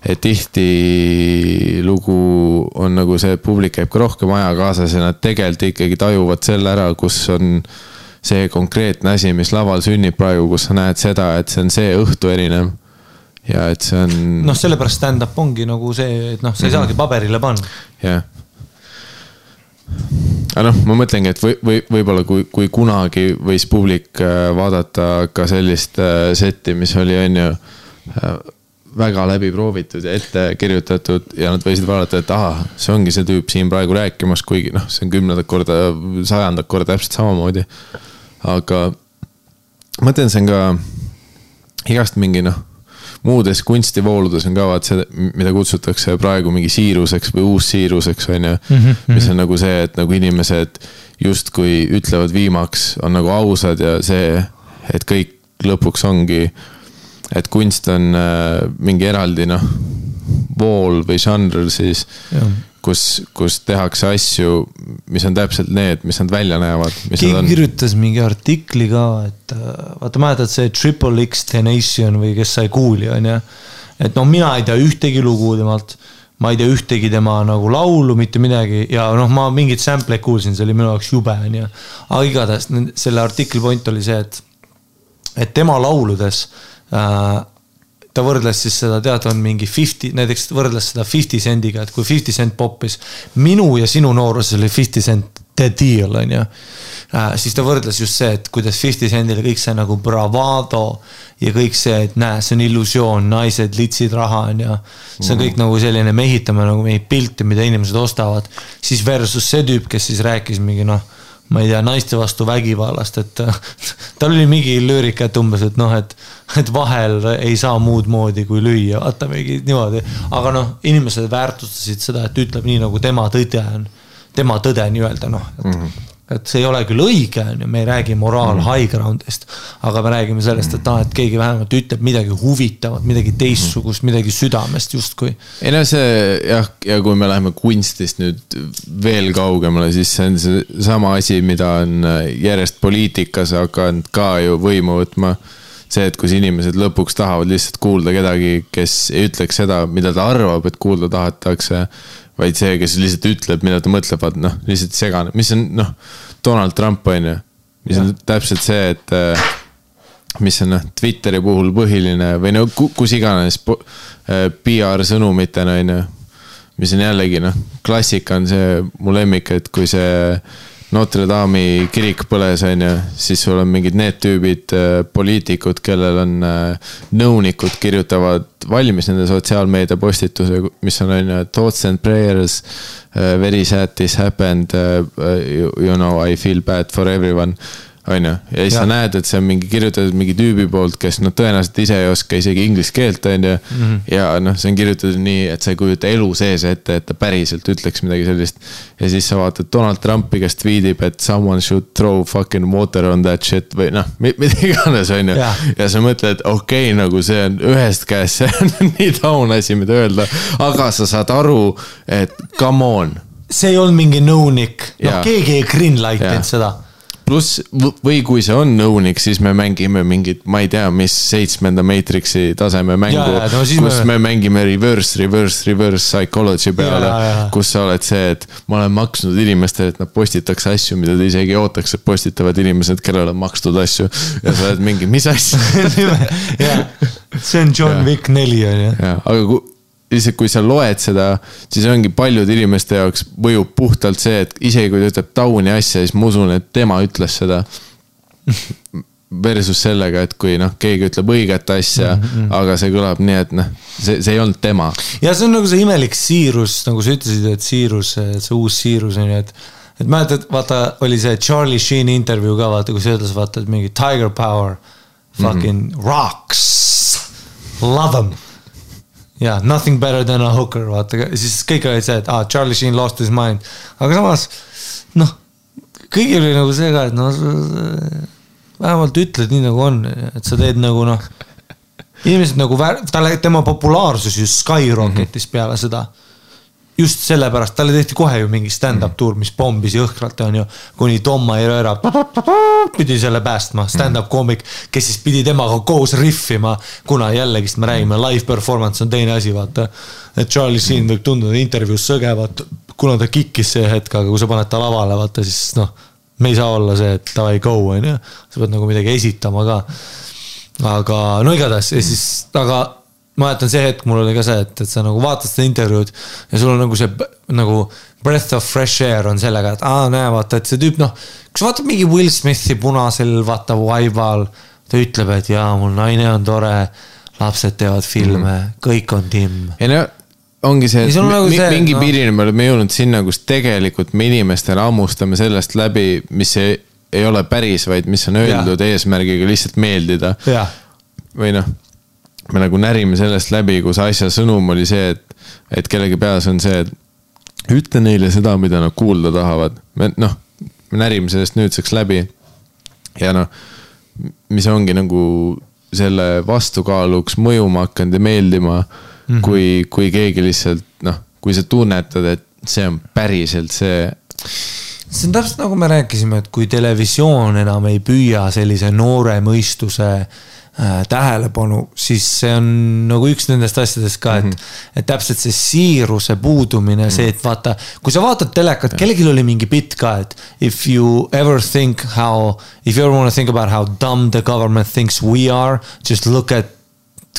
et tihtilugu on nagu see, et publik käib ka rohkem aja kaasas ja nad tegelikult ikkagi tajuvad selle ära, kus on see konkreetne asi, mis laval sünnib praegu, kus sa näed seda, et see on see õhtu erinev. Ja et see on. noh, sellepärast stand-up ongi nagu see, et noh, sa ei saagi paberile panna. jah. aga noh, ma mõtlengi, et või, või võib-olla kui, kui kunagi võis publik äh, vaadata ka sellist äh, setti, mis oli, on ju. väga läbi proovitud ja ette kirjutatud ja nad võisid vaadata, et ahah, see ongi see tüüp siin praegu rääkimas, kuigi noh, see on kümnendat korda, sajandat korda täpselt samamoodi. aga ma mõtlen, see on ka igast mingi noh muudes kunstivooludes on ka vaat see, mida kutsutakse praegu mingi siiruseks või uussiiruseks, on ju. mis on nagu see, et nagu inimesed justkui ütlevad viimaks, on nagu ausad ja see, et kõik lõpuks ongi, et kunst on äh, mingi eraldi noh, vool või žanr siis, kus, kus tehakse asju, mis on täpselt need, mis nad välja näevad. keegi kirjutas mingi artikli ka, et äh, vaata, mäletad see Triple X Tenation või kes sai kuuli, onju. et no mina ei tea ühtegi lugu temalt, ma ei tea ühtegi tema nagu laulu, mitte midagi ja noh, ma mingeid sample'id kuulsin, see oli minu jaoks jube, onju. aga igatahes selle artikli point oli see, et, et tema lauludes äh, ta võrdles siis seda, tead, on mingi fifty, näiteks võrdles seda Fifty Cent'iga, et kui Fifty Cent poppis minu ja sinu nooruses oli Fifty Cent the deal, on ju. siis ta võrdles just see, et kuidas Fifty Centile kõik see nagu bravado ja kõik see, et näe, see on illusioon, naised litsid raha, on ju. see on kõik nagu selline, me ehitame nagu mingeid pilte, mida inimesed ostavad. siis versus see tüüp, kes siis rääkis mingi noh ma ei tea, naiste vastu vägivallast, et tal oli mingi lüürika, et umbes, et noh, et, et vahel ei saa muud moodi kui lüüa, vaata mingi niimoodi. aga noh, inimesed väärtustasid seda, et ütleb nii, nagu tema tõde on, tema tõde nii-öelda noh, et mm. -hmm et see ei ole küll õige, on ju, me ei räägi moraal mm. high ground'ist, aga me räägime sellest, et noh, et keegi vähemalt ütleb midagi huvitavat, midagi teistsugust, midagi südamest justkui. ei no see jah, ja kui me läheme kunstist nüüd veel kaugemale, siis see on seesama asi, mida on järjest poliitikas hakanud ka ju võimu võtma see, et kus inimesed lõpuks tahavad lihtsalt kuulda kedagi, kes ei ütleks seda, mida ta arvab, et kuulda tahetakse. Vaid see, kes lihtsalt ütleb, mida ta mõtleb, vaat noh, lihtsalt segane, mis on noh, Donald Trump on ju. mis on täpselt see, et äh, mis on noh, Twitteri puhul põhiline või no ku- kus iganes po- äh, PR sõnumitena on ju. mis on jällegi noh, klassika on see mu lemmik, et kui see Notre Dame'i kirik põles, on ju, siis sul on mingid need tüübid, poliitikud, kellel on äh, nõunikud, kirjutavad valmis nende sotsiaalmeedia postituse, mis on, on ju, thoughts and prayers. Very sad this happened, you know I feel bad for everyone on ju, ja siis Jah. sa näed, et see on mingi kirjutatud mingi tüübi poolt, kes noh, tõenäoliselt ise ei oska isegi inglise keelt, on ju. ja noh, see on kirjutatud nii, et sa ei kujuta elu sees ette, et ta päriselt ütleks midagi sellist. ja siis sa vaatad Donald Trumpi, kes tweetib, et someone should throw fucking water on that shit või noh, mida iganes, on ju ja sa mõtled, okei okay,, nagu see on ühest käest, see on nii taun asi, mida öelda, aga sa saad aru, et come on. See ei olnud mingi nõunik, noh keegi ei greenlight'inud seda. Pluss või kui see on nõunik, siis me mängime mingit, ma ei tea, mis seitsmenda Matrixi taseme mängu no kus me- me... me mängime reverse, reverse, reverse psychology peale kus sa oled see, et ma olen maksnud inimestele, et nad postitaks asju, mida te isegi ei ootaks, et postitavad inimesed, kellele on makstud asju. ja sa oled mingi, mis asja see on John Jaa. Wick neli on ju. ja, aga kui, lihtsalt kui sa loed seda, siis ongi paljude inimeste jaoks mõjub puhtalt see, et isegi kui ta ütleb tauni asja, siis ma usun, et tema ütles seda. Versus sellega, et kui noh, keegi ütleb õiget asja mm, -hmm. aga see kõlab nii, et noh, see, see ei olnud tema. ja see on nagu see imelik siirus, nagu sa ütlesid, et siirus, see uus siirus on ju, et et mäletad, vaata, oli see Charlie Sheeni intervjuu ka, vaata, kus ütles, vaata, et mingi tiger power, fucking mm -hmm. rocks, love them. Ja nothing better than a hooker, vaata, siis kõik olid see, et aa ah,, Charlie Sheen lost his mind, aga samas noh, kõigil oli nagu see ka, et noh, vähemalt ütled nii nagu on, et sa teed nagu noh inimesed nagu talle, tema populaarsus ju skyrocketis peale seda. Just sellepärast, talle tehti kohe ju mingi stand-up tuur, mis pombis jõhkralt, on ju. kuni Tom Airera pidi selle päästma, stand-up koomik, kes siis pidi temaga koos rihvima. kuna jällegist me räägime, live performance on teine asi, vaata. et Charlie Sheen võib tunduda intervjuus sõge, vaata, kuna ta kikkis see hetk, aga kui sa paned ta lavale, vaata siis noh, me ei saa olla see, et davai go, on ju. sa pead nagu midagi esitama ka aga no igatahes ja siis, aga mäletan see hetk, mul oli ka see, et, et sa nagu vaatad seda intervjuud ja sul on nagu see nagu breath of fresh air on sellega, et aa, näe, vaata, et see tüüp, noh. kui sa vaatad mingi Will Smithi punasel, vaata, vaival, ta ütleb, et jaa, mul naine on tore, lapsed teevad filme mm, -hmm. kõik on timm. ja no ongi see, Ja et on nagu see, mingi noh. piirini me oleme jõudnud sinna, kus tegelikult me inimestele hammustame sellest läbi, mis ei, ei ole päris, vaid mis on öeldud eesmärgiga lihtsalt meeldida. või noh, me nagu närime sellest läbi, kus asja sõnum oli see, et, et kellegi peas on see, et ütle neile seda, mida nad kuulda tahavad. me noh, me närime sellest nüüdseks läbi. ja noh, mis ongi nagu selle vastukaaluks mõjuma hakanud ja meeldima mm. -hmm. kui, kui keegi lihtsalt noh, kui sa tunnetad, et see on päriselt see see on täpselt nagu me rääkisime, et kui televisioon enam ei püüa sellise noore mõistuse äh, tähelepanu, siis see on nagu üks nendest asjadest ka, et mm, -hmm. et täpselt see siiruse puudumine mm, -hmm. see, et vaata, kui sa vaatad telekat, kellelgi oli mingi bitt ka, et if you ever think how, if you ever wanna think about how dumb the government thinks we are, just look at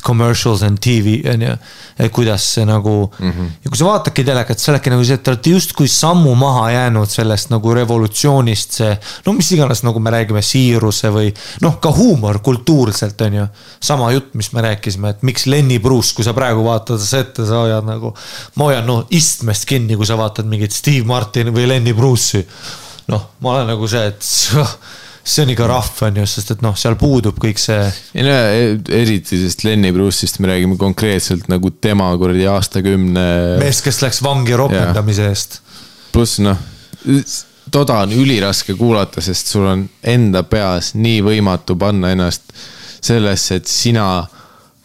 commercials and TV on ju, et kuidas see nagu mm. -hmm. ja kui sa vaatadki telekat, sa oledki nagu see, et te olete justkui sammu maha jäänud sellest nagu revolutsioonist, see. no mis iganes, nagu me räägime, siiruse või noh, ka huumor kultuurselt on ju. sama jutt, mis me rääkisime, et miks Lenny Bruce, kui sa praegu vaatad seda ette, sa hoiad nagu. ma hoian noh istmest kinni, kui sa vaatad mingit Steve Martin või Lenny Bruce'i. noh, ma olen nagu see, et see on ikka rahv on ju, sest et noh, seal puudub kõik see ei no eriti sellest Lenny Bruce'ist me räägime konkreetselt nagu tema kuradi aastakümne. mees, kes läks vangi ropendamise eest. pluss noh, toda on üliraske kuulata, sest sul on enda peas nii võimatu panna ennast sellesse, et sina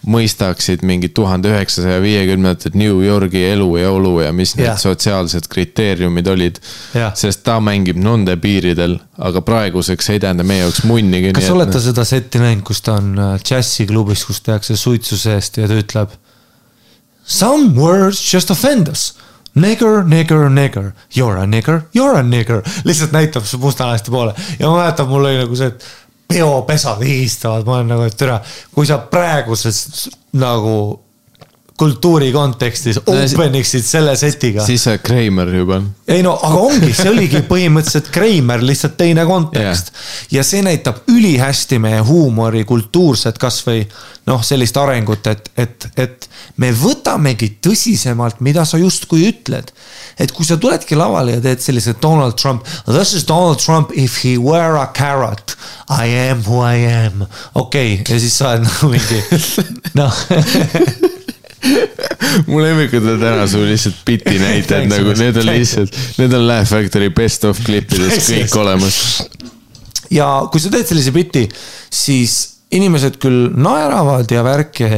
mõistaksid mingi tuhande üheksasaja viiekümnendatel New Yorgi elu ja olu ja mis need Jah. sotsiaalsed kriteeriumid olid. Jah. sest ta mängib nende piiridel, aga praeguseks ei tähenda meie jaoks munnigi. kas olete seda setti näinud, kus ta on äh, džässiklubis, kus tehakse suitsu seest ja ta ütleb. Some words just offend us. Nigger, nigger, nigger, you are a nigger, you are a nigger, lihtsalt näitab su mustanahaliste poole ja ma mäletan, mul oli nagu see, et peopesad higistavad, ma olen nagu, et tere, kui sa praeguses nagu kultuuri kontekstis open iksid selle setiga. siis sa oled Kreimer juba. ei no aga ongi, see oligi põhimõtteliselt Kreimer, lihtsalt teine kontekst yeah.. ja see näitab ülihästi meie huumori kultuurset kasvõi noh, sellist arengut, et, et, et me võtamegi tõsisemalt, mida sa justkui ütled. et kui sa tuledki lavale ja teed sellise Donald Trump, this is Donald Trump if he were a carrot. I am who I am, okei okay., ja siis sa oled nagu mingi noh mu lemmikud on täna su lihtsalt biti näitajad nagu need on lihtsalt, need on Laugh Factory best of klippides kõik olemas. ja kui sa teed sellise biti, siis inimesed küll naeravad ja värki,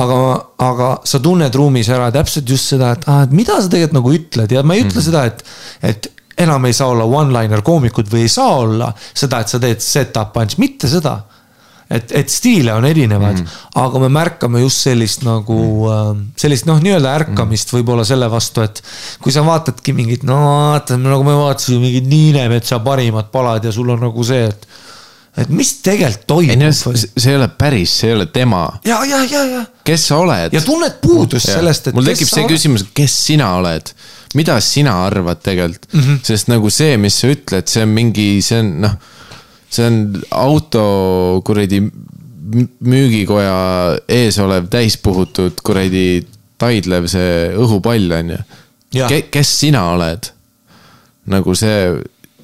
aga, aga sa tunned ruumis ära täpselt just seda, et ah,, et mida sa tegelikult nagu ütled ja ma ei ütle mm seda, et, et enam ei saa olla one-liner koomikud või ei saa olla seda, et sa teed set-up punch, mitte seda. et, et stiile on erinevad mm, -hmm. aga me märkame just sellist nagu mm, -hmm. sellist noh, nii-öelda ärkamist võib-olla selle vastu, et kui sa vaatadki mingit, no vaata, nagu me vaatasime mingit Niinemetsa parimat palad ja sul on nagu see, et et mis tegelikult toimub. see ei ole päris, see ei ole tema, ja, ja, ja, ja, kes sa oled. ja tunned puudust sellest, et. mul tekib see. küsimus, kes sina oled, mida sina arvad tegelikult mm. -hmm. sest nagu see, mis sa ütled, see on mingi, see on noh, see on auto kuradi müügikoja ees olev täispuhutud kuradi taidlev see õhupall on ju. Ke,. kes sina oled? nagu see,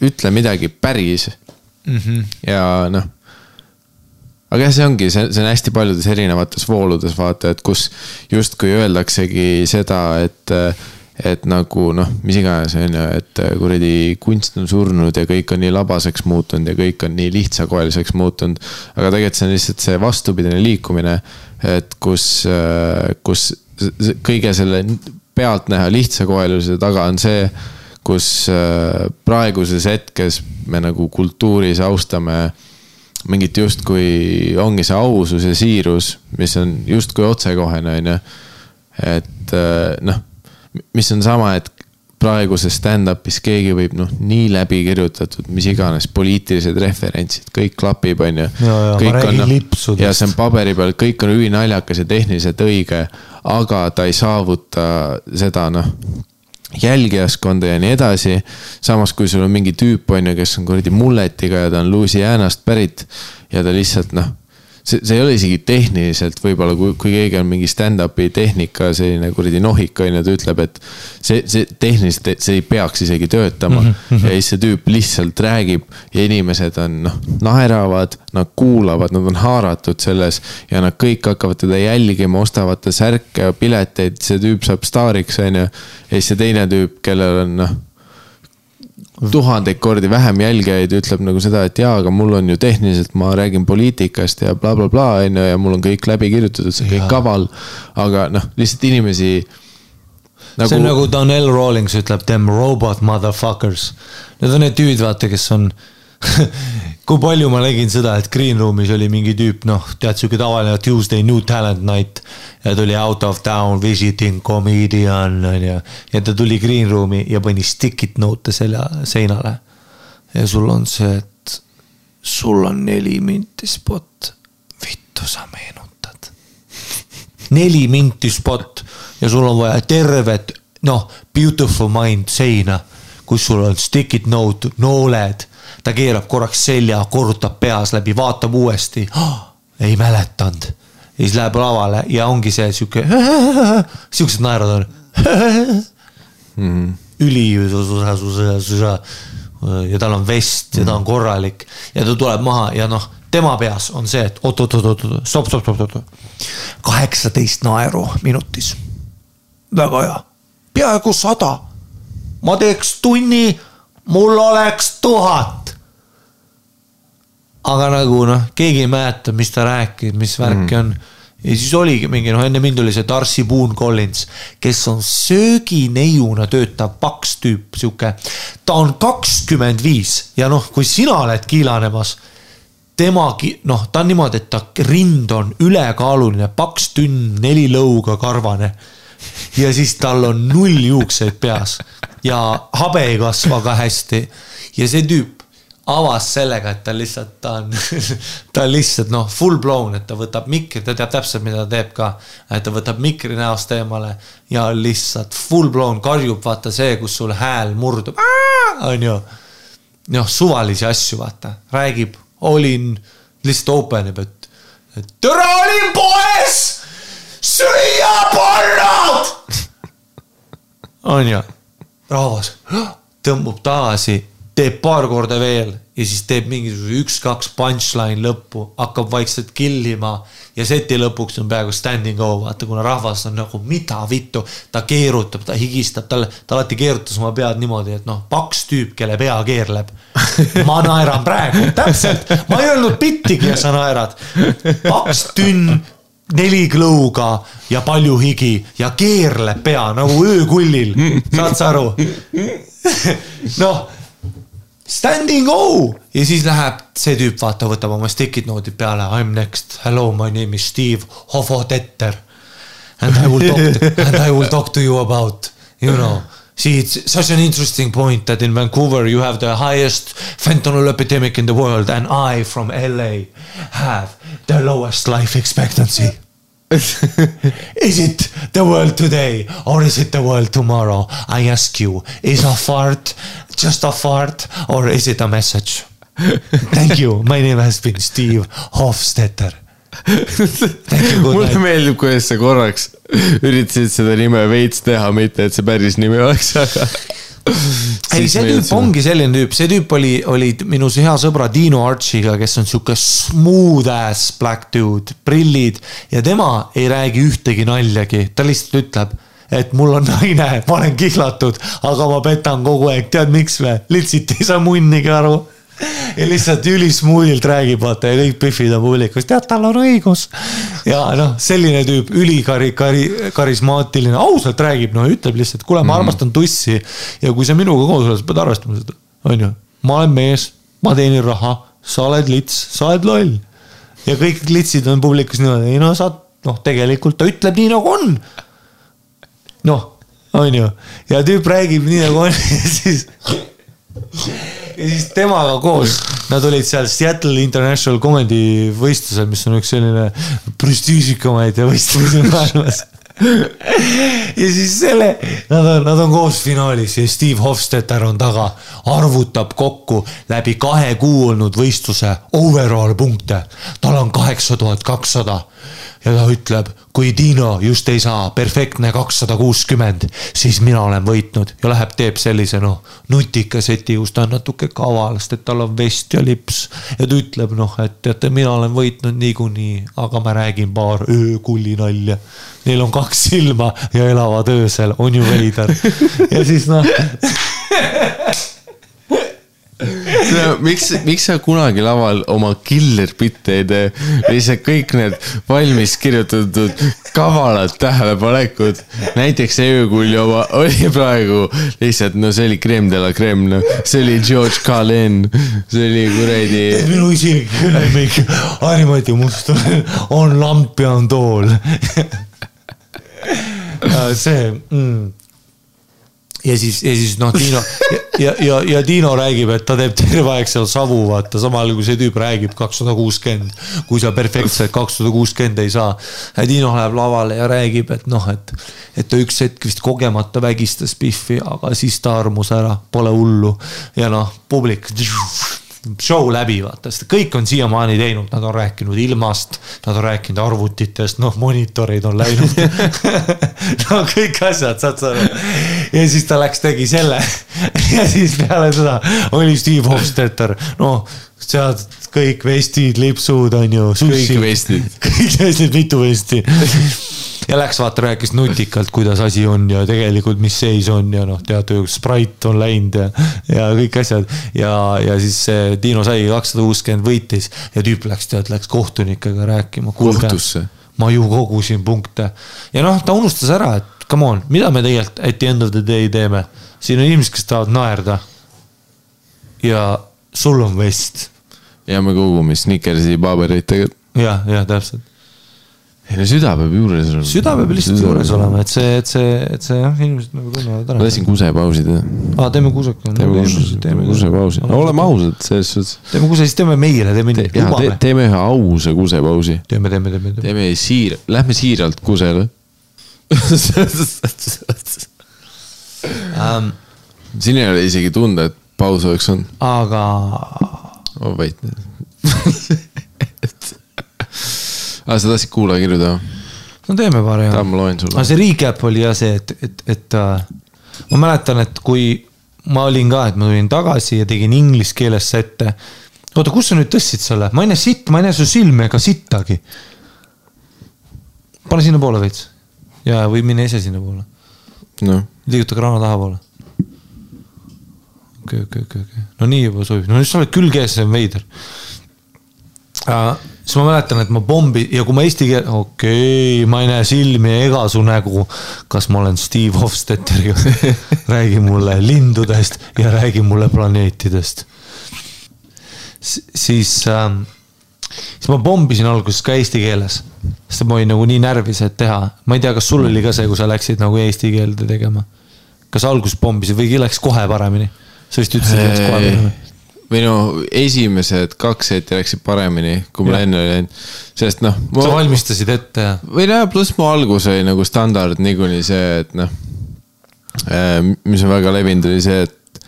ütle midagi päris mm. -hmm. ja noh. aga jah, see ongi, see, see on hästi paljudes erinevates vooludes vaata, et kus justkui öeldaksegi seda, et. Et nagu noh, mis iganes on ju, et kuradi kunst on surnud ja kõik on nii labaseks muutunud ja kõik on nii lihtsakoeliseks muutunud. aga tegelikult see on lihtsalt see vastupidine liikumine, et kus, kus s- kõige selle pealtnäha lihtsakoelisuse taga on see kus äh, praeguses hetkes me nagu kultuuris austame mingit justkui ongi see ausus ja siirus, mis on justkui otsekohene, onju. et äh, noh, mis on sama, et praeguses stand-up'is keegi võib noh, nii läbi kirjutatud, mis iganes poliitilised referentsid, kõik klapib, onju. Ja, ja, ja see on paberi peal, kõik on ülinaljakas ja tehniliselt õige, aga ta ei saavuta seda noh jälgijaskonda ja nii edasi. samas kui sul on mingi tüüp on ju, kes on kuradi mulletiga ja ta on Louisianast pärit ja ta lihtsalt noh, see, see ei ole isegi tehniliselt võib-olla, kui, kui keegi on mingi stand-up'i tehnika selline kuradi nohik on ju, ta ütleb, et see, see tehniliselt, see ei peaks isegi töötama mm. -hmm. ja siis see tüüp lihtsalt räägib ja inimesed on noh, naeravad, nad kuulavad, nad on haaratud selles ja nad kõik hakkavad teda jälgima, ostavad ta särke ja pileteid, see tüüp saab staariks, on ju. ja siis see teine tüüp, kellel on noh tuhandeid kordi vähem jälgijaid ütleb nagu seda, et jaa, aga mul on ju tehniliselt, ma räägin poliitikast ja blablabla bla,, on ju, ja mul on kõik läbi kirjutatud, see on kõik kaval. aga noh, lihtsalt inimesi nagu.... see on nagu Donnell Rawlings ütleb, them robot motherfuckers. Need on need tüübid, vaata, kes on. kui palju ma nägin seda, et Green Room'is oli mingi tüüp, noh, tead sihuke tavaline Tuesday New Talent Night. ja tuli out of town visiting comedian on ju. ja ta tuli Green Room'i ja pani stick-it note selja, seinale. ja sul on see, et sul on neli minti spot. vittu sa meenutad neli minti spot ja sul on vaja tervet, noh, beautiful mind seina, kus sul on stick-it note, nooled. Ta keerab korraks selja, korrutab peas läbi, vaatab uuesti oh,. ei mäletanud. ja siis läheb lavale ja ongi see sihuke, siuksed naerud on mm, üli ja tal on vest ja ta on korralik ja ta tuleb maha ja noh, tema peas on see, et oot-oot-oot-oot, stopp, stopp, stopp, stopp. kaheksateist naeru minutis. väga hea, peaaegu sada. ma teeks tunni, mul oleks tuhat. aga nagu noh, keegi ei mäleta, mis ta rääkis, mis värki mm. on ja siis oligi mingi noh, enne mind oli see Darcy Boone Collins, kes on söögineiuna töötav paks tüüp, sihuke. ta on kakskümmend viis ja noh, kui sina oled kiilanemas, temagi noh, ta on niimoodi, et ta rind on ülekaaluline, paks tünn, neli lõuga karvane. Ja siis tal on null juukseid peas. Ja habe ei kasva ka hästi. Ja see tüüp avas sellega, et ta lihtsalt, ta on, ta on lihtsalt noh, full blown, et ta võtab mikri, ta teab täpselt, mida ta teeb ka. et ta võtab mikri näost eemale ja lihtsalt full blown karjub, vaata see, kus sul hääl murdub, on ju. Noh, suvalisi asju, vaata, räägib, olin, lihtsalt open ib, et, tere, olin poes, süüapornod. on ju, rahvas tõmbub tagasi, teeb paar korda veel ja siis teeb mingisuguse üks-kaks punchline lõppu, hakkab vaikselt killima ja seti lõpuks on peaaegu standing O, vaata kuna rahvas on nagu mida vittu, ta keerutab, ta higistab, tal, ta alati keerutas oma pead niimoodi, et noh, paks tüüp, kelle pea keerleb. ma naeran praegu, täpselt, ma ei öelnud bittigi ja sa naerad. paks tünn neli klõuga ja palju higi ja keerleb pea nagu öökullil, saad sa aru? noh, standing O ja siis läheb see tüüp, vaata, võtab oma stick'id noodid peale, I m next, hello, my name is Steve Hofotetter. And I will talk to, and I will talk to you about, you know. See, it's such an interesting point that in Vancouver you have the highest fentanyl epidemic in the world and I from LA have the lowest life expectancy. Is it the world today or is it the world tomorrow? I ask you, is a fart just a fart or is it a message? Thank you, my name has been Steve Hofstetter. Mulle meeldib, kuidas sa korraks üritasid seda nime veits teha, mitte et see päris nimi oleks, aga. ei, see tüüp ongi selline tüüp, see tüüp oli, oli minu hea sõbra Dino Archiga, kes on sihuke smooth ass black dude, prillid ja tema ei räägi ühtegi naljagi, ta lihtsalt ütleb et mul on naine, ma olen kihlatud, aga ma petan kogu aeg, tead miks või? lihtsalt ei saa munnigi aru. Ja lihtsalt ülismuudilt räägib, vaata ja kõik pihvid on publikus, tead, tal on õigus. ja noh, selline tüüp, ülikari-, kari-, karismaatiline, ausalt räägib, no ütleb lihtsalt, kuule, ma armastan tussi. ja kui sa minuga koos oled, sa pead arvestama seda, on ju. ma olen mees, ma teenin raha, sa oled lits, sa oled loll. ja kõik litsid on publikus niimoodi, ei no sa, noh, tegelikult ta ütleb nii nagu on noh, on ju, ja tüüp räägib nii nagu on ja siis. Ja siis temaga koos, nad olid seal Seattle International Comedy võistlusel, mis on üks selline prestiižikamaid võistlusi maailmas. ja siis selle, nad on, nad on koos finaalis ja Steve Hofstetter on taga, arvutab kokku läbi kahe kuu olnud võistluse overall punkte. tal on kaheksa tuhat kakssada ja ta ütleb, kui Dino just ei saa perfektne kakssada kuuskümmend, siis mina olen võitnud ja läheb, teeb sellise noh, nutika seti, kus ta on natuke kaval, sest et tal on vest ja lips. ja ta ütleb noh, et teate, mina olen võitnud niikuinii, aga ma räägin paar öökulli nalja. Neil on kaks silma ja elavad öösel, on ju veider. ja siis noh, miks, miks sa kunagi laval oma killer bitte ei tee? lihtsalt kõik need valmis kirjutatud kavalad tähelepanekud. näiteks öökulli oma oli praegu lihtsalt, no see oli creme de la creme, noh. see oli George Carlin, see oli kuradi. minu isiklik lemmik Harri-Mati Muston on lamp ja on tool. see mm. Ja siis, ja siis noh, Tiino ja, ja, ja, Tiino räägib, et ta teeb terve aeg seal savu, vaata, samal ajal kui see tüüp räägib kakssada kuuskümmend. kui sa perfektselt kakssada kuuskümmend ei saa. ja Tiino läheb lavale ja räägib, et noh, et, et ta üks hetk vist kogemata vägistas Biffi, aga siis ta armus ära, pole hullu. ja noh, publik show läbi, vaata, sest kõik on siiamaani teinud, nad on rääkinud ilmast, nad on rääkinud arvutitest, noh, monitorid on läinud. no kõik asjad, saad sa aru. ja siis ta läks, tegi selle ja siis peale seda oli Steve Hofstetter, noh, sealt kõik vestid, lipsud on ju. Kõik vestid. kõik vestid, mitu vesti ja läks vaata, rääkis nutikalt, kuidas asi on ja tegelikult, mis seis on ja noh, teate, Sprite on läinud ja, ja kõik asjad. ja, ja siis see Dino saigi kakssada kuuskümmend võitis ja tüüp läks, tead, läks kohtunikega rääkima. Kohtusse? ma ju kogusin punkte ja noh, ta unustas ära, et come on, mida me tegelikult at the end of the day teeme. siin on inimesed, kes tahavad naerda. ja sul on vest ja me kogume Snickersi paberitega. jah, jah, täpselt. Ei no süda peab juures olema. süda peab lihtsalt juures olema, et see, et see, et see jah, inimesed nagu tunnevad ma ära. tahtsin kusepausi teha. aa, teeme kuseka. teeme kuse, teeme kusepausi, no oleme. ausad, selles suhtes. teeme kuse, siis teeme meile, teeme nii, jaa, lubame. teeme ühe ausa kusepausi. teeme, teeme, teeme, teeme. teeme siir-, lähme siiralt kusele. Ähm, siin ei ole isegi tunda, et paus oleks olnud. aga ma vait. aa, sa tahtsid kuulaja kirjutada? no teeme paari. täna ma loen aga sulle. see recap oli jah see, et, et, et äh, ma mäletan, et kui ma olin ka, et ma tulin tagasi ja tegin inglise keeles sette. oota, kus sa nüüd tõstsid selle, ma ei näe sitt, ma ei näe su silmi ega sittagi. pane sinnapoole veits ja, või mine ise sinnapoole, noh, liiguta kraana tahapoole. okei, okei, okei, okei, no nii juba sobib, no nüüd sa oled külge ees, see on veider. Siis ma mäletan, et ma pommi ja kui ma eesti keel, okei okay,, ma ei näe silmi ega su nägu. kas ma olen Steve Hofstetteriga? räägi mulle lindudest ja räägi mulle planeetidest. siis ähm,, siis ma pommisin alguses ka eesti keeles, sest ma olin nagu nii närvis, et teha, ma ei tea, kas sul oli ka see, kui sa läksid nagu eesti keelde tegema. kas alguses pommisid või läks kohe paremini? sa vist ütlesid, et läks kohe paremini. No esimesed kaks seti läksid paremini, kui mul enne oli läinud, sest noh. sa valmistasid ette ja? või noh, pluss mu algus oli nagu standard niikuinii see, et noh. mis on väga levinud, oli see, et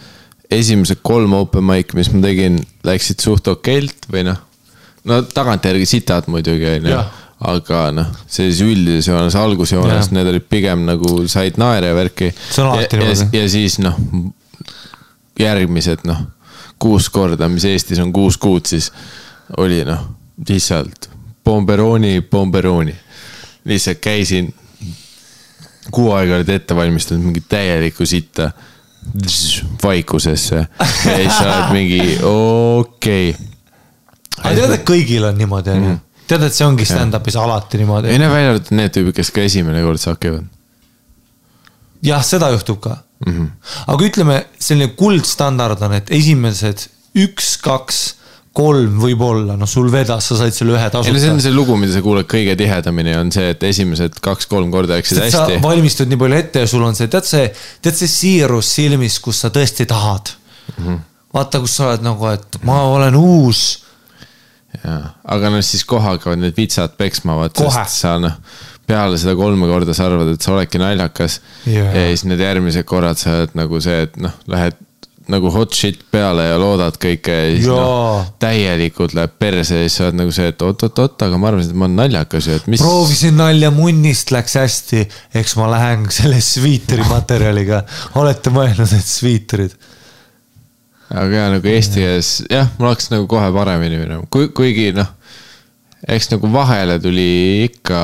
esimesed kolm open mic, mis ma tegin, läksid suht okeilt või noh. no tagantjärgi sitad muidugi onju Jah., aga noh, sellises üldises joones, algusjoones need olid pigem nagu said naera ja värki. On ja, ja, ja siis noh, järgmised noh, kuus korda, mis Eestis on kuus kuud, siis oli noh, lihtsalt Bomberoni, Bomberoni. lihtsalt käisin, kuu aega olid ette valmistanud mingit täielikku sitta vaikusesse ja siis sa oled mingi okei okay.. aga tead, et kõigil on niimoodi onju. tead, et see ongi stand-up'is alati niimoodi ei. no välja arvatud need tüübid, kes ka esimene kord sakivad jah, seda juhtub ka mm. -hmm. aga ütleme, selline kuldstandard on, et esimesed üks, kaks, kolm võib-olla, noh, sul vedas, sa said selle ühe ei no see on tasuta. see lugu, mida sa kuuled kõige tihedamini, on see, et esimesed kaks-kolm korda läksid hästi. valmistud nii palju ette ja sul on see, tead see, tead see siirus silmis, kus sa tõesti tahad mm. -hmm. vaata, kus sa oled nagu, et ma olen uus. jaa, aga noh, siis hakkavad need vitsad peksma, Kohe. sest sa noh, peale seda kolme korda sa arvad, et sa oledki naljakas Jaa. ja siis need järgmised korrad sa oled nagu see, et noh, lähed nagu hot shit peale ja loodad kõike ja siis noh, täielikult läheb perse ja siis sa oled nagu see, et oot-oot-oot, aga ma arvasin, et ma olen naljakas ju, et mis. proovisin nalja munnist, läks hästi, eks ma lähen selle sviitri materjaliga. olete mõelnud, et sviitrid? aga jaa, nagu eesti keeles, jah, mul hakkas nagu kohe paremini minema, kui, kuigi noh, eks nagu vahele tuli ikka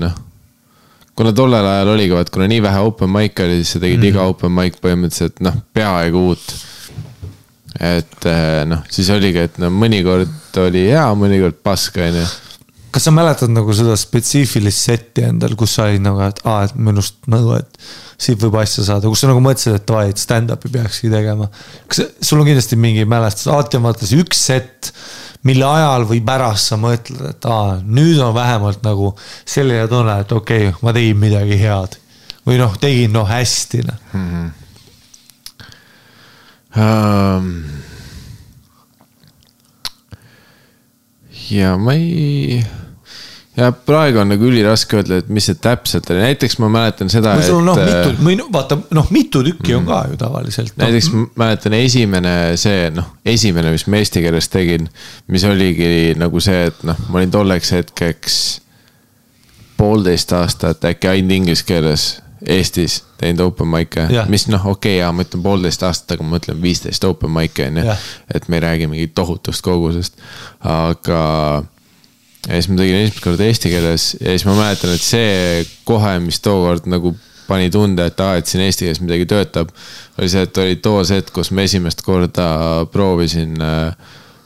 noh, kuna tollel ajal oligi, vaat kuna nii vähe open mic'e oli, siis sa tegid mm iga open mic põhimõtteliselt noh, peaaegu uut. et eh, noh, siis oligi, et no mõnikord oli hea, mõnikord pask, onju. kas sa mäletad nagu seda spetsiifilist setti endal, kus sa olid nagu, et aa, et minust nagu, et siit võib asja saada, kus sa nagu mõtlesid, et davai, et stand-up'i peakski tegema. kas sul on kindlasti mingi mälestus, alati on vaata see üks sett, mille ajal või pärast sa mõtled, et aa, nüüd on vähemalt nagu selline tunne, et okei okay,, ma tegin midagi head. või noh, tegin noh hästi noh. Um, ja ma ei, ja praegu on nagu üliraske öelda, et mis see täpselt oli, näiteks ma mäletan seda, noh, et mitu, või noh, vaata noh, mitu tükki on ka ju tavaliselt no,. näiteks ma mäletan esimene see noh, esimene, mis ma eesti keeles tegin, mis oligi nagu see, et noh, ma olin tolleks hetkeks poolteist aastat äkki ainult inglise keeles Eestis teinud open mic'e Jah., mis noh, okei okay,, jaa, ma ütlen poolteist aastat, aga ma ütlen viisteist open mic'e on ju Jah.. et me ei räägi mingit tohutust kogusest, aga ja siis ma tegin esimest korda eesti keeles ja siis ma mäletan, et see kohe, mis tookord nagu pani tunde, et aa, et siin eesti keeles midagi töötab, oli see, et oli too see hetk, kus ma esimest korda proovisin,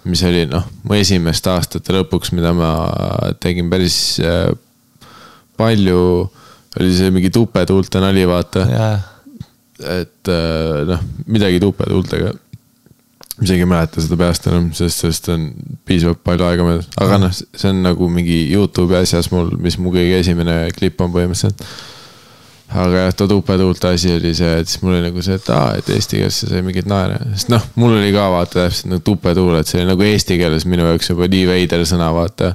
mis oli noh, mu esimeste aastate lõpuks, mida ma tegin päris äh, palju, oli see mingi tupetuulte nali, vaata. Jah, et äh, noh, midagi tupetuultega. Isegi ei mäleta seda peast enam, sest sellest on piisavalt palju aega möödas, aga noh, see on nagu mingi Youtube'i asjas mul, mis mu kõige esimene klipp on põhimõtteliselt. aga jah, too tupetuulte asi oli see, et siis mul oli nagu see, et aa, et eesti keeles sai mingit naera, sest noh, mul oli ka vaata täpselt nagu tupetuul, et see oli nagu eesti keeles minu jaoks juba nii veider sõna, vaata.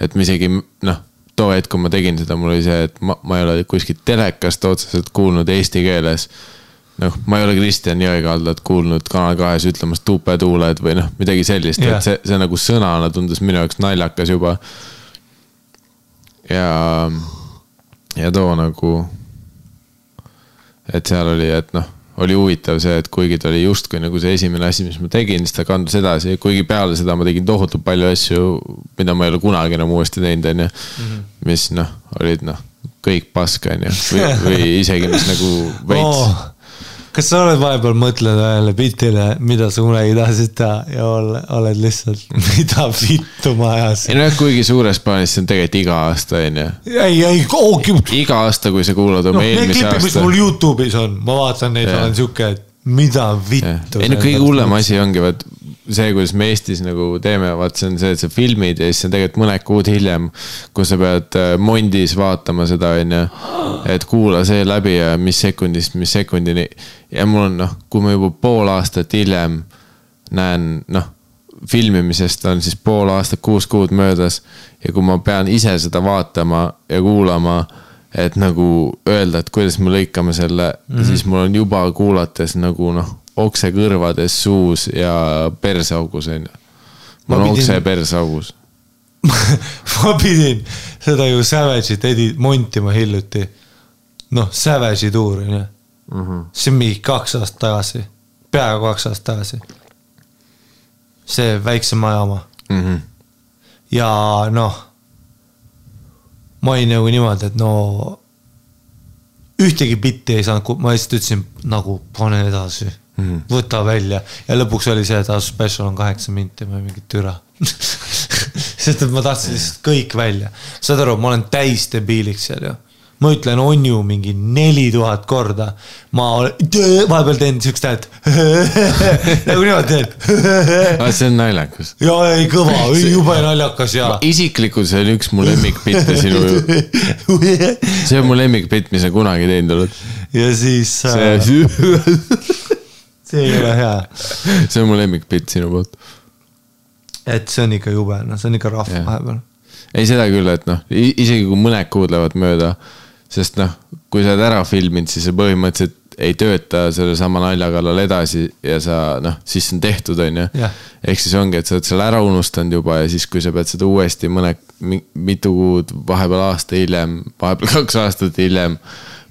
et ma isegi noh, too hetk, kui ma tegin seda, mul oli see, et ma, ma ei ole kuskilt telekast otseselt kuulnud eesti keeles noh, ma ei ole Kristjan Jõekaldat kuulnud Kanal kahes ütlemas tuupetuuled või noh, midagi sellist yeah., et see, see nagu sõnana tundus minu jaoks naljakas juba. ja, ja too nagu, et seal oli, et noh, oli huvitav see, et kuigi ta oli justkui nagu see esimene asi, mis ma tegin, siis ta kandus edasi, kuigi peale seda ma tegin tohutult palju asju, mida ma ei ole kunagi enam uuesti teinud, onju. mis noh, olid noh, kõik pask, onju, või, või isegi mis nagu veits oh,. Kas sa oled vahepeal mõtlenud ühele bitile, mida sa kunagi tahtsid teha ja ole, oled lihtsalt, mida vittu ma ajasin? ei noh, kuigi suures plaanis see on tegelikult iga aasta, onju. ei, ei, oh, iga aasta, kui sa kuulad oma need eelmise klipid, mis aasta. mul Youtube'is on, ma vaatan neid, olen sihuke, et mida vittu. ei no kõige hullem asi ongi vaat see, kuidas me Eestis nagu teeme, vaat see on see, et sa filmid ja siis on tegelikult mõned kuud hiljem, kus sa pead äh, Mondis vaatama seda, onju. et kuula see läbi ja mis sekundist, mis sekundini. ja mul on noh, kui ma juba pool aastat hiljem näen noh, filmimisest on siis pool aastat, kuus kuud möödas ja kui ma pean ise seda vaatama ja kuulama et nagu öelda, et kuidas me lõikame selle mm, -hmm. siis mul on juba kuulates nagu noh, okse kõrvades, suus ja perseaugus on ju. mul on okse perseaugus. ma pidin seda ju Savage'it edi-, montima hiljuti. noh, Savage'i tuur on ju. Mhm. see on mingi kaks aastat tagasi, peaaegu kaks aastat tagasi. see väikse maja oma Mhm. ja noh, ma olin nagu niimoodi, et no ühtegi bitti ei saanud, ma lihtsalt ütlesin nagu pane edasi mm, võta välja ja lõpuks oli see, et ah, special on kaheksa minti, ma olin mingi türa. sest et ma tahtsin lihtsalt kõik välja, saad aru, ma olen täis debiiliks seal ju ma ütlen on ju mingi neli tuhat korda. ma vahepeal teen siukest häält. nagu niimoodi teen. See on naljakas. ja ei kõva, jube naljakas ja. isiklikult see on üks mu lemmikbitte sinu, see on mu lemmikbitt, mis sa kunagi teinud oled. ja siis see äh,, see ei ole hea. see on mu lemmikbitt sinu poolt. et see on ikka jube, noh, see on ikka rahva Jah. vahepeal. ei, seda küll, et noh, isegi kui mõned kuud lähevad mööda, sest noh, kui sa oled ära filminud, siis sa põhimõtteliselt ei tööta sellesama nalja kallal edasi ja sa noh, siis see on tehtud, on ju ehk siis ongi, et sa oled selle ära unustanud juba ja siis, kui sa pead seda uuesti mõne, mitu kuud, vahepeal aasta hiljem, vahepeal kaks aastat hiljem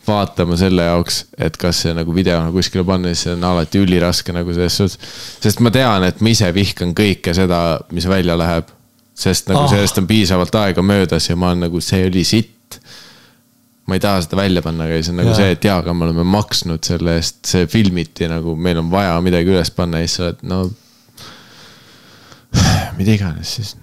vaatama selle jaoks, et kas see nagu videona kuskile panna, siis see on alati üliraske nagu selles suhtes. sest ma tean, et ma ise vihkan kõike seda, mis välja läheb. sest nagu oh. sellest on piisavalt aega möödas ja ma olen nagu, see oli sitt. ma ei taha seda välja panna, aga siis on nagu yeah. see, et jaa, aga me oleme maksnud selle eest, see filmiti nagu, meil on vaja midagi üles panna ja siis sa oled, no. mida iganes siis.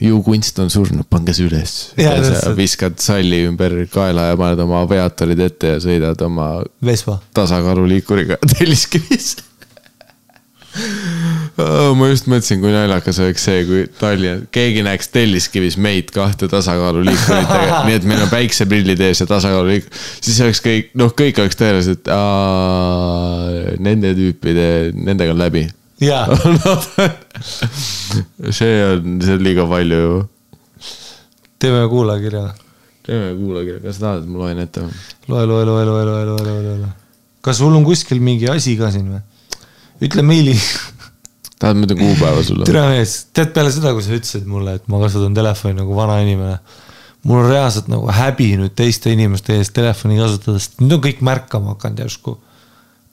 Ju kunst on surnud, pange see üles. Ja sa viskad salli ümber kaela ja paned oma aviaatorid ette ja sõidad oma Vespa. tasakaaluliikuriga Telliskivis. ma just mõtlesin, kui naljakas oleks see, kui Tallinn, keegi näeks Telliskivis meid kahte tasakaaluliikuritega, nii et meil on päikseprillid ees ja tasakaaluliik-, siis oleks kõik, noh, kõik oleks tõenäoliselt, nende tüüpide, nendega on läbi. see on, see on liiga palju ju. teeme kuulajakirja. teeme kuulakirja, kas sa tahad, et ma loen ette loe, loe, loe, loe, loe, loe, loe, loe, loe. kas sul on kuskil mingi asi ka siin või? ütle meili. tahad, ma ütlen kuupäeva sulle? tere mees, tead peale seda, kui sa ütlesid mulle, et ma kasutan telefoni nagu vana inimene. mul on reaalselt nagu häbi nüüd teiste inimeste ees telefoni kasutada, sest nüüd on kõik märkama hakanud järsku.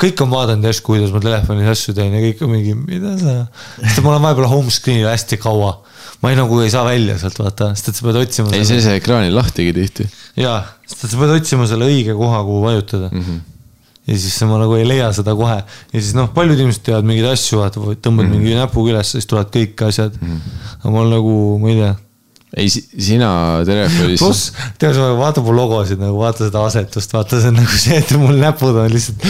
Kõik on vaadanud järsku, kuidas ma telefonis asju teen ja kõik on mingi, mida sa. sest ma olen vahepeal home screen'il hästi kaua. ma ei nagu ei saa välja sealt vaata, sest et sa pead otsima. ei, see, see ekraani lahtigi tihti. jaa, sest et sa pead otsima selle õige koha, kuhu vajutada mm. -hmm. ja siis ma nagu ei leia seda kohe ja siis noh, paljud inimesed teevad mingeid asju, vaata, tõmbad mm -hmm. mingi näpuga üles, siis tulevad kõik asjad mm. -hmm. aga mul nagu, ma ei tea, ei, sina telefonis, pluss, tead, vaata mu logosid nagu, vaata seda asetust, vaata see on nagu see, et mul näpud on lihtsalt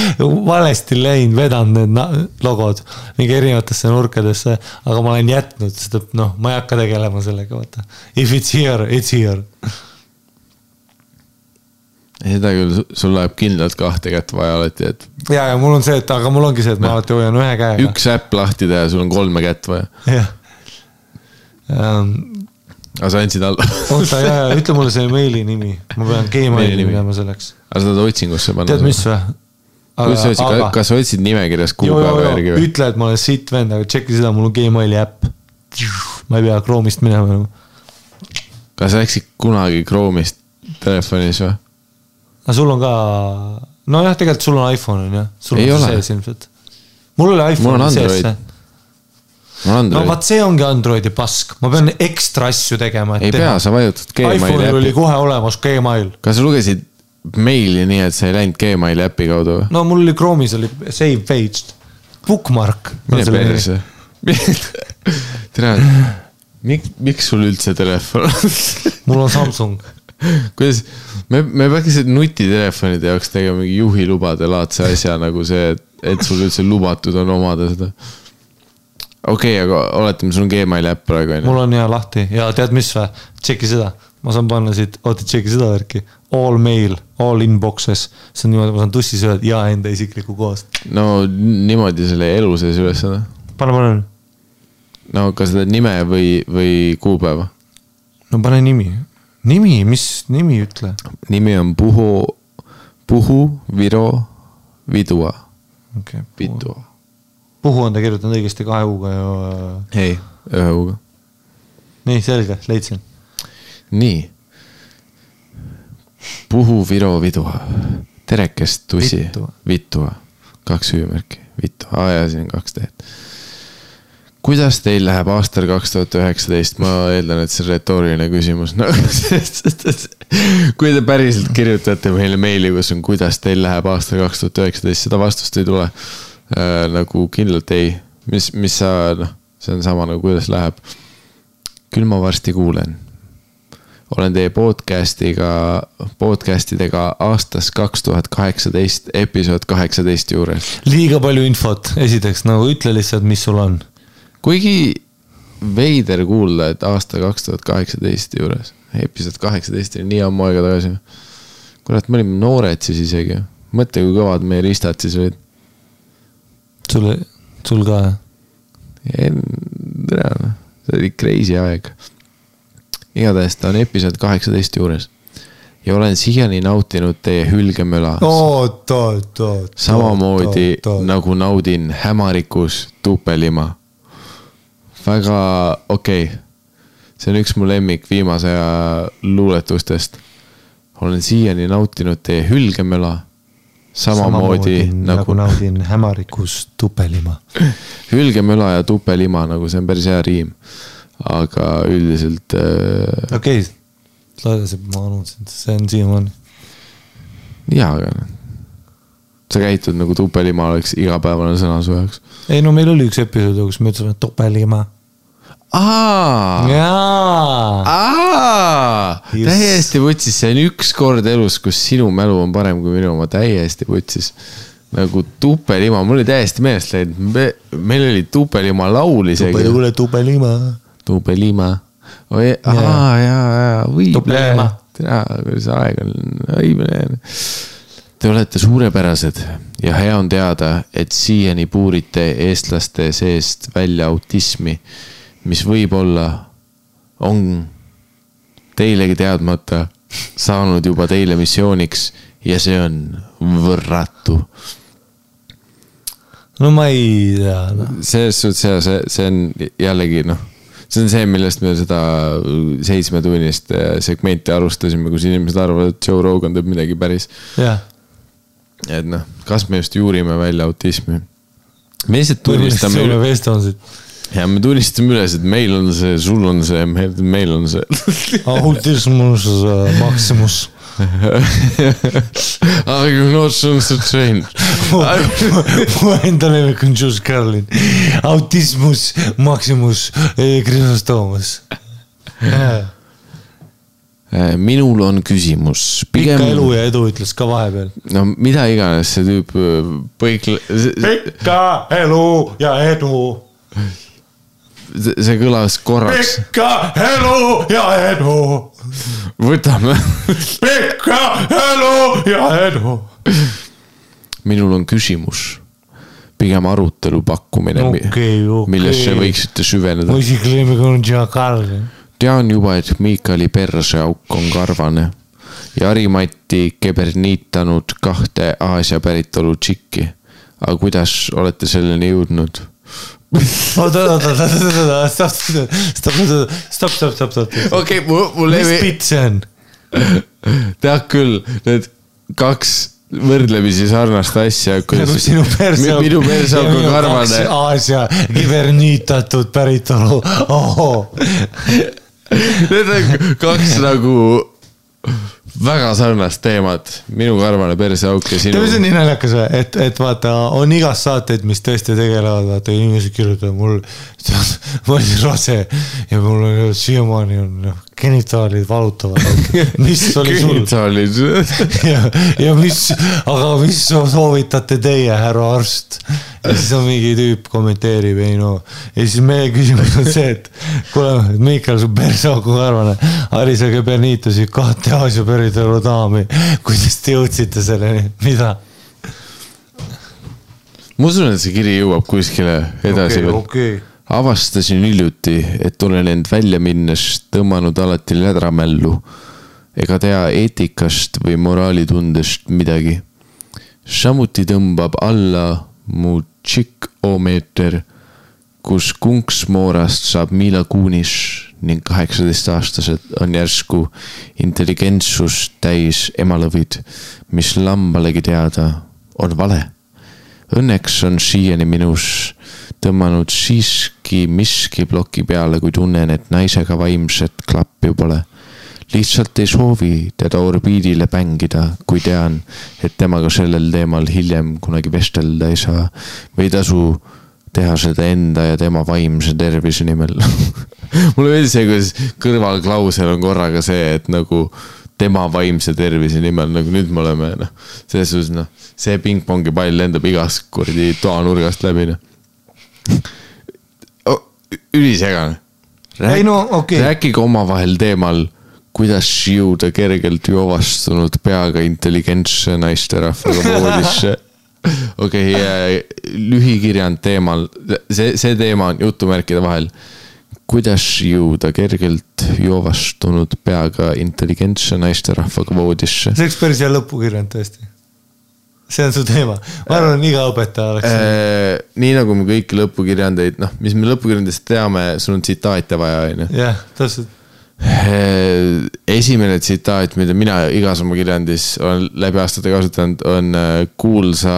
valesti läinud, vedanud need logod mingi erinevatesse nurkadesse, aga ma olen jätnud seda, noh, ma ei hakka tegelema sellega, vaata. If it's here, it's here. seda küll, sul läheb kindlalt kahte kätt vaja alati, et ja, ja mul on see, et aga mul ongi see, et ma alati hoian ühe käega. üks äpp lahti teha, sul on kolme kätt vaja. jah. Aga sa andsid alla. oota, ja, ja ütle mulle see meili nimi, ma pean Gmaili minema selleks. aga sa tahad otsingusse panna? tead, mis või? kuidas sa otsid, kas sa otsid nimekirjas kuupäeva järgi, või? ütle, et ma olen sitt vend, aga tšeki seda, mul on Gmaili äpp. ma ei pea Chrome'ist minema enam. kas sa läksid kunagi Chrome'ist telefonis või? aga sul on ka, nojah, tegelikult sul on iPhone on jah, sul Ei on ole. see sees ilmselt. mul oli iPhone sees Android. see. mul on no vaat see ongi Androidi pask, ma pean ekstra asju tegema, ei pea, sa vajutad Gmaili iPhone'il oli kohe olemas Gmail. kas sa lugesid meili nii, et sa ei läinud Gmaili äpi kaudu või? no mul oli Chrome'is oli save page, bookmark. mine perse. tere, miks, miks sul üldse telefon on? mul on Samsung. kuidas, me, me peaks nutitelefonide jaoks tegema mingi juhilubade laadse asja nagu see, et, et sul üldse lubatud on omada seda. Okei okay,, aga oletame, sul on Gmaili äpp praegu on ju. mul on hea lahti ja tead mis või, tšeki seda, ma saan panna siit, oota tšeki seda värki, all mail, all inboxes, see on niimoodi, ma saan tussis öelda ja enda isiklikku kohast. no niimoodi selle elu sees üles saada. pane, pane, no kas seda nime või, või kuupäeva? no pane nimi, nimi, mis nimi ütle. nimi on Puhu, Puhu Viro Vidua, okay., Vidua. Puhu on ta kirjutanud õigesti kahe U-ga ja. ei, ühe U-ga. nii, selge, leidsin. nii. Puhu Viro Vidua, terekest Vittua., Vitua, kaks hüüumärki, Vitua, aa jaa, siin kaks teed. kuidas teil läheb aastal kaks tuhat üheksateist, ma eeldan, et see on retooriline küsimus no. kui te päriselt kirjutate meile meili, kus on, kuidas teil läheb aastal kaks tuhat üheksateist, seda vastust ei tule äh,. nagu kindlalt ei, mis, mis sa noh, see on sama nagu kuidas läheb. küll ma varsti kuulen olen teie podcast'iga, podcast idega aastast kaks tuhat kaheksateist, episood kaheksateist juures. liiga palju infot, esiteks nagu ütle lihtsalt, mis sul on. kuigi veider kuulda, et aasta kaks tuhat kaheksateist juures, episood kaheksateist oli nii ammu aega tagasi. kurat, me olime noored siis isegi. mõtle, kui kõvad meie ristad siis olid. sul, sul ka tere, see oli crazy aeg. igatahes ta on episood kaheksateist juures ja olen siiani nautinud teie hülgemöla oot, oot, oot. samamoodi nagu naudin hämarikus tupelima. väga okei okay., see on üks mu lemmik viimase aja luuletustest. olen siiani nautinud teie hülgemöla. Samamoodi nagu nagu naudin hämarikus tupelima. hülgemöla ja tupelima, nagu see on päris hea riim. aga üldiselt äh, okei okay., loe edasi, ma unustasin, see on siiamaani. jaa, aga noh. sa käitud nagu tupelima oleks igapäevane sõna su jaoks. ei no meil oli üks episood, kus me ütlesime tupelima. aa, aa, täiesti vutsis, see on üks kord elus, kus sinu mälu on parem kui minu oma, täiesti vutsis. nagu tupelima, mul oli täiesti meelest läinud me,, meil oli tupelima laul isegi. tupelima, tupelima. tupelima. oi, aa, jaa, jaa, või. Tupelima. tea, kuidas aeg on, õige. Te olete suurepärased ja hea on teada, et siiani puurite eestlaste seest välja autismi, mis võib-olla on teilegi teadmata saanud juba teile missiooniks ja see on võrratu no ma ei tea, noh. selles suhtes ja see, see on jällegi noh, see on see, millest me seda seitsmetunnist äh, segmenti alustasime, kus inimesed arvavad, et Joe Rogan teeb midagi päris. et noh, kas me just juurime välja autismi? me lihtsalt tunnistame. Ja me tunnistame üles, et meil on see, sul on see, meil, on see. autismus äh, maximus. Are you not trained? mu enda lemmik on Juice Carlin. autismus maximus, Chrysostomus. minul on küsimus. pikka elu ja edu ütles ka vahepeal. no mida iganes see tüüp põik-, pikka elu ja edu. See kõlas korraks, pikka elu ja edu. võtame. pikka elu ja edu. minul on küsimus, pigem arutelu pakkumine Okei, okei. millesse võiksite süveneda. muisikliimi on Giancarlo. tean juba, et Miikali perseauk on karvane ja Harimati kebernitanud kahte Aasia päritolu tšikki. aga kuidas olete selleni jõudnud? oota, oota, oota, oota, stopp, stopp, stopp, stopp, stopp, stopp, stopp. okei, mul, mul mis ei, bitt see on? tead küll, need kaks võrdlemisi sarnast asja, nagu sinu perse. minu perseauk on karvane. Aasia kibernitatud päritolu oh.. Need on kaks nagu väga sarnast teemat, minu karvane perseauk ja sinu tead, mis on nii naljakas või, et, et vaata, on igas saateid, mis tõesti tegelevad, vaata inimesed kirjutavad mul, ma olin rase ja mul siiamaani on noh, genitaalid valutavad. mis oli sul? genitaalid. ja, ja mis, aga mis soovitate teie, härra arst? ja siis on mingi tüüp kommenteerib, ei no. ja siis meie küsimus on see, et kuule, Miikal, su perseauk on karvane. Harisega Benitosi kahte Aasia päritolu daami. kuidas te jõudsite selleni, mida? ma usun, et see kiri jõuab kuskile edasi veel. okei. Avastasin hiljuti, et olen end välja minnes tõmmanud alati lädramällu ega tea eetikast või moraalitundest midagi. samuti tõmbab alla mu tšikk-o-meeter, kus kunksmoorast saab Mila Kunis ning kaheksateistaastased on järsku intelligentsust täis emalõvid, mis lambalegi teada on vale õnneks on siiani minus tõmmanud siiski miski ploki peale, kui tunnen, et naisega vaimset klappi pole. lihtsalt ei soovi teda orbiidile mängida, kui tean, et temaga sellel teemal hiljem kunagi vestelda ei saa või ei tasu teha seda enda ja tema vaimse tervise nimel. mulle meeldis see, kuidas kõrvalklausel on korraga see, et nagu tema vaimse tervise nimel, nagu nüüd me oleme noh, selles suhtes noh, see pingpongi pall lendab igast kuradi toanurgast läbi noh oh,. ülisegane. Ei no, okei. rääkige omavahel teemal, kuidas jõuda kergelt joovastunud peaga intelligentse naisterahvaga voodisse. okei okay,, lühikirjand teemal, see, see teema on jutumärkide vahel kuidas jõuda kergelt joovastunud peaga intelligentse naisterahvaga voodisse? see oleks päris hea lõpukirjand tõesti. See on su teema, ma arvan, iga õpetaja oleks äh.. nii nagu me kõiki lõpukirjandeid, noh, mis me lõpukirjandest teame, sul on tsitaate vaja, onju. jah, täpselt. esimene tsitaat, mida mina igas oma kirjandis olen läbi aastate kasutanud, on äh, kuulsa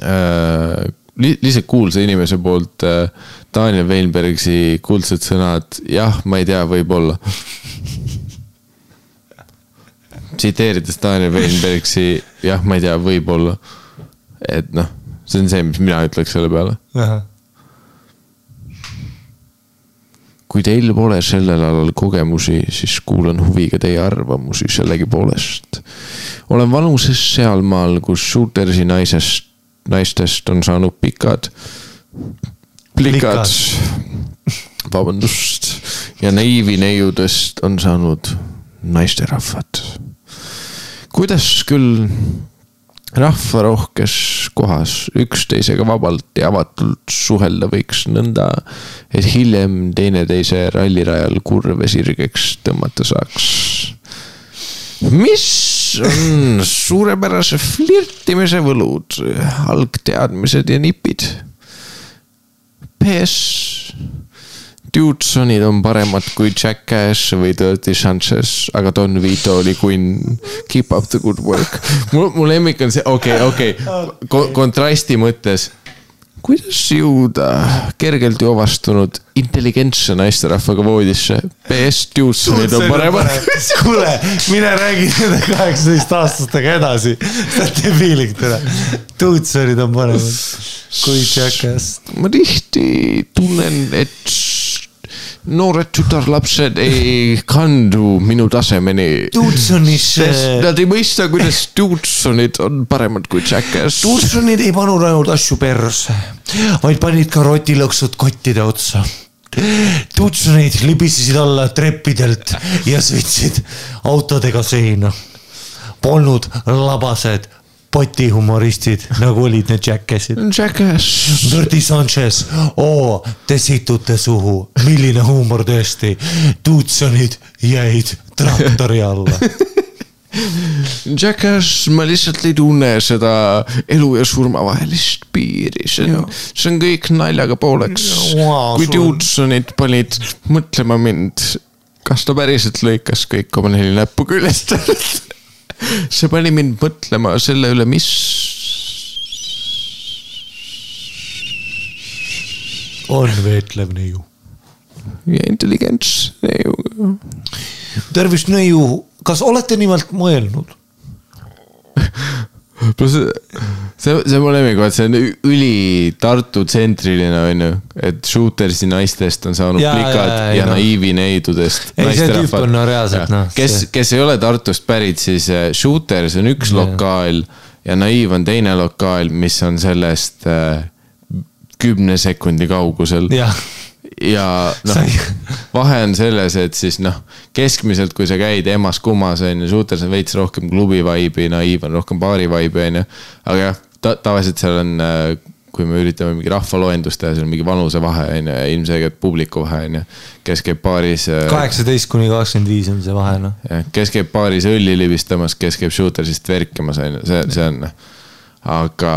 äh,, lihtsalt kuulsa inimese poolt äh, Daniel Weinbergsi kuldsed sõnad, jah, ma ei tea, võib-olla. Tsiteerides Daniel Weinbergsi, jah, ma ei tea, võib-olla. et noh, see on see, mis mina ütleks selle peale kui teil pole sellel alal kogemusi, siis kuulan huviga teie arvamusi sellegipoolest. olen vanuses sealmaal, kus shootersi naisest, naistest on saanud pikad, plikad, vabandust, ja naiivi neiudest on saanud naisterahvad. Kuidas küll rahvarohkes kohas üksteisega vabalt ja avatult suhelda võiks nõnda, et hiljem teineteise rallirajal kurve sirgeks tõmmata saaks. mis on suurepärase flirtimise võlud, algteadmised ja nipid? PS, Dudesonid on paremad kui Jackass või Dirty Sanchez, aga Don Vito oli kunn. Keep up the good work. mu, mu lemmik on see, okei okay,, okei okay., kontrasti mõttes. kuidas jõuda kergelt joovastunud intelligentse naisterahvaga voodisse? PS Dudesonid on paremad. kuule, mine räägi nende kaheksateistaastastega edasi, sa oled debiilik täna. Tuutsorid on paremad kui Jackass. ma tihti tunnen, et noored tütarlapsed ei kandu minu tasemeni. Tudsonisse, Nad ei mõista, kuidas Tucsonid on paremad kui Jackass. Tudsonid ei pannud ainult asju persse, vaid panid ka rotilõksud kottide otsa. Tudsonid libisesid alla treppidelt ja sõitsid autodega seina. Polnud labased potihumoristid, nagu olid need Jackassid. Jackass. Dirty Sanchez, oo, te situte suhu, milline huumor tõesti. Tudsonid jäid traktori alla. Jackass, ma lihtsalt ei tunne seda elu ja surma vahelist piiri, see on, see on kõik naljaga pooleks Vau,. kui Tucsonid panid mõtlema mind, kas ta päriselt lõikas kõik oma neli näppu küljest. see pani mind mõtlema selle üle, mis on veetlev neiu. ja intelligents. tervist, neiu, kas olete nimelt mõelnud? see, see mu lemmikoht, see on üli Tartu tsentriline on ju, et Shootersi naistest on saanud Jaa, plikad ja, ei ja noh. naiivi neidudest. Ei, see tüüp on no reaalselt, noh, kes kes ei ole Tartust pärit, siis äh, Shooters on üks Jaa. lokaal ja naiiv on teine lokaal, mis on sellest äh, kümne sekundi kaugusel ja noh vahe on selles, et siis noh, keskmiselt, kui sa käid emas-kummas on ju, on veits rohkem klubi vibe'i, naiiv on rohkem baari vibe'i on ju. aga jah ta,, tavaliselt seal on, kui me üritame mingi rahvaloendust teha, seal on mingi vanusevahe on ju, ilmselgelt publiku vahe on ju. kes käib baaris, kaheksateist kuni kakskümmend viis on see vahe, noh. kes käib baaris õlli libistamas, kes käib Shootersist verkimas on ju, see, see on, aga.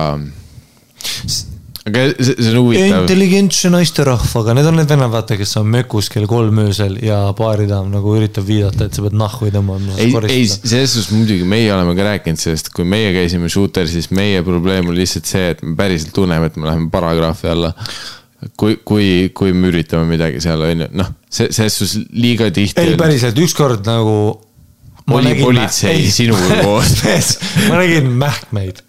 Aga see, see on huvitav. intelligentse naisterahvaga, need on need vennad, vaata, kes on mökus kell kolm öösel ja baaridaam nagu üritab viidata, et sa pead nahku tõmbama. ei, ei selles suhtes muidugi meie oleme ka rääkinud sellest, kui meie käisime shooter, siis meie probleem oli lihtsalt see, et me päriselt tunneme, et me läheme paragrahvi alla. kui, kui, kui me üritame midagi seal on ju, noh, see, selles suhtes liiga tihti. ei, päriselt, ükskord nagu. Oli politsei sinu koos. ma nägin mähkmeid,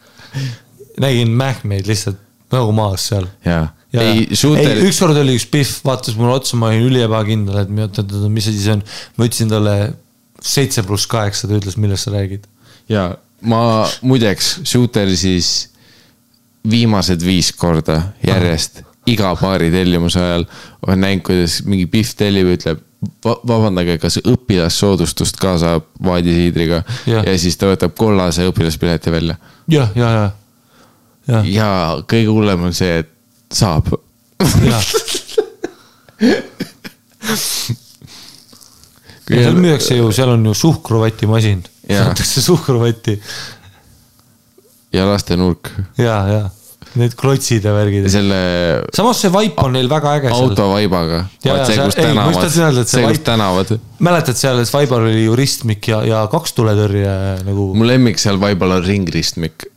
nägin mähkmeid lihtsalt nagu maas seal. jaa, ja, ei shooter, ükskord oli üks Pihv, vaatas mulle otsa, ma olin üliebakindel, et ma ütlen, mis see siis on. ma ütlesin talle seitse pluss kaheksa, ta ütles, millest sa räägid. jaa, ma muideks shooter siis viimased viis korda järjest iga paari tellimuse ajal olen näinud, kuidas mingi Pihv tellib, ütleb va vabandage, kas õpilassoodustust ka saab vaadisiidriga Jah. ja siis ta võtab kollase õpilaspileti välja jah, ja, ja, ja, ja kõige hullem on see, et saab. ja. seal müüakse ju, seal on ju suhkruvatimasin. Antakse suhkruvatti ja lastenurk ja, ja need klotsid ja värgid. selle samas see vaip on neil väga äge autovaibaga. Mäletad seal, et vaibal oli ju ristmik ja, ja kaks tuletõrje nagu, mu lemmik seal vaibal on ringristmik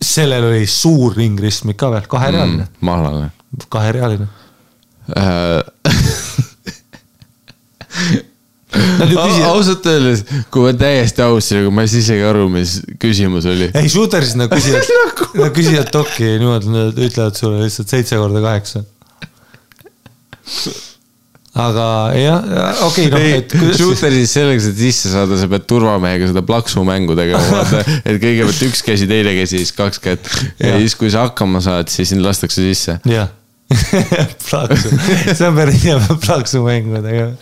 sellel oli suur ringristmik ka veel, kaherealine mm,, mahlane kaherealine. äh,. Ausalt öeldes, kui ma täiesti aus sinuga, ma ei saa isegi aru, mis küsimus oli. ei shooter'is nad küsivad, nad küsivad dokki niimoodi, nad ütlevad sulle lihtsalt seitse korda kaheksa. Aga jah, okei, et kuidas siis, Shooteris selleks, et sisse saada, sa pead turvamehega seda plaksumängu tegema, vaata. et kõigepealt üks käsi, teine käsi, siis kaks kätt. ja siis, kui sa hakkama saad, siis sind lastakse sisse. jah, plaksu, see on päris hea plaksu mängu tegema.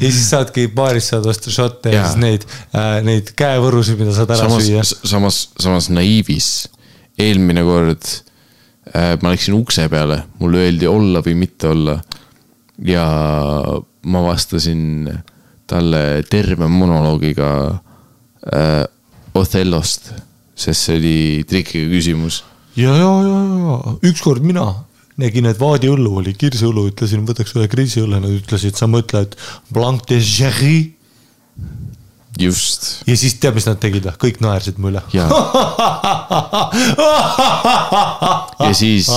ja siis saadki baaris saad osta šotte ja siis neid äh,, neid käevõrusid, mida saad ära samas süüa., samas, samas naiivis eelmine kord ma läksin ukse peale, mulle öeldi olla või mitte olla. ja ma vastasin talle terve monoloogiga äh, Othellost, sest see oli trikiga küsimus. ja, ja, ja, ja ükskord mina nägin, et vaadiõllu oli kirsiõlu, ütlesin, võtaks ühe kriisiõlle, nad ütlesid, sa mõtled Blanc de Jerry just, ja siis tead, mis nad tegid või, kõik naersid mu üle. ja, siis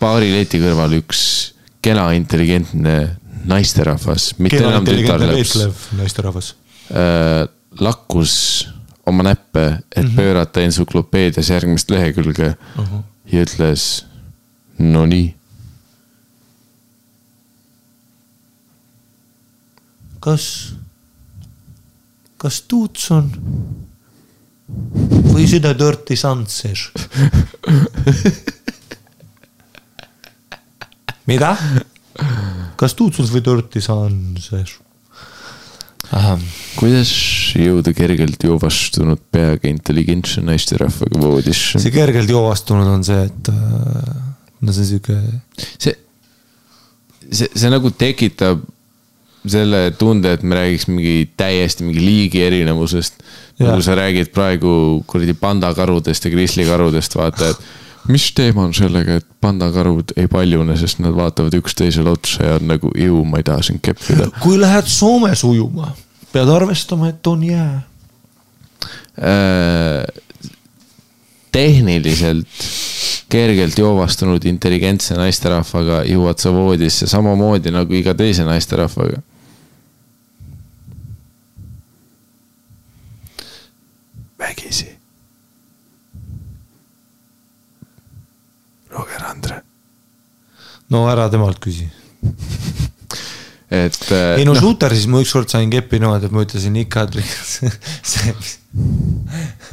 baari leti kõrval üks kena intelligentne naisterahvas, mitte enam tütarlaps naisterahvas. äh, lakkus oma näppe, et mm -hmm. pöörata entsüklopeedias järgmist lehekülge uh -huh. ja ütles, no nii. kas, kas Tuuts on või seda Dirty Sanchez? mida? kas Tuuts või Dirty Sanchez? kuidas jõuda kergelt joovastunud peaga intelligentse naisterahvaga voodisse? see kergelt joovastunud on see, et äh, no see sihuke, see, see, see nagu tekitab selle tunde, et me räägiks mingi täiesti mingi liigi erinevusest. Nagu sa räägid praegu kuradi pandakarudest ja krislikarudest, vaata, et mis teema on sellega, et pandakarud ei paljune, sest nad vaatavad üksteisele otsa ja on nagu ju, ma ei taha sind keppida. kui lähed Soomes ujuma, pead arvestama, et on jää. Äh, tehniliselt kergelt joovastunud intelligentse naisterahvaga jõuad sa voodisse samamoodi nagu iga teise naisterahvaga. vägisi. Roger Andre. no ära temalt küsi. et äh, ei no Shooteris ma ükskord sain keppi niimoodi, et ma ütlesin ikka, et see,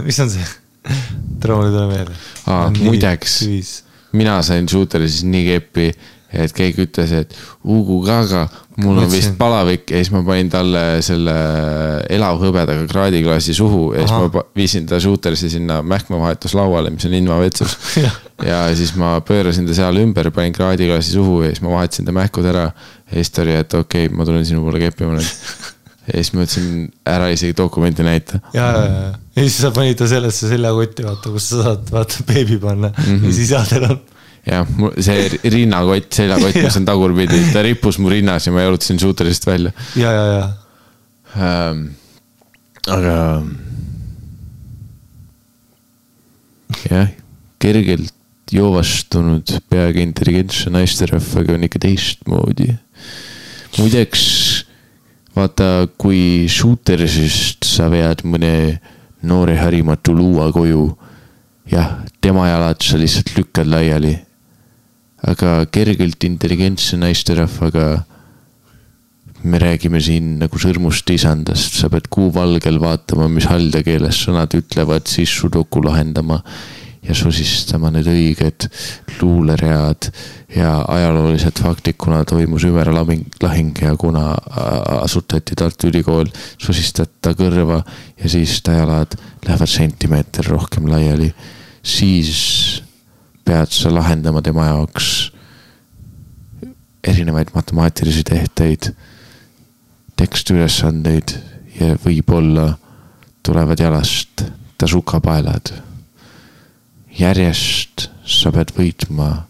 mis on see? tere, mul ei tule meelde. Aa, muideks. mina sain Shooteris nii keppi, et keegi ütles, et Ugu Gaga, mul on vist palavik ja siis ma panin talle selle elavhõbedaga kraadiklaasi suhu ja siis Ahah. ma viisin ta Shooterisse sinna mähkmavahetuslauale, mis on invavetsus. ja siis ma pöörasin ta seal ümber, panin kraadiklaasi suhu ja siis ma vahetasin ta mähkud ära. ja siis ta oli, et okei okay,, ma tulen sinu poole keppima nüüd. ja siis ma ütlesin, ära isegi dokumenti näita. ja, ja, ja, ja siis sa panid ta sellesse seljakotti, vaata, kus sa saad, vaata, beebi panna mm -hmm. ja siis jäädel on. jah, see rinnakott, seljakott, mis on tagurpidi, ta rippus mu rinnas ja ma jalutasin Shooterist välja ja, ja, ja, ähm,. aga. jah, kergelt joovastunud peaaegu intelligentse naisterahvaga on ikka teistmoodi. muideks vaata, kui shooterisest sa vead mõne noore harimatu luua koju. jah, tema jalad sa lihtsalt lükkad laiali. Aga kergelt intelligentse naisterahvaga me räägime siin nagu sõrmust isandast, sa pead kuuvalgel vaatama, mis halda keeles sõnad ütlevad, siis sudoku lahendama ja sosistama need õiged luuleread ja ajaloolised faktid, kuna toimus Ümera lahing ja kuna asutati Tartu Ülikool, sosistad ta kõrva ja siis ta jalad lähevad sentimeeter rohkem laiali. siis pead sa lahendama tema jaoks erinevaid matemaatilisi tehteid tekstiülesandeid ja võib-olla tulevad jalast ta sukapaelad. järjest sa pead võitma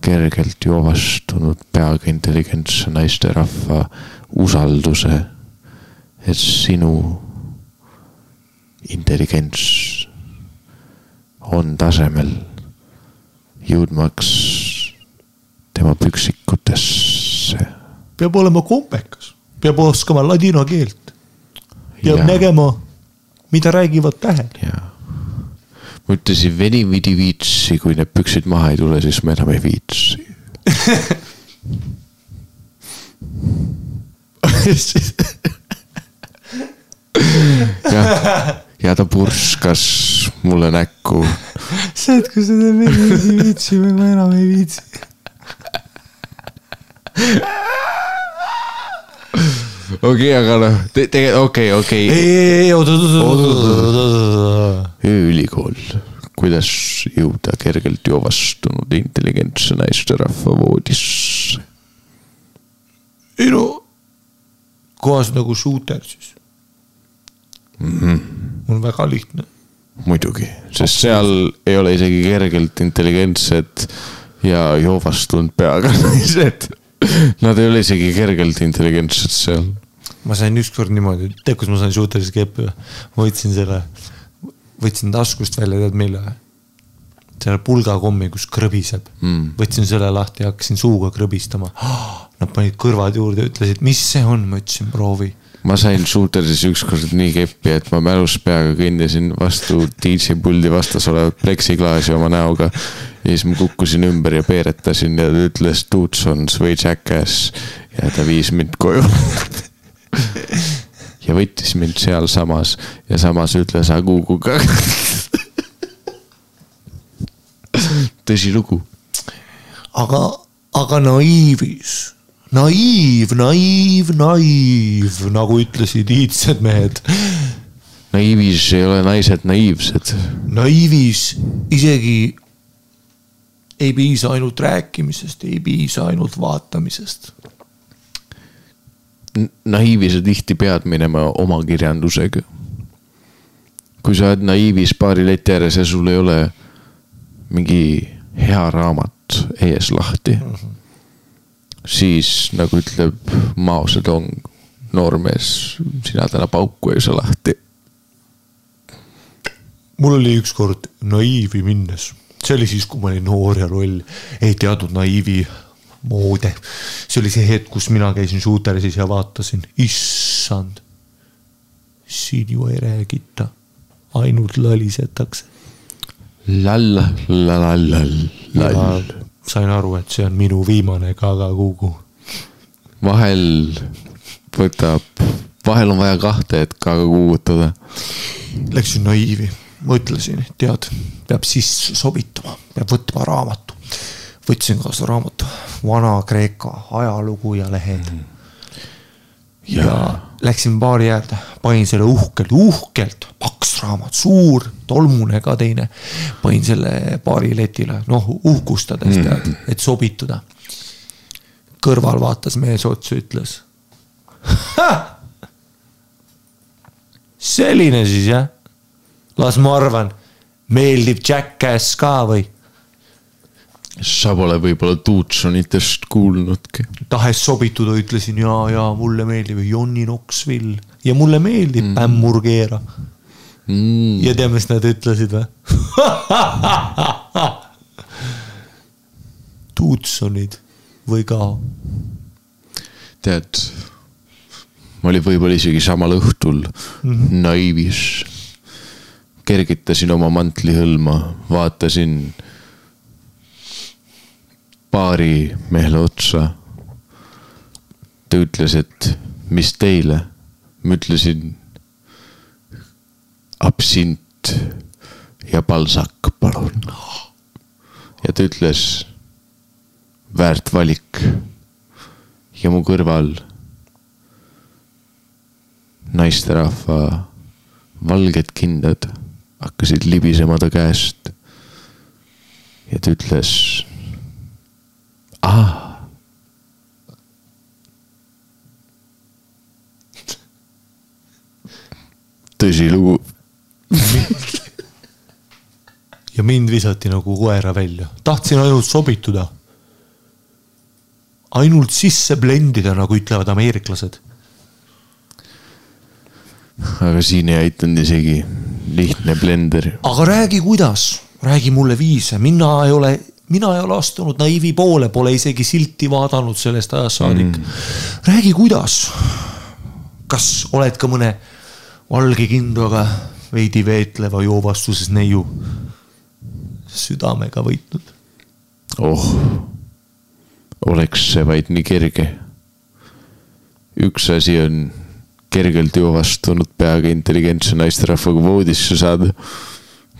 kergelt joovastunud peaga intelligentse naisterahva usalduse, et sinu intelligents on tasemel jõudmaks tema püksikutesse peab olema kombekas, peab oskama ladina keelt, peab Ja. nägema, mida räägivad tähed. ma ütlesin veni vidi viitsi, kui need püksid maha ei tule, siis ma enam ei viitsi. jah, ja ta purskas mulle näkku. see, et kui sa teed veidi ei viitsi või ma enam ei viitsi. okei, aga noh, tegelikult okei, okei ei, ei, ei, oot, oot, oot, oot, oot, ööülikool, kuidas jõuda kergelt joovastunud intelligentse naisterahva voodisse. ei no, kohas nagu shooter siis mm. -hmm. on väga lihtne. muidugi, sest seal ei ole isegi kergelt intelligentsed ja joovastunud peaga naised. Nad ei ole isegi kergelt intelligentsed seal. ma sain ükskord niimoodi, tead, kus ma sain shooteris keppi või? võtsin selle, võtsin taskust välja, tead mille või? selle pulgakommi, kus krõbiseb mm.. võtsin selle lahti ja hakkasin suuga krõbistama. Nad panid kõrvad juurde, ütlesid, mis see on, ma ütlesin proovi. Ma sain Shootersis ükskord nii keppi, et ma mälus peaga kõndisin vastu DJ puldi vastas olevat pleksiklaasi oma näoga. ja siis ma kukkusin ümber ja peeretasin ja ta ütles dudes on way jackass ja ta viis mind koju. ja võttis mind sealsamas ja samas ütles Aguguga. tõsilugu. aga, aga naiivis, naiiv, naiiv, naiiv, nagu ütlesid iidsed mehed. naiivis ei ole naised naiivsed. naiivis isegi ei piisa ainult rääkimisest, ei piisa ainult vaatamisest. naiivi sa tihti pead minema oma kirjandusega. kui sa oled naiivis baari leti ääres ja sul ei ole mingi hea raamat ees lahti mm, -hmm. Siis nagu ütleb Mao Zedong, noormees, sina täna pauku ei saa lahti. mul oli ükskord naiivi minnes, see oli siis, kui ma olin noor ja loll, ei teadnud naiivi moode. see oli see hetk, kus mina käisin Shootersis ja vaatasin, issand. siin ju ei räägita, ainult lalisetakse. lall, lall, lall, lall. Sain aru, et see on minu viimane kagakugu. vahel võtab, vahel on vaja kahte, et ka kuugutada. Läksin naiivi, mõtlesin, tead, peab sisse sobituma, peab võtma raamatu. võtsin kaasa raamatu, Vana-Kreeka ajalugu ja lehed. Ja, ja läksin baari äärde, panin selle uhkelt, uhkelt, paks raamat, suur, tolmune ka teine. panin selle baari letile, noh uhkustades tead, et sobituda. kõrval vaatas mees otsa, ütles. selline siis jah las ma arvan, meeldib Jackass ka või? Sa pole võib-olla Tucsonitest kuulnudki. tahes sobituda, ütlesin ja, ja mulle meeldib Johnny Knoxville ja mulle meeldib mm. Bam Murgeera. Mm. ja tead, mis nad ütlesid või? Tucsonid või ka. tead, ma olin võib-olla isegi samal õhtul mm -hmm. naiivis. kergitasin oma mantlihõlma, vaatasin paari mehele otsa. ta ütles, et mis teile, ma ütlesin absint ja palsak, palun. ja ta ütles väärt valik ja mu kõrval naisterahva valged kindad hakkasid libisema ta käest. ja ta ütles. aa. tõsilugu, ja mind visati nagu koera välja, tahtsin ainult sobituda. ainult sisse blendida, nagu ütlevad ameeriklased. aga siin ei aidanud isegi lihtne blender. aga räägi, kuidas, räägi mulle viise, mina ei ole, mina ei ole astunud naiivi poole, pole isegi silti vaadanud sellest ajast saadik mm.. räägi, kuidas, kas oled ka mõne valge kindraga veidi veetleva joo vastuses neiu südamega võitnud? oh, oleks see vaid nii kerge. üks asi on kergelt joovastunud peaga intelligentse naisterahvaga voodisse saada.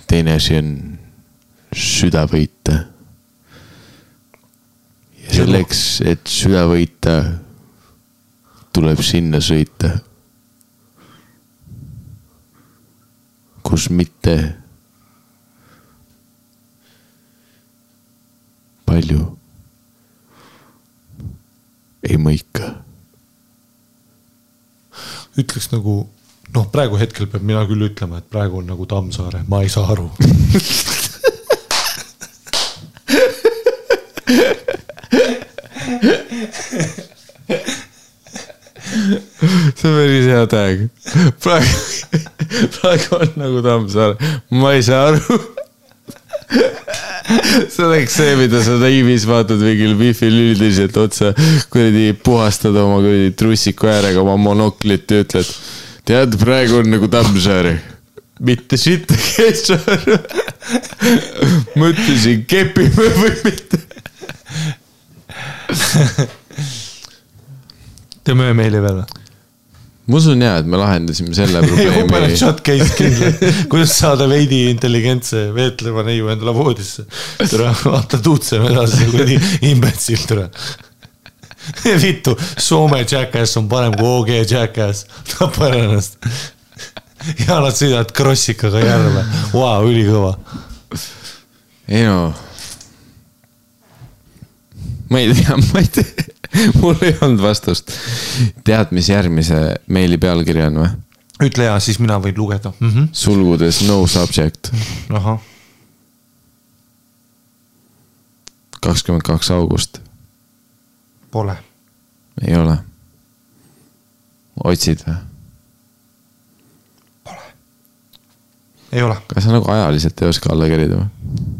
teine asi on süda võita. selleks, et süda võita, tuleb sinna sõita. kus mitte palju ei mõika. ütleks nagu noh, praegu hetkel peab mina küll ütlema, et praegu on nagu Tammsaare, ma ei saa aru. see on päris hea tag. praegu, praegu on nagu Tammsaare, ma ei saa aru. see oleks see, mida sa naiivis vaatad mingil wifi'l üldiselt otsa, kuradi puhastad oma kuradi trussiku äärega oma monoklit ja ütled. tead, praegu on nagu Tammsaare, mitte sittagi ei saa aru. mõtlesin, kepime või mitte. teeme ühe meili veel või? ma usun ja, et me lahendasime selle probleemi. shot case kindlalt, kuidas saada veidi intelligentse veetleva neiu endale voodisse. tere, vaata tuutseme edasi, kuradi imbetsill, tere. vittu, Soome Jackass on parem kui OG Jackass, tapar ennast. ja nad sõidavad krossikaga järve, vau, ülikõva. ei no. Ma ei tea, ma ei tea, mul ei olnud vastust. tead, mis järgmise meili pealkiri on või? ütle ja siis mina võin lugeda mm. -hmm. sulgudes no subject, ahah, kakskümmend kaks august, pole. ei ole. otsid või? ei ole. kas sa nagu ajaliselt ei oska alla kerida või?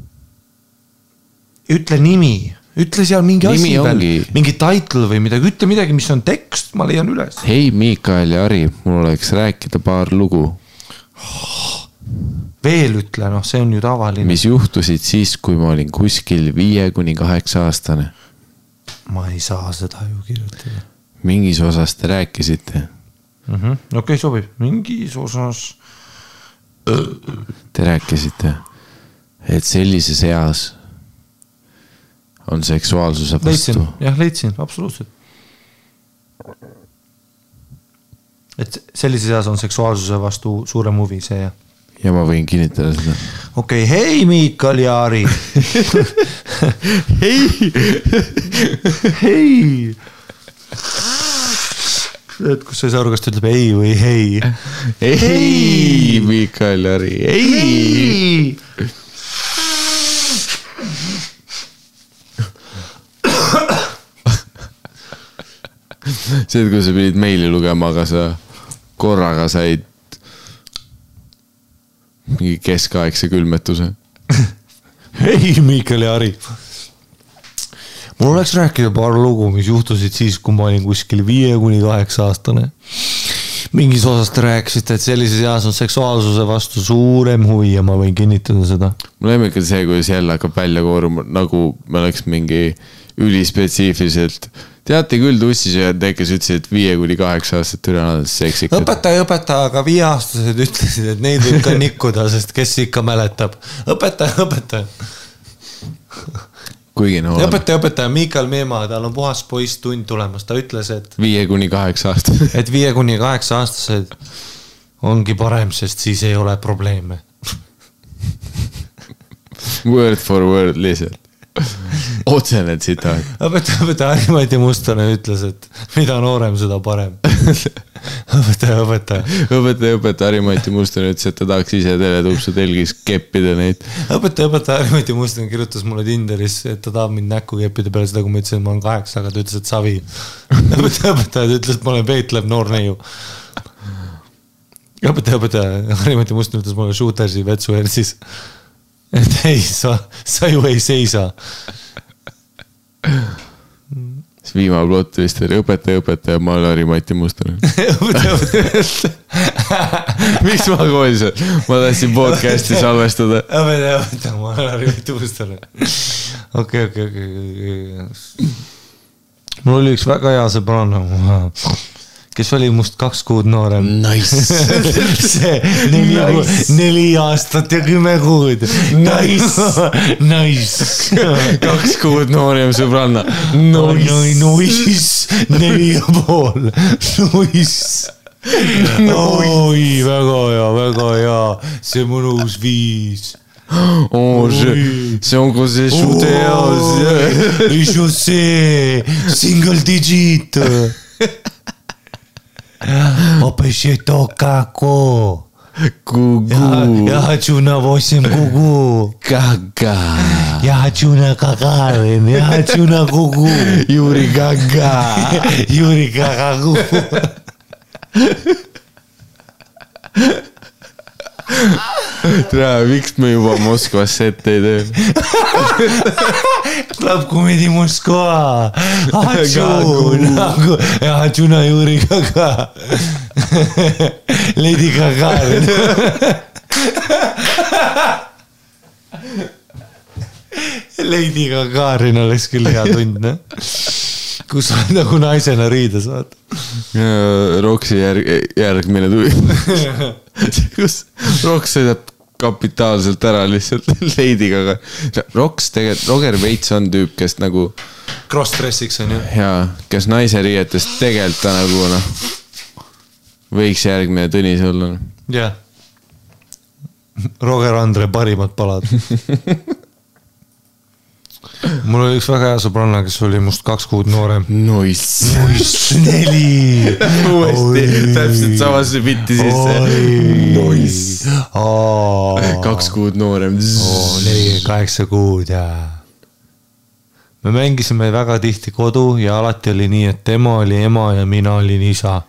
ütle nimi, ütle seal mingi Nimi asi ongi- veel, mingi title või midagi, ütle midagi, mis on tekst, ma leian üles. hei, Miikael ja Ari, mul oleks rääkida paar lugu, veel ütle, noh, see on ju tavaline. mis juhtusid siis, kui ma olin kuskil viie kuni kaheksa aastane. ma ei saa seda ju kirjutada mingis osas te rääkisite, mm -hmm.. okei okay,, sobib, mingis osas. te rääkisite, et sellises eas on seksuaalsuse vastu, jah, leidsin, absoluutselt. et sellises eas on seksuaalsuse vastu suurem huvi, see jah. ja ma võin kinnitada seda. okei okay,, hei Miikal ja Ari. ei, hei. et kus sa ei saa aru, kas ta ütleb ei või hei. ei, Miikael ja Ari, ei. hei. see, et kui sa pidid meili lugema, aga sa korraga said mingi keskaegse külmetuse. hei, Miikal ja Ari. mul oleks rääkida paar lugu, mis juhtusid siis, kui ma olin kuskil viie kuni kaheksa aastane. mingis osas te rääkisite, et sellises eas on seksuaalsuse vastu suurem huvi ja ma võin kinnitada seda. mul lemmik on see, kuidas jälle hakkab välja kooruma, nagu me oleks mingi ülispetsiifiliselt. Teate küll, tussisööjad, need, kes ütlesid, et viie kuni kaheksa aastat üle on seksikad. õpetaja ei õpeta, aga viieaastased ütlesid, et neid võib ka nikkuda, sest kes ikka mäletab. õpetaja, õpetaja. kuigi no õpetaja, õpetaja Miikal Meemaa, tal on puhas poisstund tulemas, ta ütles, et, viie kuni kaheksa aastat. et viie kuni kaheksa aastased ongi parem, sest siis ei ole probleeme. Word for word lihtsalt. otsene tsitaat. õpetaja, õpetaja Harri-Mati Mustonen ütles, et mida noorem, seda parem. õpetaja, õpetaja. õpetaja, õpetaja Harri-Mati Mustonen ütles, et ta tahaks ise teletupsu telgis keppida neid. õpetaja, õpetaja Harri-Mati Mustonen kirjutas mulle Tinderis, et ta tahab mind näkku keppida peale seda, kui ma ütlesin, et ma olen kaheksa, aga ta ütles, et savi. õpetaja, õpetaja, ta ütles, et ma olen peetlev noor neiu. õpetaja, õpetaja Harri-Mati Mustonen ütles mulle Shootersi vetsu ERS-is. Et ei, sa, sa ju ei seisa. siis viimane plott vist oli õpetaja, õpetaja, ma olen Harri-Mati Mustonen. miks ma koolis olen? ma tahtsin podcast'i salvestada. õpetaja, õpetaja, ma olen Harri-Mati Mustonen. okei, okei, okei, okei. mul oli üks väga hea sõbranna, kes oli must kaks kuud noorem. Nice. see neli Nice., neli aastat ja kümme kuud. Nice. Nice. kaks kuud noorem sõbranna. oi, oi, nice, neli ja pool, nice. oi, väga hea, väga hea, see mõnus viis. oh, see, see on ka see šuteas. Je sais, single digit. Опишито како. Kuku . Я хочу на 8 гугу. Gaga . Я хочу на Какарин. Я хочу на гугу. Juri Gaga . Юрий Какагу. tea, miks me juba Moskvasse ette ei tee? Club Comedy Moskva, nagu ja Hatšuna Juri Gaga, Lady Gaga. Lady Gagarin oleks küll hea tund, noh kus sa oled nagu naisena riides, vaata. Roksi järg, järgmine tuli. kus Roks sõidab kapitaalselt ära lihtsalt leidiga, aga Roks tegelikult, Roger Veits on tüüp, kes nagu Cross-dressiks on ju. jaa, kes naise riietes tegelikult ta nagu noh, võiks järgmine Tõnis olla. jah. Roger Andre parimad palad. Mul oli üks väga hea sõbranna, kes oli must kaks kuud noorem. Nice. neli. uuesti täpselt samasse bitti sisse. Nice. kaks kuud noorem. nelikümmend kaheksa kuud ja. me mängisime väga tihti kodu ja alati oli nii, et tema oli ema ja mina olin isa.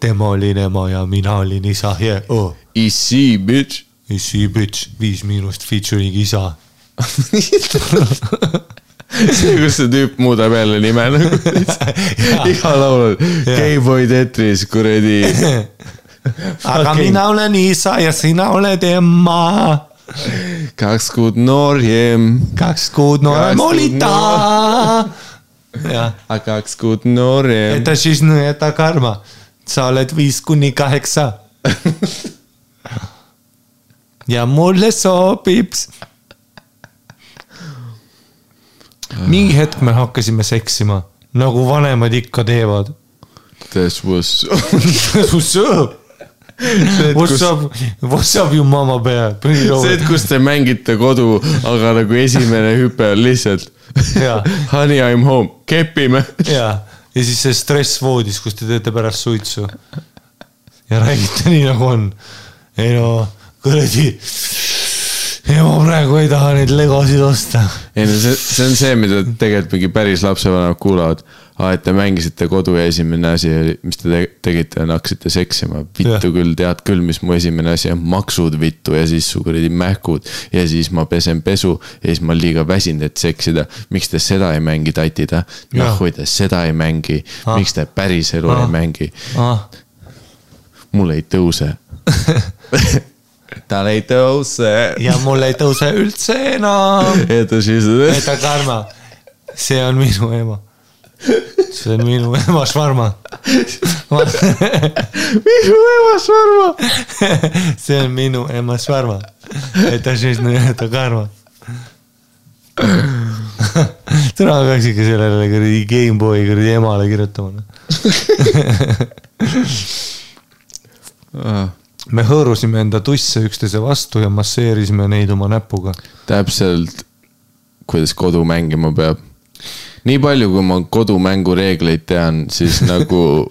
Tema oli ema ja mina olin isa yeah.. Oh. Easy bitch. Easy bitch, Viis Miinust featuring isa. see, kus see tüüp muudab jälle nime nagu iga laulul. Gayboy Tetris, kuradi. aga Fucking- mina olen isa ja sina oled ema. kaks kuud noorem, kaks kuud noorem oli ta. aga kaks kuud noorem. eta siis nõeta karma, sa oled viis kuni kaheksa. ja mulle sobib. Mingi hetk me hakkasime seksima, nagu vanemad ikka teevad. That's what's up. What's up? What's up, what's up you mama bear? see, et kus te mängite kodu, aga nagu esimene hüpe on lihtsalt. Honey I m home, kepime. ja, ja siis see stress voodis, kus te teete pärast suitsu. ja räägite nii nagu on. ei no, kuradi. Ja ma praegu ei taha neid legosid osta. ei no see, see on see, mida tegelikult mingi päris lapsevanemad kuulavad. aa, et te mängisite kodu ja esimene asi mis te te tegite, on hakkasite seksima. vittu Jah. küll, tead küll, mis mu esimene asi on, maksud vittu ja siis su kuradi mähkud. ja siis ma pesen pesu ja siis ma olen liiga väsinud, et seksida. miks te seda ei mängi, tatid? Jah. nahhu te seda ei mängi, Ah. miks te päriselu Ah. ei mängi? ah, mul ei tõuse. tal ei tõuse. ja mul ei tõuse üldse enam. ja ta siis. Eta Karma, see on minu ema. see on minu ema Švarma. minu ema surma. see on minu ema Švarma. Eta siis Eta Karma. täna peaks ikka sellele kuradi Gameboy kuradi emale kirjutama. Me hõõrusime enda tusse üksteise vastu ja masseerisime neid oma näpuga. täpselt, kuidas kodu mängima peab. nii palju, kui ma kodumängu reegleid tean, siis nagu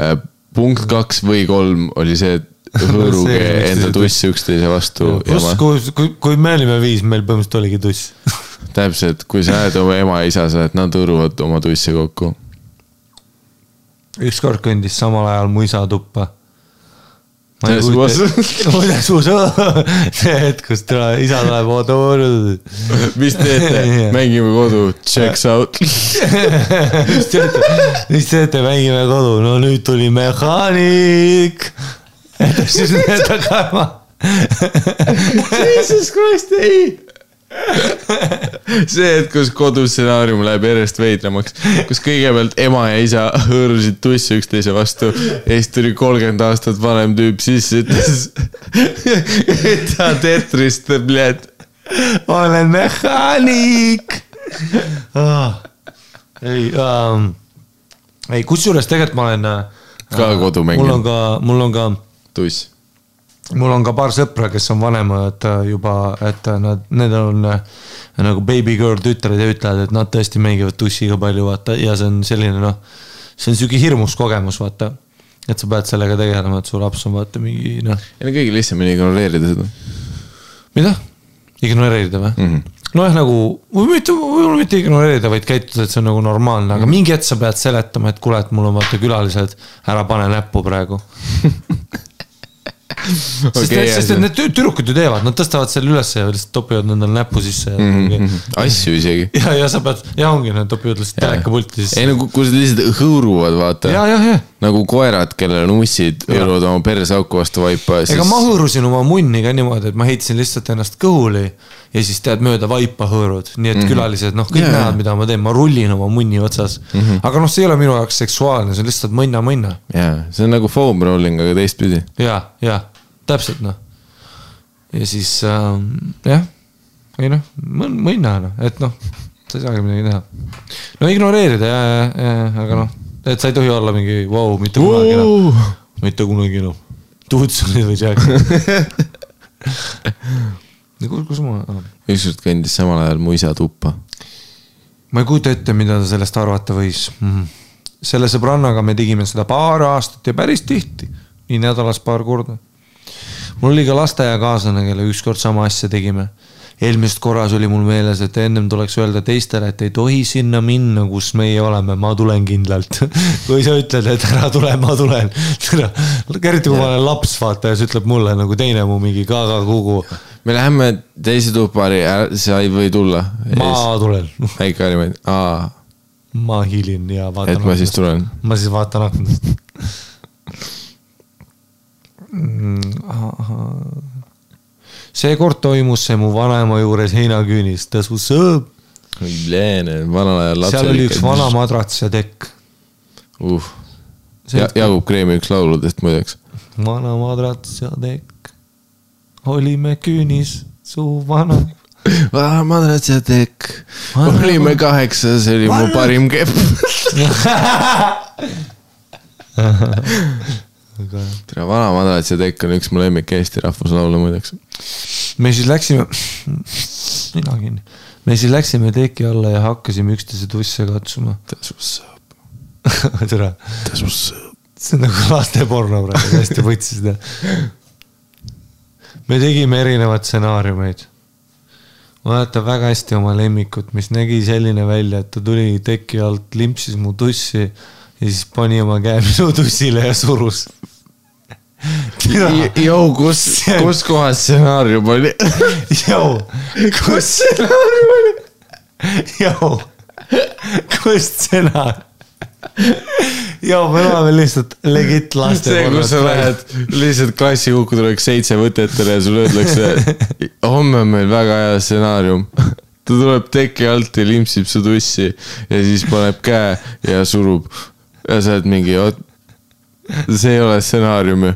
äh, punkt kaks või kolm oli see, et hõõruge enda tusse üksteise vastu pluss, kui, kui, kui me olime viis, meil põhimõtteliselt oligi tuss. täpselt, kui sa oled oma ema ja isa, sa oled, nad hõõruvad oma tusse kokku. ükskord kõndis samal ajal mu isa tuppa. Selles suhas- kuidas mu see hetk, kus tule, isa tuleb, oota, mis teete, mängime kodu, checks out. mis teete, mis teete, mängime kodu, no nüüd tuli mehaanik. siis need karma. Jesus Christ, ei. see, et kus kodustsenaarium läheb järjest veidramaks, kus kõigepealt ema ja isa hõõrusid tussi üksteise vastu ja siis tuli kolmkümmend aastat vanem tüüp sisse, ütles. et ta Tetrist, bled. olen mehaanik ah,. ei um,, ei kusjuures tegelikult ma olen. Ka kodumängija. mul on ka, mul on ka, tuss. Mul on ka paar sõpra, kes on vanemad äh, juba, et äh, nad, need on äh, nagu baby girl tütred ja ütlevad, et nad tõesti mängivad tussiga palju, vaata, ja see on selline noh, see on sihuke hirmus kogemus, vaata. et sa pead sellega tegelema, et su laps on vaata mingi noh, ja no kõige lihtsam on ignoreerida seda mida? ignoreerida või mm? Mhm. -hmm. nojah, nagu või mitte, võib-olla mitte ignoreerida, vaid käituda, et see on nagu normaalne, aga mingi hetk sa pead seletama, et kuule, et mul on vaata külalised, ära pane näppu praegu. sest okay,, sest jah, et need tü- tüdrukud ju teevad, nad tõstavad selle ülesse ja lihtsalt topivad endale näppu sisse ja mm. -hmm. asju isegi. ja, ja sa pead, ja ongi, nad topivad lihtsalt telekapulti sisse. ei no kui- kui nad lihtsalt hõõruvad, vaata nagu koerad, kellel on ussid, hõõruvad oma perseauku vastu vaipa. ega ma hõõrusin oma munni ka niimoodi, et ma heitsin lihtsalt ennast kõhuli ja siis tead mööda vaipa hõõrud, nii et mm -hmm. külalised, noh, kõik Jaa, yeah. jaa. näevad, mida ma teen, ma rullin oma munni otsas mm. -hmm. aga noh, see ei ole minu jaoks seksuaalne, see on lihtsalt mõnna-mõnna jaa, see on nagu foam rolling, aga teistpidi. ja, ja täpselt noh. ja siis ähm, jah, ei noh, mõnna noh, et noh, sa ei saagi midagi teha. no ignoreerida ja, ja, ja, aga noh, et sa ei tohi olla mingi vau wow,, mitte kunagi enam, mitte kunagi enam. Tuutsunid või Jack. kus, kus ma ah., ükskord kõndis samal ajal mu isa tuppa. ma ei kujuta ette, mida ta sellest arvata võis mm. -hmm. selle sõbrannaga me tegime seda paar aastat ja päris tihti, nii nädalas paar korda. mul oli ka lasteaiakaaslane, kellega ükskord sama asja tegime. eelmisest korras oli mul meeles, et ennem tuleks öelda teistele, et ei tohi sinna minna, kus meie oleme, ma tulen kindlalt. kui sa ütled, et ära tule, ma tulen. eriti kui ma olen laps, vaata ja sa ütled mulle nagu teine mu mingi kaka-kugu, me läheme teise tuppa, sa ei või tulla. ma tulen, väike Harjumaa, aa, ma hiilin ja vaatan. et ma siis tulen. ma siis vaatan aknast seekord toimus see mu vanaema juures heinaküünis, ta su sõõb, vanal ajal seal oli üks vana. madrats ja tekk. uh, Jaagup Kreemi üks lauludest muideks. vana madrats ja tekk, olime küünis, su vana. vana madrats ja tekk, olime kaheksa, see oli mu parim kepp. tere, vana madrats ja tekk on üks mu lemmik Eesti rahvuslaule muideks. me siis läksime, nina kinni, me siis läksime teki alla ja hakkasime üksteise tusse katsuma. Tere see on nagu lasteporno praegu, hästi võtsis seda. Me tegime erinevaid stsenaariumeid. ma mäletan väga hästi oma lemmikut, mis nägi selline välja, et ta tuli teki alt, limpsis mu tussi ja siis pani oma käe minu tussile ja surus. Jou, kus, kus kohas stsenaarium oli? Jou, kus stsenaarium oli? Jou, kus stsenaarium? Jou, me oleme lihtsalt legit laste. see, kus sa lähed lihtsalt klassikukku tuleks seitse võtetele ja sulle öeldakse, homme on meil väga hea stsenaarium. ta tuleb teki alt ja limpsib su tussi ja siis paneb käe ja surub. ja sa oled mingi, see ei ole stsenaarium ju.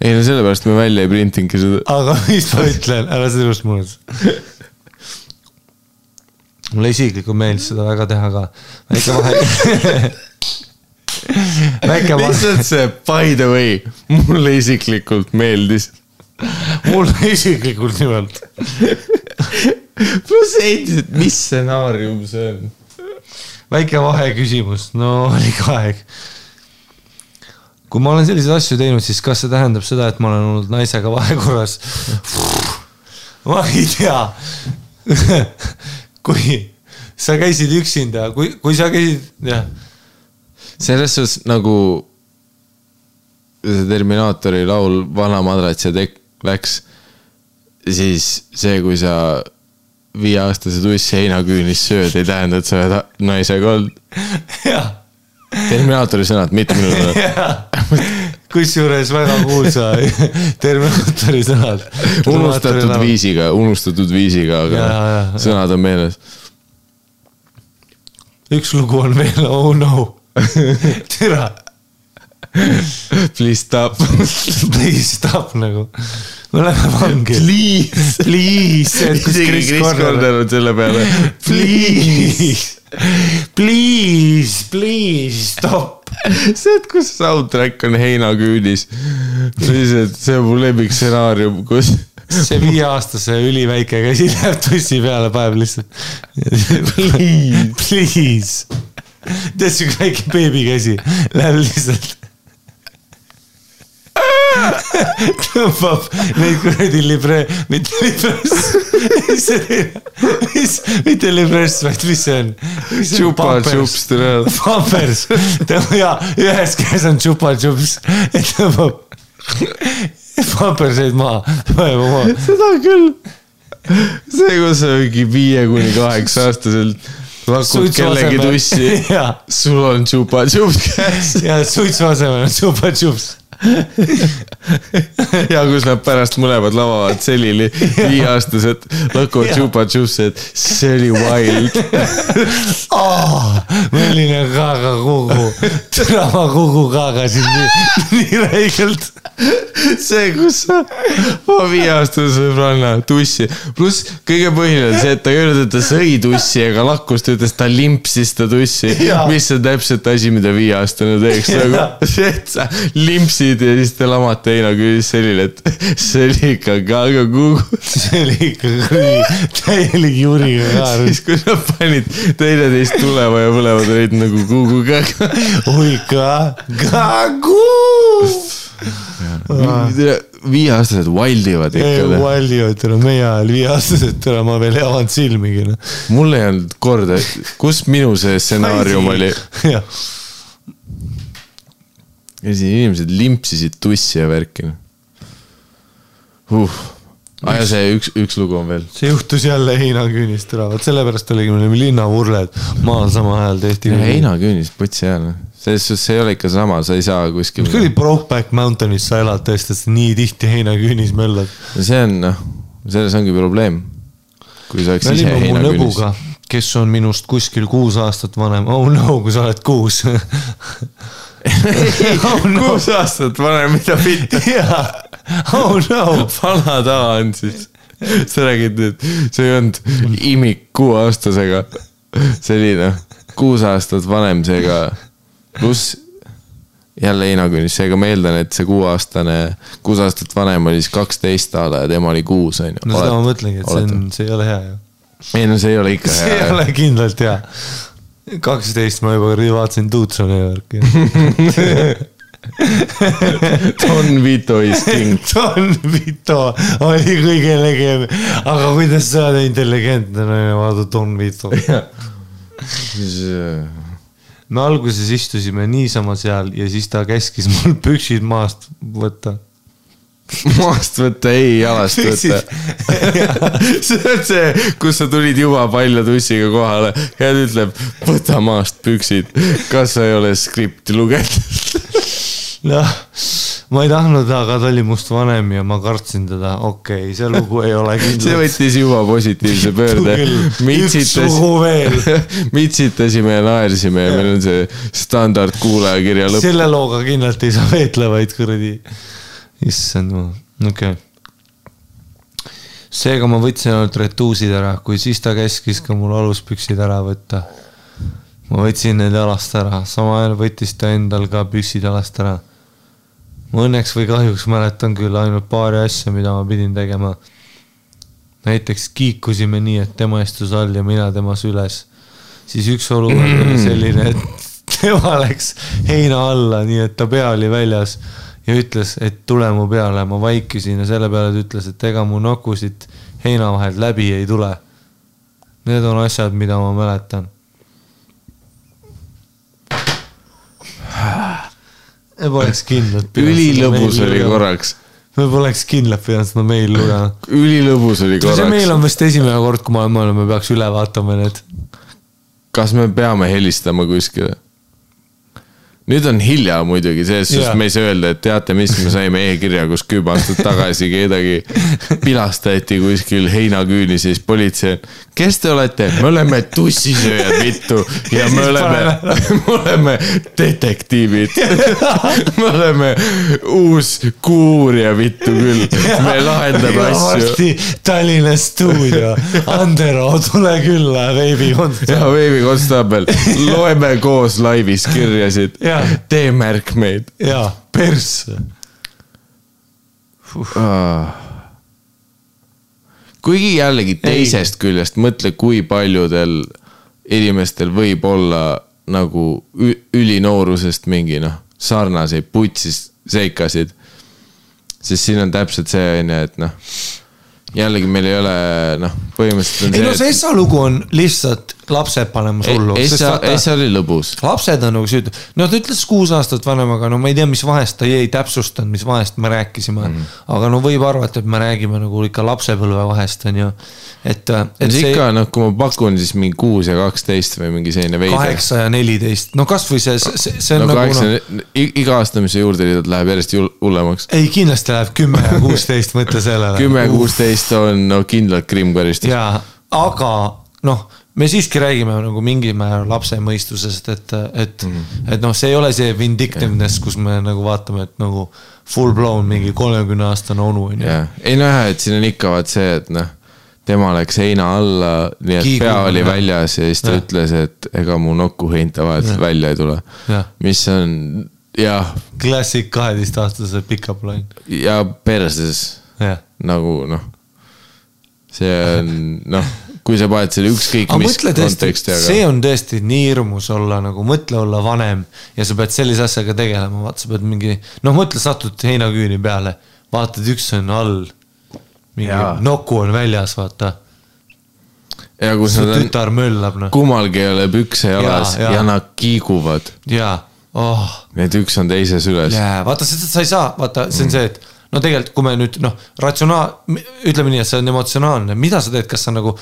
ei no sellepärast me välja ei printinudki seda. aga mis ma ütlen, ära sinust muretse. Mulle isiklikult meeldis seda väga teha ka, väike vahe. väike vahe, lihtsalt see by the way, mulle isiklikult meeldis. mulle isiklikult nimelt. pluss endiselt, mis stsenaarium see on? väike vahe küsimus, no oli ka aeg. kui ma olen selliseid asju teinud, siis kas see tähendab seda, et ma olen olnud naisega vahekorras? ma ei tea. kui sa käisid üksinda, kui, kui sa käisid, jah, selles suhtes nagu see Terminaatori laul Vana madrats ja tekk läks, siis see, kui sa viieaastase tussi heinaküünis sööd, ei tähenda, et sa oled naisega olnud. Terminaatori sõnad, mitte minu sõnad. kusjuures väga kuulsa Terminaatori sõnad. unustatud. viisiga, unustatud viisiga, aga Ja, ja, ja. sõnad on meeles. üks lugu on veel, oh no. türa, Please stop. please stop nagu. me läheme vangi. Please. Please, isegi Corner. Corner on selle peale. Please, please, please stop. see, et kus soundtrack on heinaküünis. lihtsalt see on mu lemmikstsenaarium, kus see viieaastase üliväike käsi läheb tussi peale, paneb lihtsalt. Please, please. tead siuke väike beebikäsi läheb lihtsalt. Tõmbab neid kuradi libre, mitte libress, mis see teine, mis, mitte libress, vaid mis see on? Chupa-chups tuleb. Pampers, ja ühes käes on chupa-chups, tõmbab pamperseid maha, paneb oma. seda küll. see, kus sa mingi viie kuni kaheksa aastaselt pakud kellegi tussi, sul on chupa-chups käes. ja suitsu asemel on chupa-chups. ja kus nad pärast mõlemad lavavad selili viieaastased lakuvad Chupa Chups'id, see oli wild. milline Gaga Kugu, täna ma Kugu kagasin nii, nii räigelt. see, kus sa oma viieaastase sõbranna tussi, pluss kõige põhiline see, et ta ei öelnud, et ta sõi tussi ega lakkus, ta ütles, ta limpsis seda tussi, mis on täpselt asi, mida viieaastane teeks? Nagu see, et sa limpsid ja siis te lamate heina küüsis selline, et see oli ikka Gaga Kugu. see oli ikka kuradi täielik juriga kaar. siis, kui nad panid teineteist tulema ja mõlemad olid nagu Kugu Gaga. oika, Gagu. viieaastased wildivad ei, ikka. palju, ütleme meie ajal viieaastased, täna ma veel ei avanud silmigi. noh. mul ei olnud korda, kus minu see stsenaarium oli. jah, ja siis inimesed limpsisid tussi ja värki uh.. aa ja see üks, üks lugu on veel. see juhtus jälle heinaküünist ära, vot sellepärast oligi, me olime linnavurled, maal samal ajal tehti. heinaküünis, putsi hääl. selles suhtes see ei ole ikka sama, sa ei saa kuskil. mis kuradi Brokeback Mountanis sa elad tõesti, et sa nii tihti heinaküünis möllad. see on noh, selles ongi probleem. kui sa oleks ise heinaküünis kes on minust kuskil kuus aastat vanem, oh no, kui sa oled kuus. kuus aastat vanem, mida pitta. jaa, oh no. vana tava on siis. sa räägid nüüd, sa ei olnud imik kuueaastasega. see oli noh, kuus aastat vanem, seega pluss jälle heinakünnis, seega ma eeldan, et see kuueaastane, kuus aastat vanem oli siis kaksteist a la ja tema oli kuus on ju. no seda ma mõtlengi, et see on, see ei ole hea ju. ei no see ei ole ikka see ei hea. ole kindlalt hea. Kaksteist ma juba vaatasin Tucsoni värki. Don Vito is king. Don Vito oli kõige legem, aga kuidas sa oled intelligentne naine, vaata Don Vito. me alguses istusime niisama seal ja siis ta käskis mul püksid maast võtta. maast võtta, ei jalast võtta. see on see, kus sa tulid juba palja tussiga kohale ja ta ütleb, võta maast püksid. kas sa ei ole skripti lugenud? noh, ma ei tahtnud, aga ta oli must vanem ja ma kartsin teda, okei okay,, see lugu ei ole see kindlalt. võttis juba positiivse pöörde. veel. mitsitasime ja naersime ja meil on see standard kuulajakirja lõpp. selle looga kindlalt ei saa veetlevaid kuradi. Issand jumal, okei okay.. seega ma võtsin ainult retuusid ära, kui siis ta käskis ka mul aluspüksid ära võtta. ma võtsin need jalast ära, samal ajal võttis ta endal ka püksid jalast ära. ma õnneks või kahjuks mäletan küll ainult paari asja, mida ma pidin tegema. näiteks kiikusime nii, et tema istus all ja mina tema süles. siis üks olukord oli selline, et tema läks heina alla, nii et ta pea oli väljas ja ütles, et tule mu peale, ma vaikisin ja selle peale ta ütles, et ega mu nokusid heina vahelt läbi ei tule. Need on asjad, mida ma mäletan. me poleks kindlalt. ülilõbus oli. korraks, me poleks kindlalt pidanud seda meili lugema. ülilõbus oli see meil korraks. on vist esimene kord, kui me oleme, me peaks üle vaatama need. kas me peame helistama kuskile? Nüüd on hilja muidugi, selles suhtes me ei saa öelda, et teate mis, me saime e-kirja, kus kümme aastat tagasi kedagi pilastati kuskil heinaküünis ja siis politsei, kes te olete? me oleme tussisööjad, vittu. ja me siis oleme, me oleme detektiivid. me oleme uus kuurija, vittu küll. me lahendame asju. Tallinna stuudio, Andero, tule külla, veebikontsert. ja Veebi Konstaabel, loeme koos laivis kirjasid Jaa., tee märkmeid. jaa, persse. kuigi jällegi teisest küljest mõtle, kui paljudel inimestel võib olla nagu ülinoorusest mingi noh, sarnaseid putsis seikasid. sest siin on täpselt see on ju, et noh, jällegi meil ei ole noh, põhimõtteliselt ei no on see see, Essa lugu on lihtsalt lapsed panemas hullu. Essa, Essa oli lõbus. lapsed on nagu süüdi, no ta ütles kuus aastat vanem, aga no ma ei tea, mis vahest ta ei täpsustanud, mis vahest me rääkisime mm. -hmm. aga no võib arvata, et me räägime nagu ikka lapsepõlve vahest on ju, et, et see see ikka noh, kui ma pakun, siis mingi kuus ja kaksteist või mingi selline veider. kaheksa ja neliteist, no kasvõi see, see, see on no nagu kaheksa noh, iga aasta, mis sa juurde läheb järjest hullemaks. ei kindlasti läheb kümme ja kuusteist, mõtle sellele. kümme ja kuusteist on no kindlalt krimmkaristus. jaa, aga noh, me siiski räägime nagu mingil määral lapse mõistusest, et, et mm. -hmm. et noh, see ei ole see vindictiveness, kus me nagu vaatame, et nagu full blown mingi kolmekümne aastane onu on ju. ei no jah, et siin on ikka vaat see, et noh, tema läks heina alla, nii et Kiigub, pea oli jah. väljas ja siis ta Jah. ütles, et ega mu nokku heinte vahelt välja ei tule mis on jah, klassik kaheteistaastase pickup line, ja perses nagu noh, see on noh, kui sa paned selle ükskõik mis konteksti, see aga on tõesti nii hirmus olla nagu, mõtle olla vanem ja sa pead sellise asjaga tegelema, vaata, sa pead mingi, noh, mõtle, satud heinaküüni peale, vaatad, üks on all. mingi Jaa. noku on väljas, vaata, ja kus su nad on, tütar möllab, noh, kummalgi ei ole pükse jalas ja, jaa. ja nad kiiguvad, jaa, oh need üks on teises üles. jaa, vaata sa ei saa, vaata, see on see, et no tegelikult, kui me nüüd noh, ratsionaal, ütleme nii, et see on emotsionaalne, mida sa teed, kas sa nagu.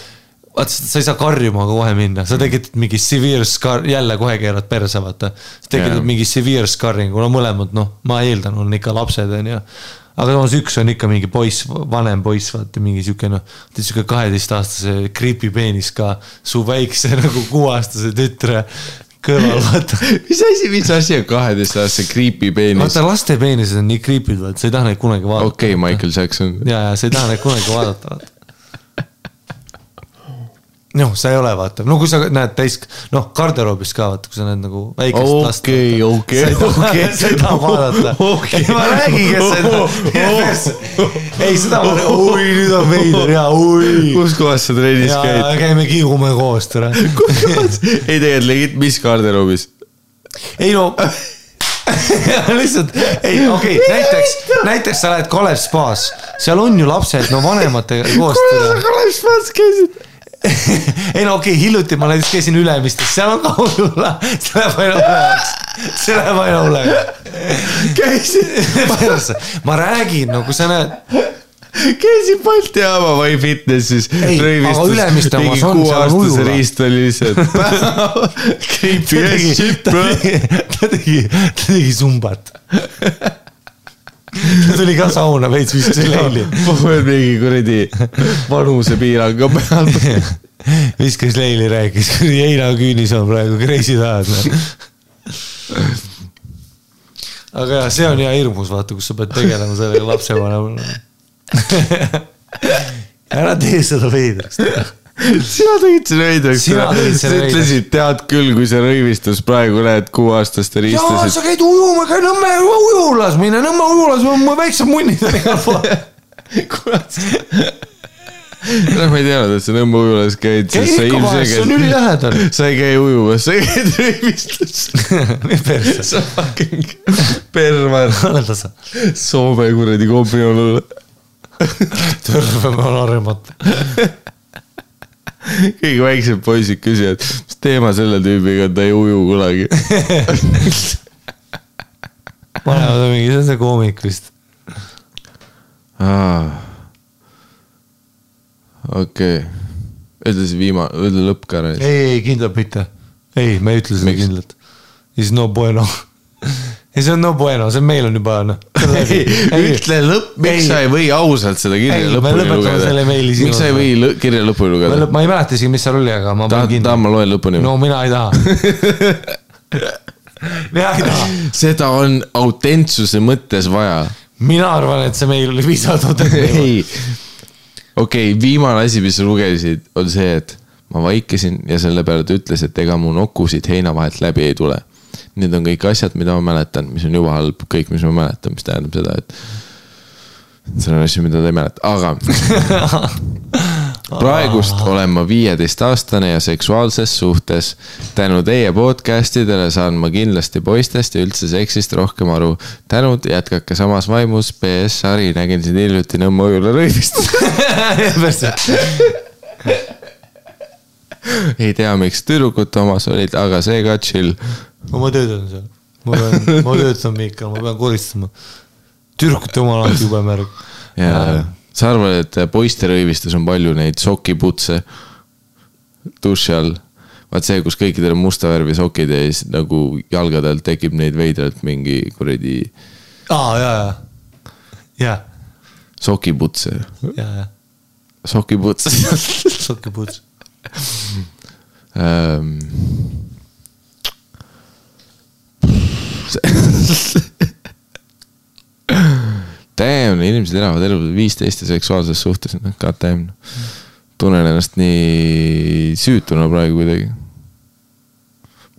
vaata, sa ei saa karjuma kohe minna, sa tekitad mingi severe scar, jälle kohe keerad perse, vaata. sa tekitad Jaa. mingi severe scarring'u, no mõlemad noh, ma eeldan, on ikka lapsed on ju. aga samas üks on ikka mingi poiss, vanem poiss, vaata mingi sihuke noh, sihuke kaheteistaastase creepy peenis ka su väikse nagu kuueaastase tütre kõrval, vaata mis asi, mis asi on kaheteistaastase creepy peenis? vaata laste peenised on nii creepy'd, vaata sa ei taha neid kunagi vaadata. okei okay,, Michael Jackson. ja, ja sa ei taha neid kunagi vaadata, vaata. noh, sa ei ole, vaata, no kui sa näed täis, noh, garderoobis ka vaata, kui sa näed nagu väikest last. okei, okei, sa okei, sa ei taha vaadata. okei. ei, ma räägingi seda. ei, seda ma, oi, nüüd on veider ja oi. kus kohas sa trennis ja käid? käime kiigume koos, tere. ei tegelikult legit, mis garderoobis? ei no lihtsalt, ei okei okay,, näiteks, näiteks sa lähed Kalev spaas, seal on ju lapsed, no vanematega koos. Kalev Spats käisid? ei no okei okay,, hiljuti ma näiteks käisin Ülemistes, seal on ka ujula, see läheb aina hullemaks, see läheb aina hullemaks. käisid, ma räägin, no kui sa näed, käisid Balti jaama või fitnessis. On kuueaastase riist oli lihtsalt. Creepy as shit, bro. ta tegi, ta tegi sumbat. ta tuli ka sauna veits viskas leili, mingi kuradi vanusepiirang ka peal. viskas leili, rääkis, kuradi heinaküünis on praegu crazy tahad. aga jah, see on hea hirmus, vaata, kus sa pead tegelema sellega lapsevanemana. ära tee seda veidraks. Sina tegid selle selle sa ütlesid, tead küll, kui sa rõivistus praegu näed kuueaastaste jaa, riistasid. sa käid ujuma, käi Nõmme ujulas, mine Nõmme ujulas, mu väiksed munnid on igal pool. kurat. noh, ma ei teadnud, et sa Nõmme ujulas käid. käi ikka vahest, see on ülilähedal. sa ei käi ujumas, sa käid rõivistus. mis perse, sa fucking perver. ole tasa. Soome kuradi kombiolule. terve ma olen kõige väiksemad poisid küsivad, mis teema selle tüübiga on, ta ei uju kunagi. panevad mingi, see on see koomik vist. okei, ütle see viimane, ütle lõpp ka ei, ei kindlalt mitte. ei, ma ei ütle seda kindlalt. Is no bueno. ei, see on no bueno, see meil on juba noh. ütle lõpp, miks sa ei või ausalt seda kirja lõpuni lugeda miks sa ei või kirja lõpuni lugeda? ma ei mäleta isegi, mis seal oli, aga ma tahad, tahad, ma loen lõpuni no mina ei taha. mina ei taha. seda on autentsuse mõttes vaja. mina arvan, et see meil oli piisavalt autentne. ei, okei okay,, viimane asi, mis sa lugesid, on see, et ma vaikisin ja selle peale ta ütles, et ega mu nokusid heina vahelt läbi ei tule. Need on kõik asjad, mida ma mäletan, mis on juba halb, kõik, mis ma mäletan, mis tähendab seda, et see on asju, mida ta ei mäleta, aga praegust olen ma viieteistaastane ja seksuaalses suhtes. tänu teie podcast idele saan ma kindlasti poistest ja üldse seksist rohkem aru. tänud, jätkake samas vaimus. PS Sari, nägin sind hiljuti Nõmme Ojula rõivist ei tea, miks tüdrukute omas olid, aga see ka chill. No ma töötan seal, ma pean, ma töötan Miikal, ma pean koristama. tüdrukute oma alati jube märg. ja sa arvad, et poiste rõivistes on palju neid sokiputse duši all? vaat see, kus kõikidel on musta värvi sokid ja siis nagu jalgadelt tekib neid veidralt mingi kuradi aa, ja, ja, ja, sokiputse, ja, ja, sokiputse sokipuuts. ähm.. Damn, inimesed elavad elu viisteist ja seksuaalses suhtes, noh god damn. tunnen ennast nii süütuna praegu kuidagi.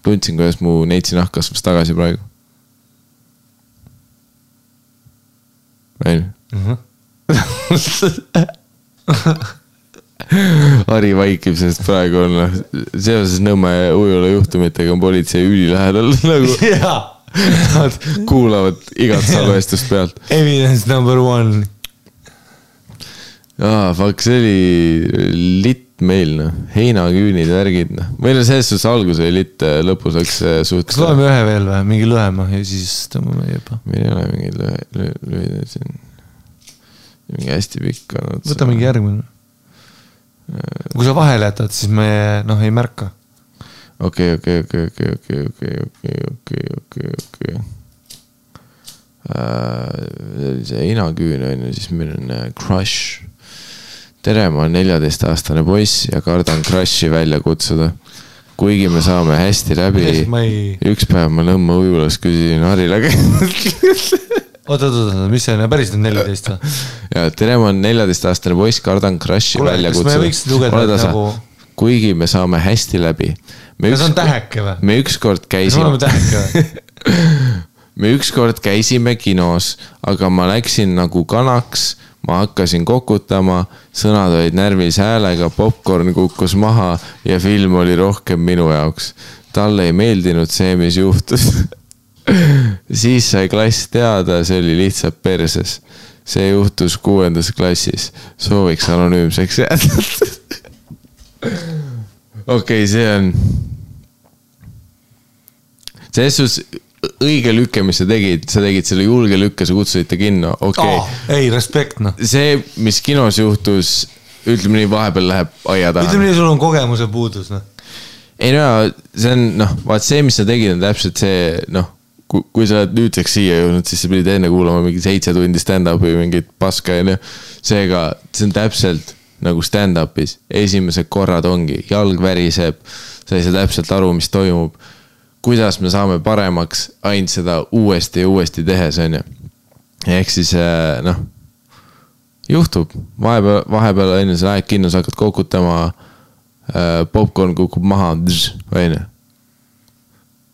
tundsin, kuidas mu neitsi nahk kasvas tagasi praegu. onju. Harri vaikib, sest praegu on noh, seoses Nõmme ujula juhtumitega on politsei ülilähedal nagu nad kuulavad igat salvestust pealt. evidence number one. aa, fuck, see oli litt meil noh, heinaküünid, värgid noh, meil on selles suhtes algus oli litt, lõpus läks see suht. kas loeme ühe veel või, mingi lühema ja siis tõmbame juba. meil ei ole mingeid lühe- lühe- lühidaid siin. mingi hästi pikk on. võta mingi järgmine. kui sa vahele jätad, siis me noh, ei märka. okei, okei, okei, okei, okei, okei, okei, okei, okei, okei. see hinaküün on ju, siis meil on äh, Crush. tere, ma olen neljateistaastane poiss ja kardan Crushi välja kutsuda. kuigi me saame hästi läbi. ei, üks päev ma Nõmme ujulas küsisin Harile oot, oot, oot, mis see on, päriselt on neliteist või? ja tere, ma olen neljateistaastane poiss, kardan Crushi Kuule, välja kas me kutsuda. võiks lugeda nagu- kuigi me saame hästi läbi. Kas on täheke või? me ükskord kas me oleme käisime, täheke või? me ükskord käisime kinos, aga ma läksin nagu kanaks, ma hakkasin kokutama, sõnad olid närvis häälega, popkorn kukkus maha ja film oli rohkem minu jaoks. talle ei meeldinud see, mis juhtus. siis sai klass teada, see oli lihtsalt perses. see juhtus kuuendas klassis, sooviks anonüümseks jääda. okei, see on selles suhtes õige lükke, mis sa tegid, sa tegid selle julge lükke, sa kutsusid ta kinno, okei okay.. ei, respekt noh. see, mis kinos juhtus, ütleme nii, vahepeal läheb aia taha ütleme. nii, sul on kogemuse puudus noh. ei no see on noh, vaat see, mis sa tegid, on täpselt see noh, kui, kui sa oled nüüdseks siia jõudnud, siis sa pidid enne kuulama mingi seitse tundi stand-up'i mingit paska, onju. seega see on täpselt nagu stand-up'is, esimesed korrad ongi, jalg väriseb, sa ei saa täpselt aru, mis toimub kuidas me saame paremaks ainult seda uuesti ja uuesti tehes, onju. ehk siis äh, noh, juhtub, vahepeal, vahepeal on ju, sa lähed kinno, sa hakkad kokutama äh,. popkorn kukub maha, onju.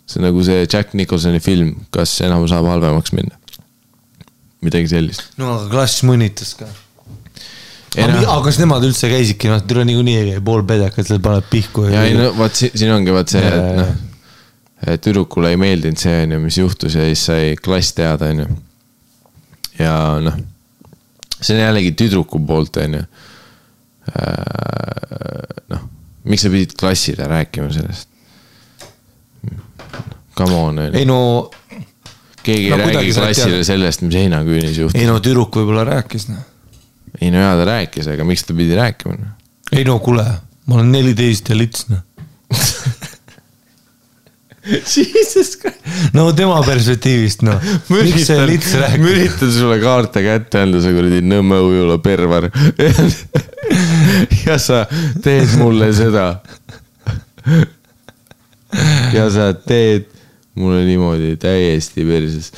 see on nagu see Jack Nicholsoni film, kas enam saab halvemaks minna. midagi sellist. no aga klass mõnitas ka. Aga, noh. aga kas nemad üldse käisidki, noh, tule niikuinii ei käi, pool pedekat seal paneb pihku. ja ei no vot si- siin ongi vot see, et noh, tüdrukule ei meeldinud see onju, mis juhtus ja siis sai klass teada onju. ja noh, see on jällegi tüdruku poolt onju. noh, miks sa pidid klassile rääkima sellest? Come on onju ei, no, keegi no ei räägi klassile tead- sellest, mis heinaküünis juhtus. ei no tüdruk võib-olla rääkis, noh. Ei no jaa, ta rääkis, aga miks ta pidi rääkima? ei no kuule, ma olen neliteist ja lits, noh. Jesus Christ. no tema perspektiivist, noh. miks see lits ma rääkis? üritan sulle kaarte kätte anda, sa kuradi Nõmme ujula pervar. ja sa teed mulle seda. ja sa teed mulle niimoodi täiesti perses.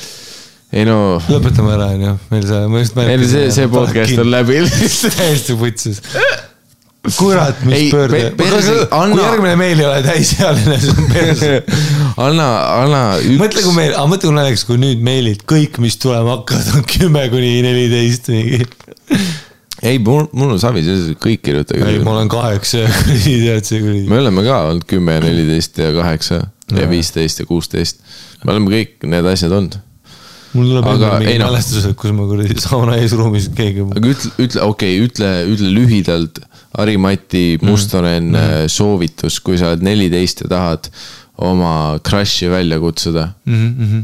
Ei no, lõpetame ära, onju, meil see, ma just ei no see, see podcast on läbi. täiesti vutsis. kurat, mis Ei, pöörde pe-. perse- anna- kui järgmine meil ei ole täisealine, siis on perse. anna, anna üks. mõtle, kui meil, aga mõtle, kui naljakas, kui nüüd meilid kõik, mis tulema hakkavad, on kümme kuni neliteist mingi. ei, mul, mul on savi, kõik kirjutage ei, ma olen kaheksa ja kuradi tead see kuradi. me oleme ka olnud kümme ja neliteist ja kaheksa ja viisteist ja kuusteist. me oleme kõik need asjad olnud. Mul tuleb Aga mingi ei noh. mälestused, kus ma kuradi sauna eesruumis keegi. aga ütle, ütle, okei okay,, ütle, ütle lühidalt Harimati Mustonen mm. soovitus, kui sa oled neliteist ja tahad oma crush'i välja kutsuda. Mhm,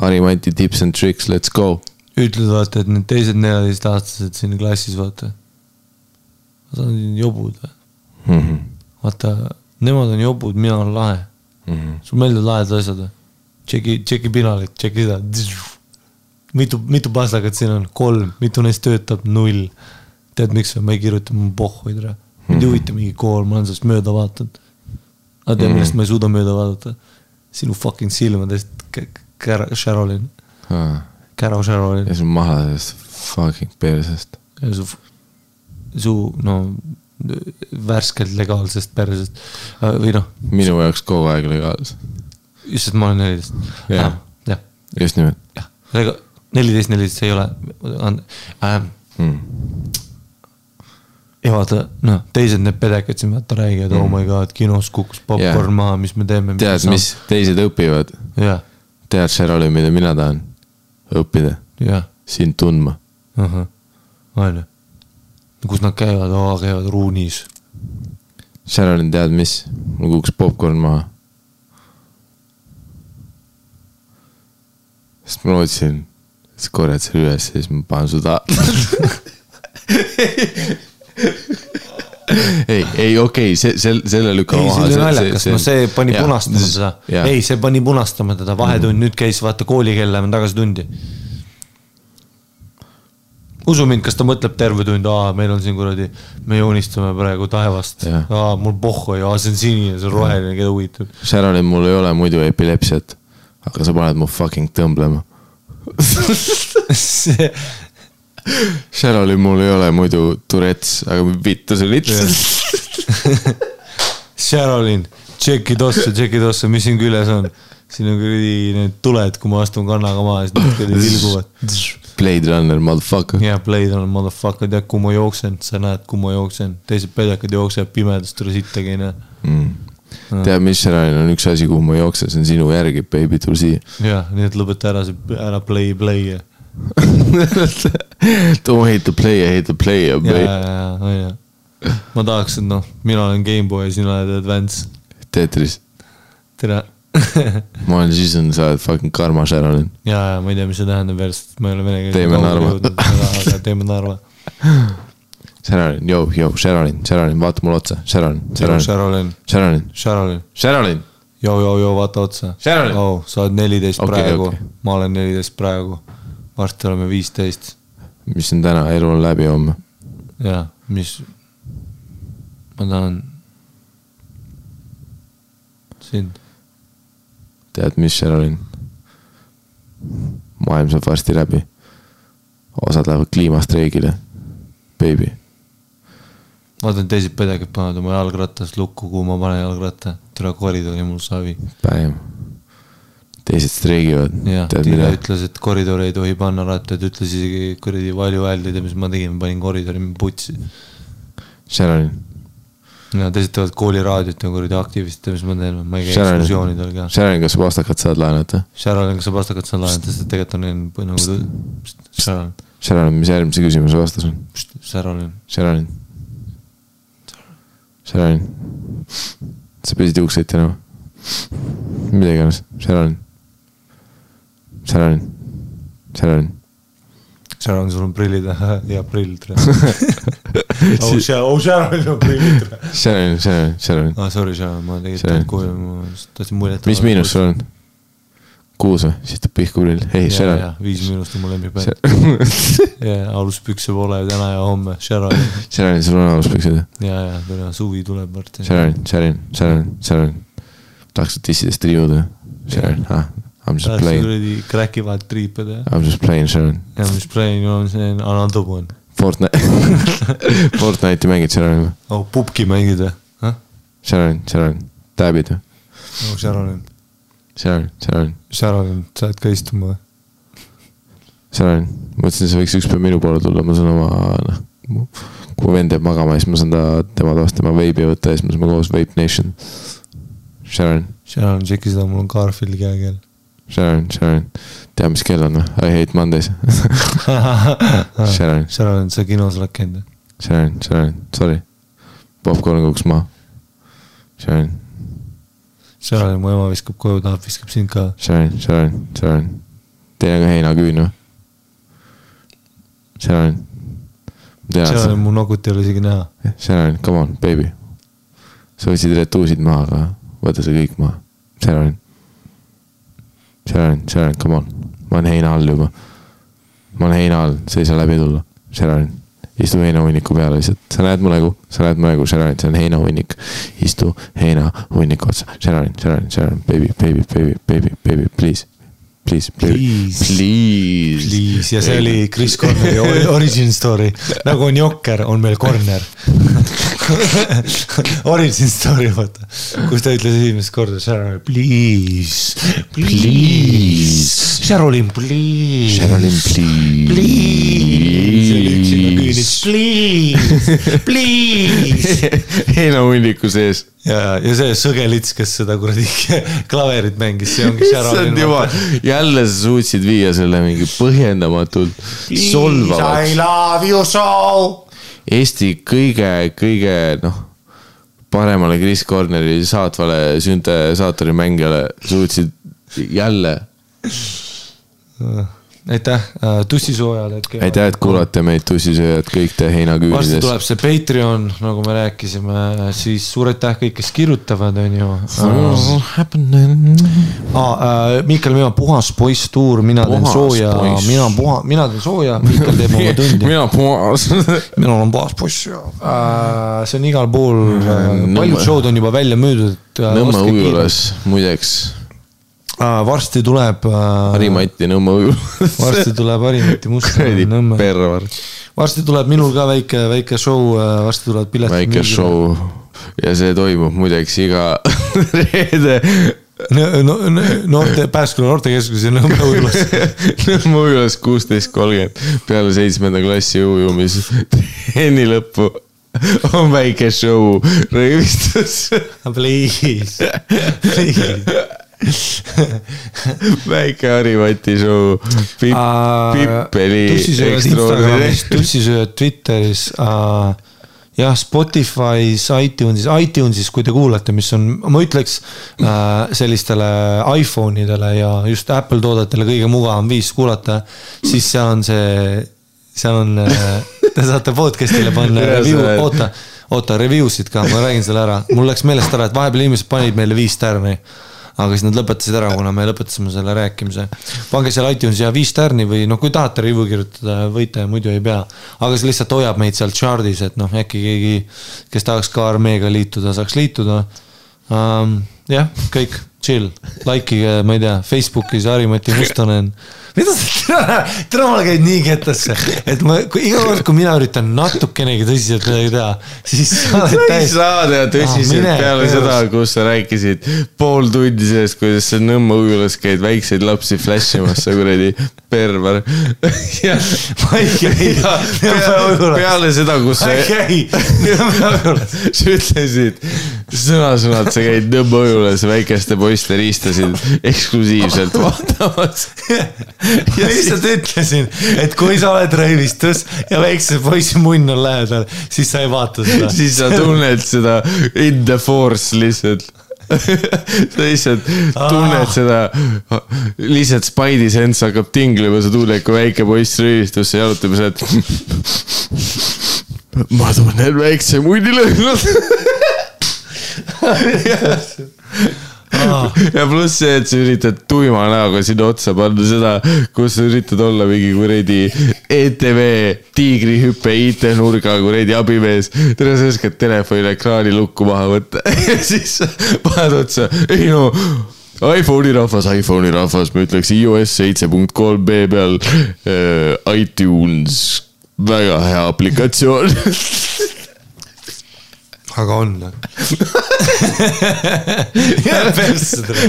Harimati tips and tricks, let's go. ütled vaata, et need teised neljateistaastased siin klassis, vaata. Nad on jobud või? Mhm. vaata, nemad on jobud, mina olen lahe. sul meeldivad lahedad asjad või? tšeki, tšeki pinalit, tšeki seda. mitu, mitu pastakat siin on? kolm, mitu neist töötab? null. tead, miks ma ei kirjuta, mul pohhuid ära. mind ei huvita mingi kool, ma olen sellest mööda vaadanud. aga tead, millest ma ei suuda mööda vaadata? sinu fucking silmadest, Kära, Sharolin, Kära Sharolin ja sul maha sellest fucking persest. ja su, su no värskelt legaalsest persest või noh, minu jaoks kogu aeg legaalse. just, et ma olen neliteist. Jah. just nimelt jah, ega neliteist, neliteist ei ole äh,. mm.. ja vaata, noh, teised need pedekad siin vaata räägivad mm., oh my god, kinos kukkus popkorn yeah. maha, mis me teeme. tead, mis teised õpivad? jah, tead, Sherali, mida mina tahan õppida? jah, sind tundma. on ju. kus nad käivad, käivad ruunis. Sheralin, tead mis? mul kukkus popkorn maha. Sest ma lootsin, sa korjad selle üles ja siis ma panen su taha. ei, ei okei okay,, see, see, selle lükkame ei, maha. see oli naljakas, no see pani punastama teda. ei, see pani punastama teda, vahetund, nüüd käis vaata koolikell, lähme tagasi tundi. usu mind, kas ta mõtleb terve tund, aa, meil on siin kuradi, me joonistame praegu taevast, aa, mul pohhu ja see on sinine, see on roheline, keda huvitab. Sheralin, mul ei ole muidu epilepsiat, aga sa paned mu fucking tõmblema. see, Sheralin, mul ei ole muidu Tourette's, aga vittu see lits. Sherolin, tšeki tosse, tšeki tosse, mis siin küljes on? siin on kuradi need tuled, kui ma astun kannaga maha, siis nad kuradi vilguvad. Blade Runner, motherfucker. jah, Blade on motherfucker, tead, kuhu ma jooksen, sa näed, kuhu ma jooksen, teised pedekad jooksevad pimedas, tule sittagi ei näe. Mm. tead, mis Sheralin on üks asi, kuhu ma jooksen, see on sinu järgi, baby, tule siia. jah, nii et lõpeta ära see, ära play, play. ja, Don't hate the player, hate the player, ja, baby. ja, onju. ma tahaks, et noh, mina olen GameBoy ja sina oled Advance. Tetris, tere. ma olen Jason, sa oled fucking Karma Sheralin. ja, ja ma ei tea, mis see tähendab verst, ma ei ole vene keeles. Teeme Narva. teeme Narva. Sheralin, joo, joo, Sheralin, Sheralin, vaata mulle otsa, Sheralin, Sheralin, Sherolin, Sheralin, Sherolin, Sheralin. joo, joo, joo, vaata otsa. Sherolin. oh,. sa oled neliteist okay, praegu okay., ma olen neliteist praegu. varsti oleme viisteist mis on täna, elu on läbi homme. ja mis, ma tahan sind, tead, mis Sheralin? maailm saab varsti läbi. osad lähevad kliimastreigile, baby. Vaatan teised pedekad panevad oma jalgratast lukku, kuhu ma panen jalgratta, tule koridori mul savi. Bam. teised streigivad. jah, Tiina ütles, et koridori ei tohi panna rattaid, ütles isegi kuradi valju hääldi, tead mis ma tegin, panin koridori putsi. Sheralin, ja teised teevad kooliraadiot ja kuradi aktivistid, mis ma teen, ma ei käi ekskursioonidel ka. Sheralin, kas sa pastakat saad laenata? Sharon, kas sa pastakat saad laenata, sest tegelikult on nagu Sharon, Sheralin, mis järgmise küsimuse vastus on? Sharon, Sheralin. Sheralin, sa pesid juukseid tänama. mida iganes, Sheralin. Sheralin, Sheralin. Sharon, sul on prillid, hea prill, tere. oh, Sharon, oh, Sharon on prillid, tere. Sheralin, Sheralin, Sheralin. aa, sorry, Sharon, ma Sharon. tegelikult kuulen, ma tahtsin muljet. mis miinus sul on? Kuus või? siis tuleb pihku grill. ei, Sheralin. viis miinust on mu lemmipäev. ja aluspükse pole täna ja homme, Sharon. Sheralin, sul on aluspüksid või? ja, ja tule, suvi tuleb varsti. Sheralin, Sheralin, Sheralin, Sheralin. tahaksid dissidest triibuda? Sheralin, ah, I m just tahaks playing, kuradi kräkivad triipida ja, I m just playing, Sheralin. ja mis playing on see another one. Fortnite, Fortnite'i mängid või? oh, pubki mängid või? Sheralin, Sheralin, tab'id või? oh, Sharon, Sheralin, Sheralin, Sharon, sa oled ka istuma või? Sharon, mõtlesin, sa võiks ükspäev minu poole tulla, ma saan oma, noh. kui mu vend jääb magama, siis ma saan ta, tema toast tema veibi võtta ja siis me saame koos Vape Nation. Sharon, Sharon, tšeki seda, mul on Garfieldi käekeel. Sharon, Sharon, tea, mis kell on või? I hate Mondays. Sharon, Sharon, sa kinos oled käinud? Sharon, Sharon, sorry. popkorn kukkus maha. Sharon, Sharon, mu ema viskab koju, tahab, viskab sind ka. Sharon, Sharon, Sharon. Teil on ka heinaküün või? Sharon. Sharon, mu nogut ei ole isegi näha. Sharon, come on, baby. sa võtsid retuusid maha, aga võta see kõik maha. Sharon. Sharon, Sharon, come on. ma olen heina all juba. ma olen heina all, sa ei saa läbi tulla. Sharon, istu heinahunniku peale lihtsalt, sa näed mu nägu, sa näed mu nägu, Sharon, see on heinahunnik. istu heinahunniku otsa, Sharon, Sharon, Sharon, baby, baby, baby, baby, baby, please. Please, Please. please. Please ja see oli Chris Corneri ori- origin story, nagu on Jokker, on meil Corner. Origin story, vaata, kus ta ütles esimest korda Sharon, please, please, Sharolin, please. Sharon, please. see küünis, please, please. heinahunniku sees. ja, ja see sõgelits, kes seda kuradi klaverit mängis, see ongi issand jumal, jälle sa suutsid viia selle mingi põhjendamatult solvavaks. love you so. Eesti kõige, kõige noh, paremale Chris Corneri saatvale süntesaatori mängijale suutsid jälle. aitäh, tussisoojad hetkel. aitäh, et kuulate meid, tussisööjad, kõik te varsti heinaküürides. tuleb see Patreon, nagu me rääkisime, siis suur aitäh kõik, kes kirjutavad, on ju. Äh, Miikal, mina puhas poiss tuur, mina teen Puhas sooja poiss., mina puha, mina teen sooja, Miikal teeb oma tundi. mina puhas. minul on puhas poiss ja. see on igal pool, Nõmme- paljud show'd on juba välja müüdud. Nõmme ujulas, muideks, varsti tuleb, Harimati Nõmme ujulas. varsti tuleb Harimati Must kuradi Nõmme. pervar, varsti tuleb minul ka väike, väike show, varsti tulevad piletid. väike. show ja see toimub muideks iga reede no, no, noorte, Pääsküla noortekeskus ja Nõmme ujulas. Nõmme ujulas kuusteist kolmkümmend peale seitsmenda klassi ujumistrenni lõppu on väike show, rõivistus, Please, please. väike Harimati show, Pipp, Pippeli tussisööjad Twitteris uh,. jah, Spotify's, iTunesis, iTunesis, kui te kuulate, mis on, ma ütleks uh, sellistele iPhone idele ja just Apple toodetele kõige mugavam viis kuulata, siis seal on see, seal on uh, te saate podcast'ile panna review oota, oota review sid ka, ma räägin selle ära, mul läks meelest ära, et vahepeal inimesed panid meile viis tärni aga siis nad lõpetasid ära, kuna me lõpetasime selle rääkimise. pange seal iTunesi ja viis tärni või noh, kui tahate review kirjutada, võite, muidu ei pea. aga see lihtsalt hoiab meid seal chart'is, et noh, äkki keegi, kes tahaks ka armeega liituda, saaks liituda um,. jah, kõik, chill, likeige, ma ei tea, Facebookis Harimati Mustonen. mida sa, täna ma käin nii kettasse, et ma, iga kord, kui mina üritan natukenegi tõsiselt midagi teha, siis sa oled sa ei täiesti saa teha tõsiselt Ah, peale seda, kus sa rääkisid pool tundi sellest, kuidas sa Nõmme ujulas käid väikseid lapsi flash imas, sa kuradi perver. ma ei käi Nõmme ujulas. peale seda, kus ma sa ei käi Nõmme ujulas. sa ütlesid sõna-sõnalt, sa käid Nõmme ujulas väikeste poiste riistasid eksklusiivselt vaatamas. ja lihtsalt ütlesin, et kui sa oled rõivistus ja väikse poisi munn on lähedal, siis sa ei vaata seda. siis sa tunned seda in the force lihtsalt. sa lihtsalt tunned seda, lihtsalt Spidey sense hakkab tinglima, sa tunned, kui väike poiss röövistusse jalutab ja sa oled. ma tunnen väikse munni lõhnat. ja pluss see, et sa üritad tuima näoga sinna otsa panna seda, kus sa üritad olla mingi kuradi ETV tiigrihüppe IT-nurga kuradi abimees. tere, sa oskad telefonile ekraani lukku maha võtta ja siis paned otsa, ei no iPhone'i rahvas, iPhone'i rahvas, ma ütleks iOS seitse punkt kolm B peal äh, iTunes, väga hea aplikatsioon. aga on.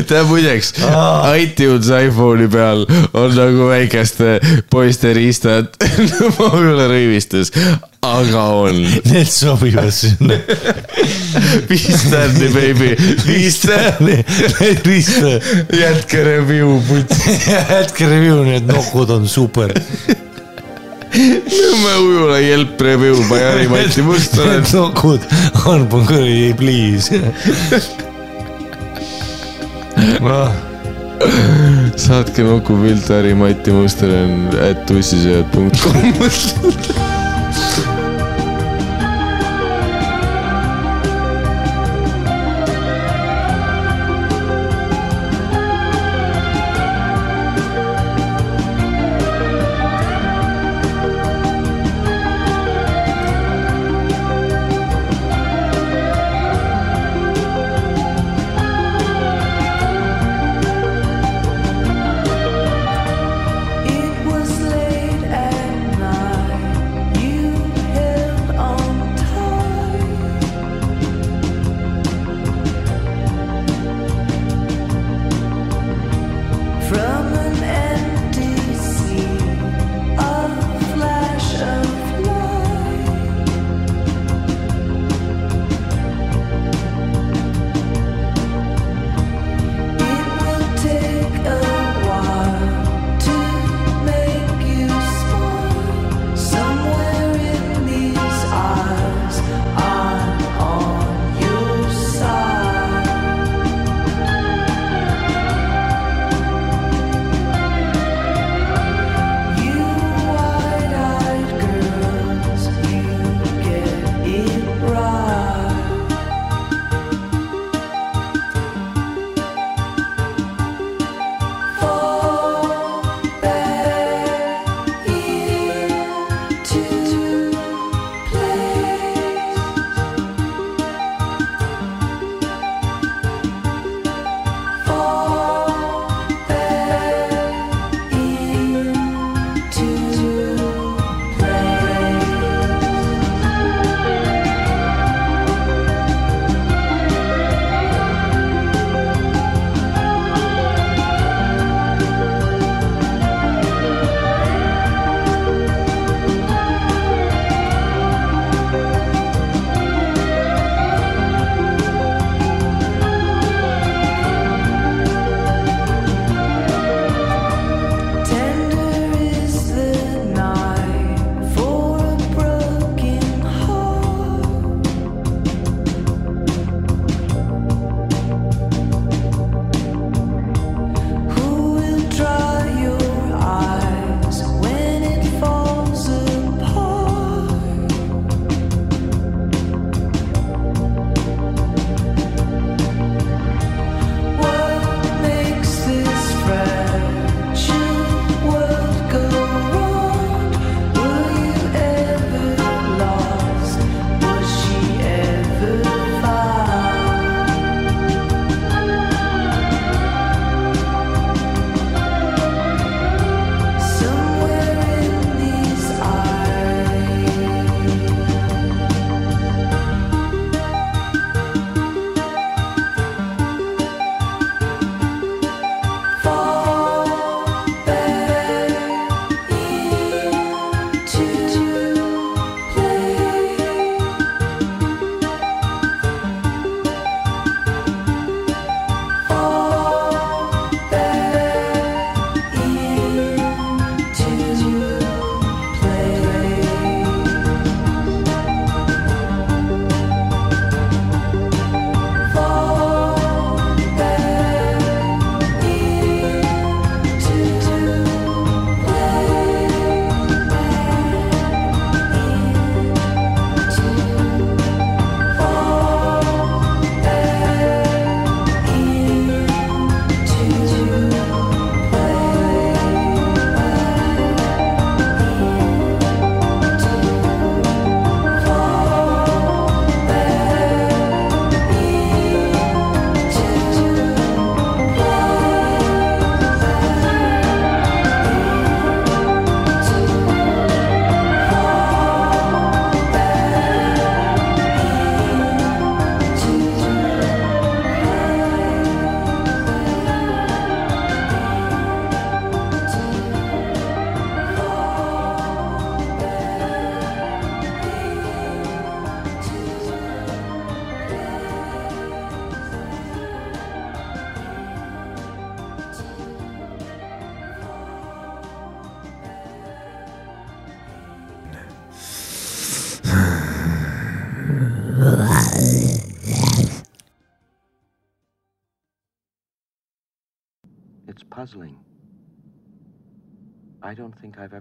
tead muideks Aa., iTunes iPhone'i peal on nagu väikeste poiste riistad Mogula rõivistes, aga on. Need sobivad sinna. viis tähti, baby, viis tähti. Need riista, jätke review, puts. jätke review, need nokud on super. Nõmme ujula Jelp review by Harri-Mati Mustonen. Need nokud on kuradi please. saatke nukupilt Harri-Mati Mustonen, at night.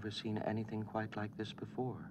puzzling. I don't think I've ever seen anything quite like this before.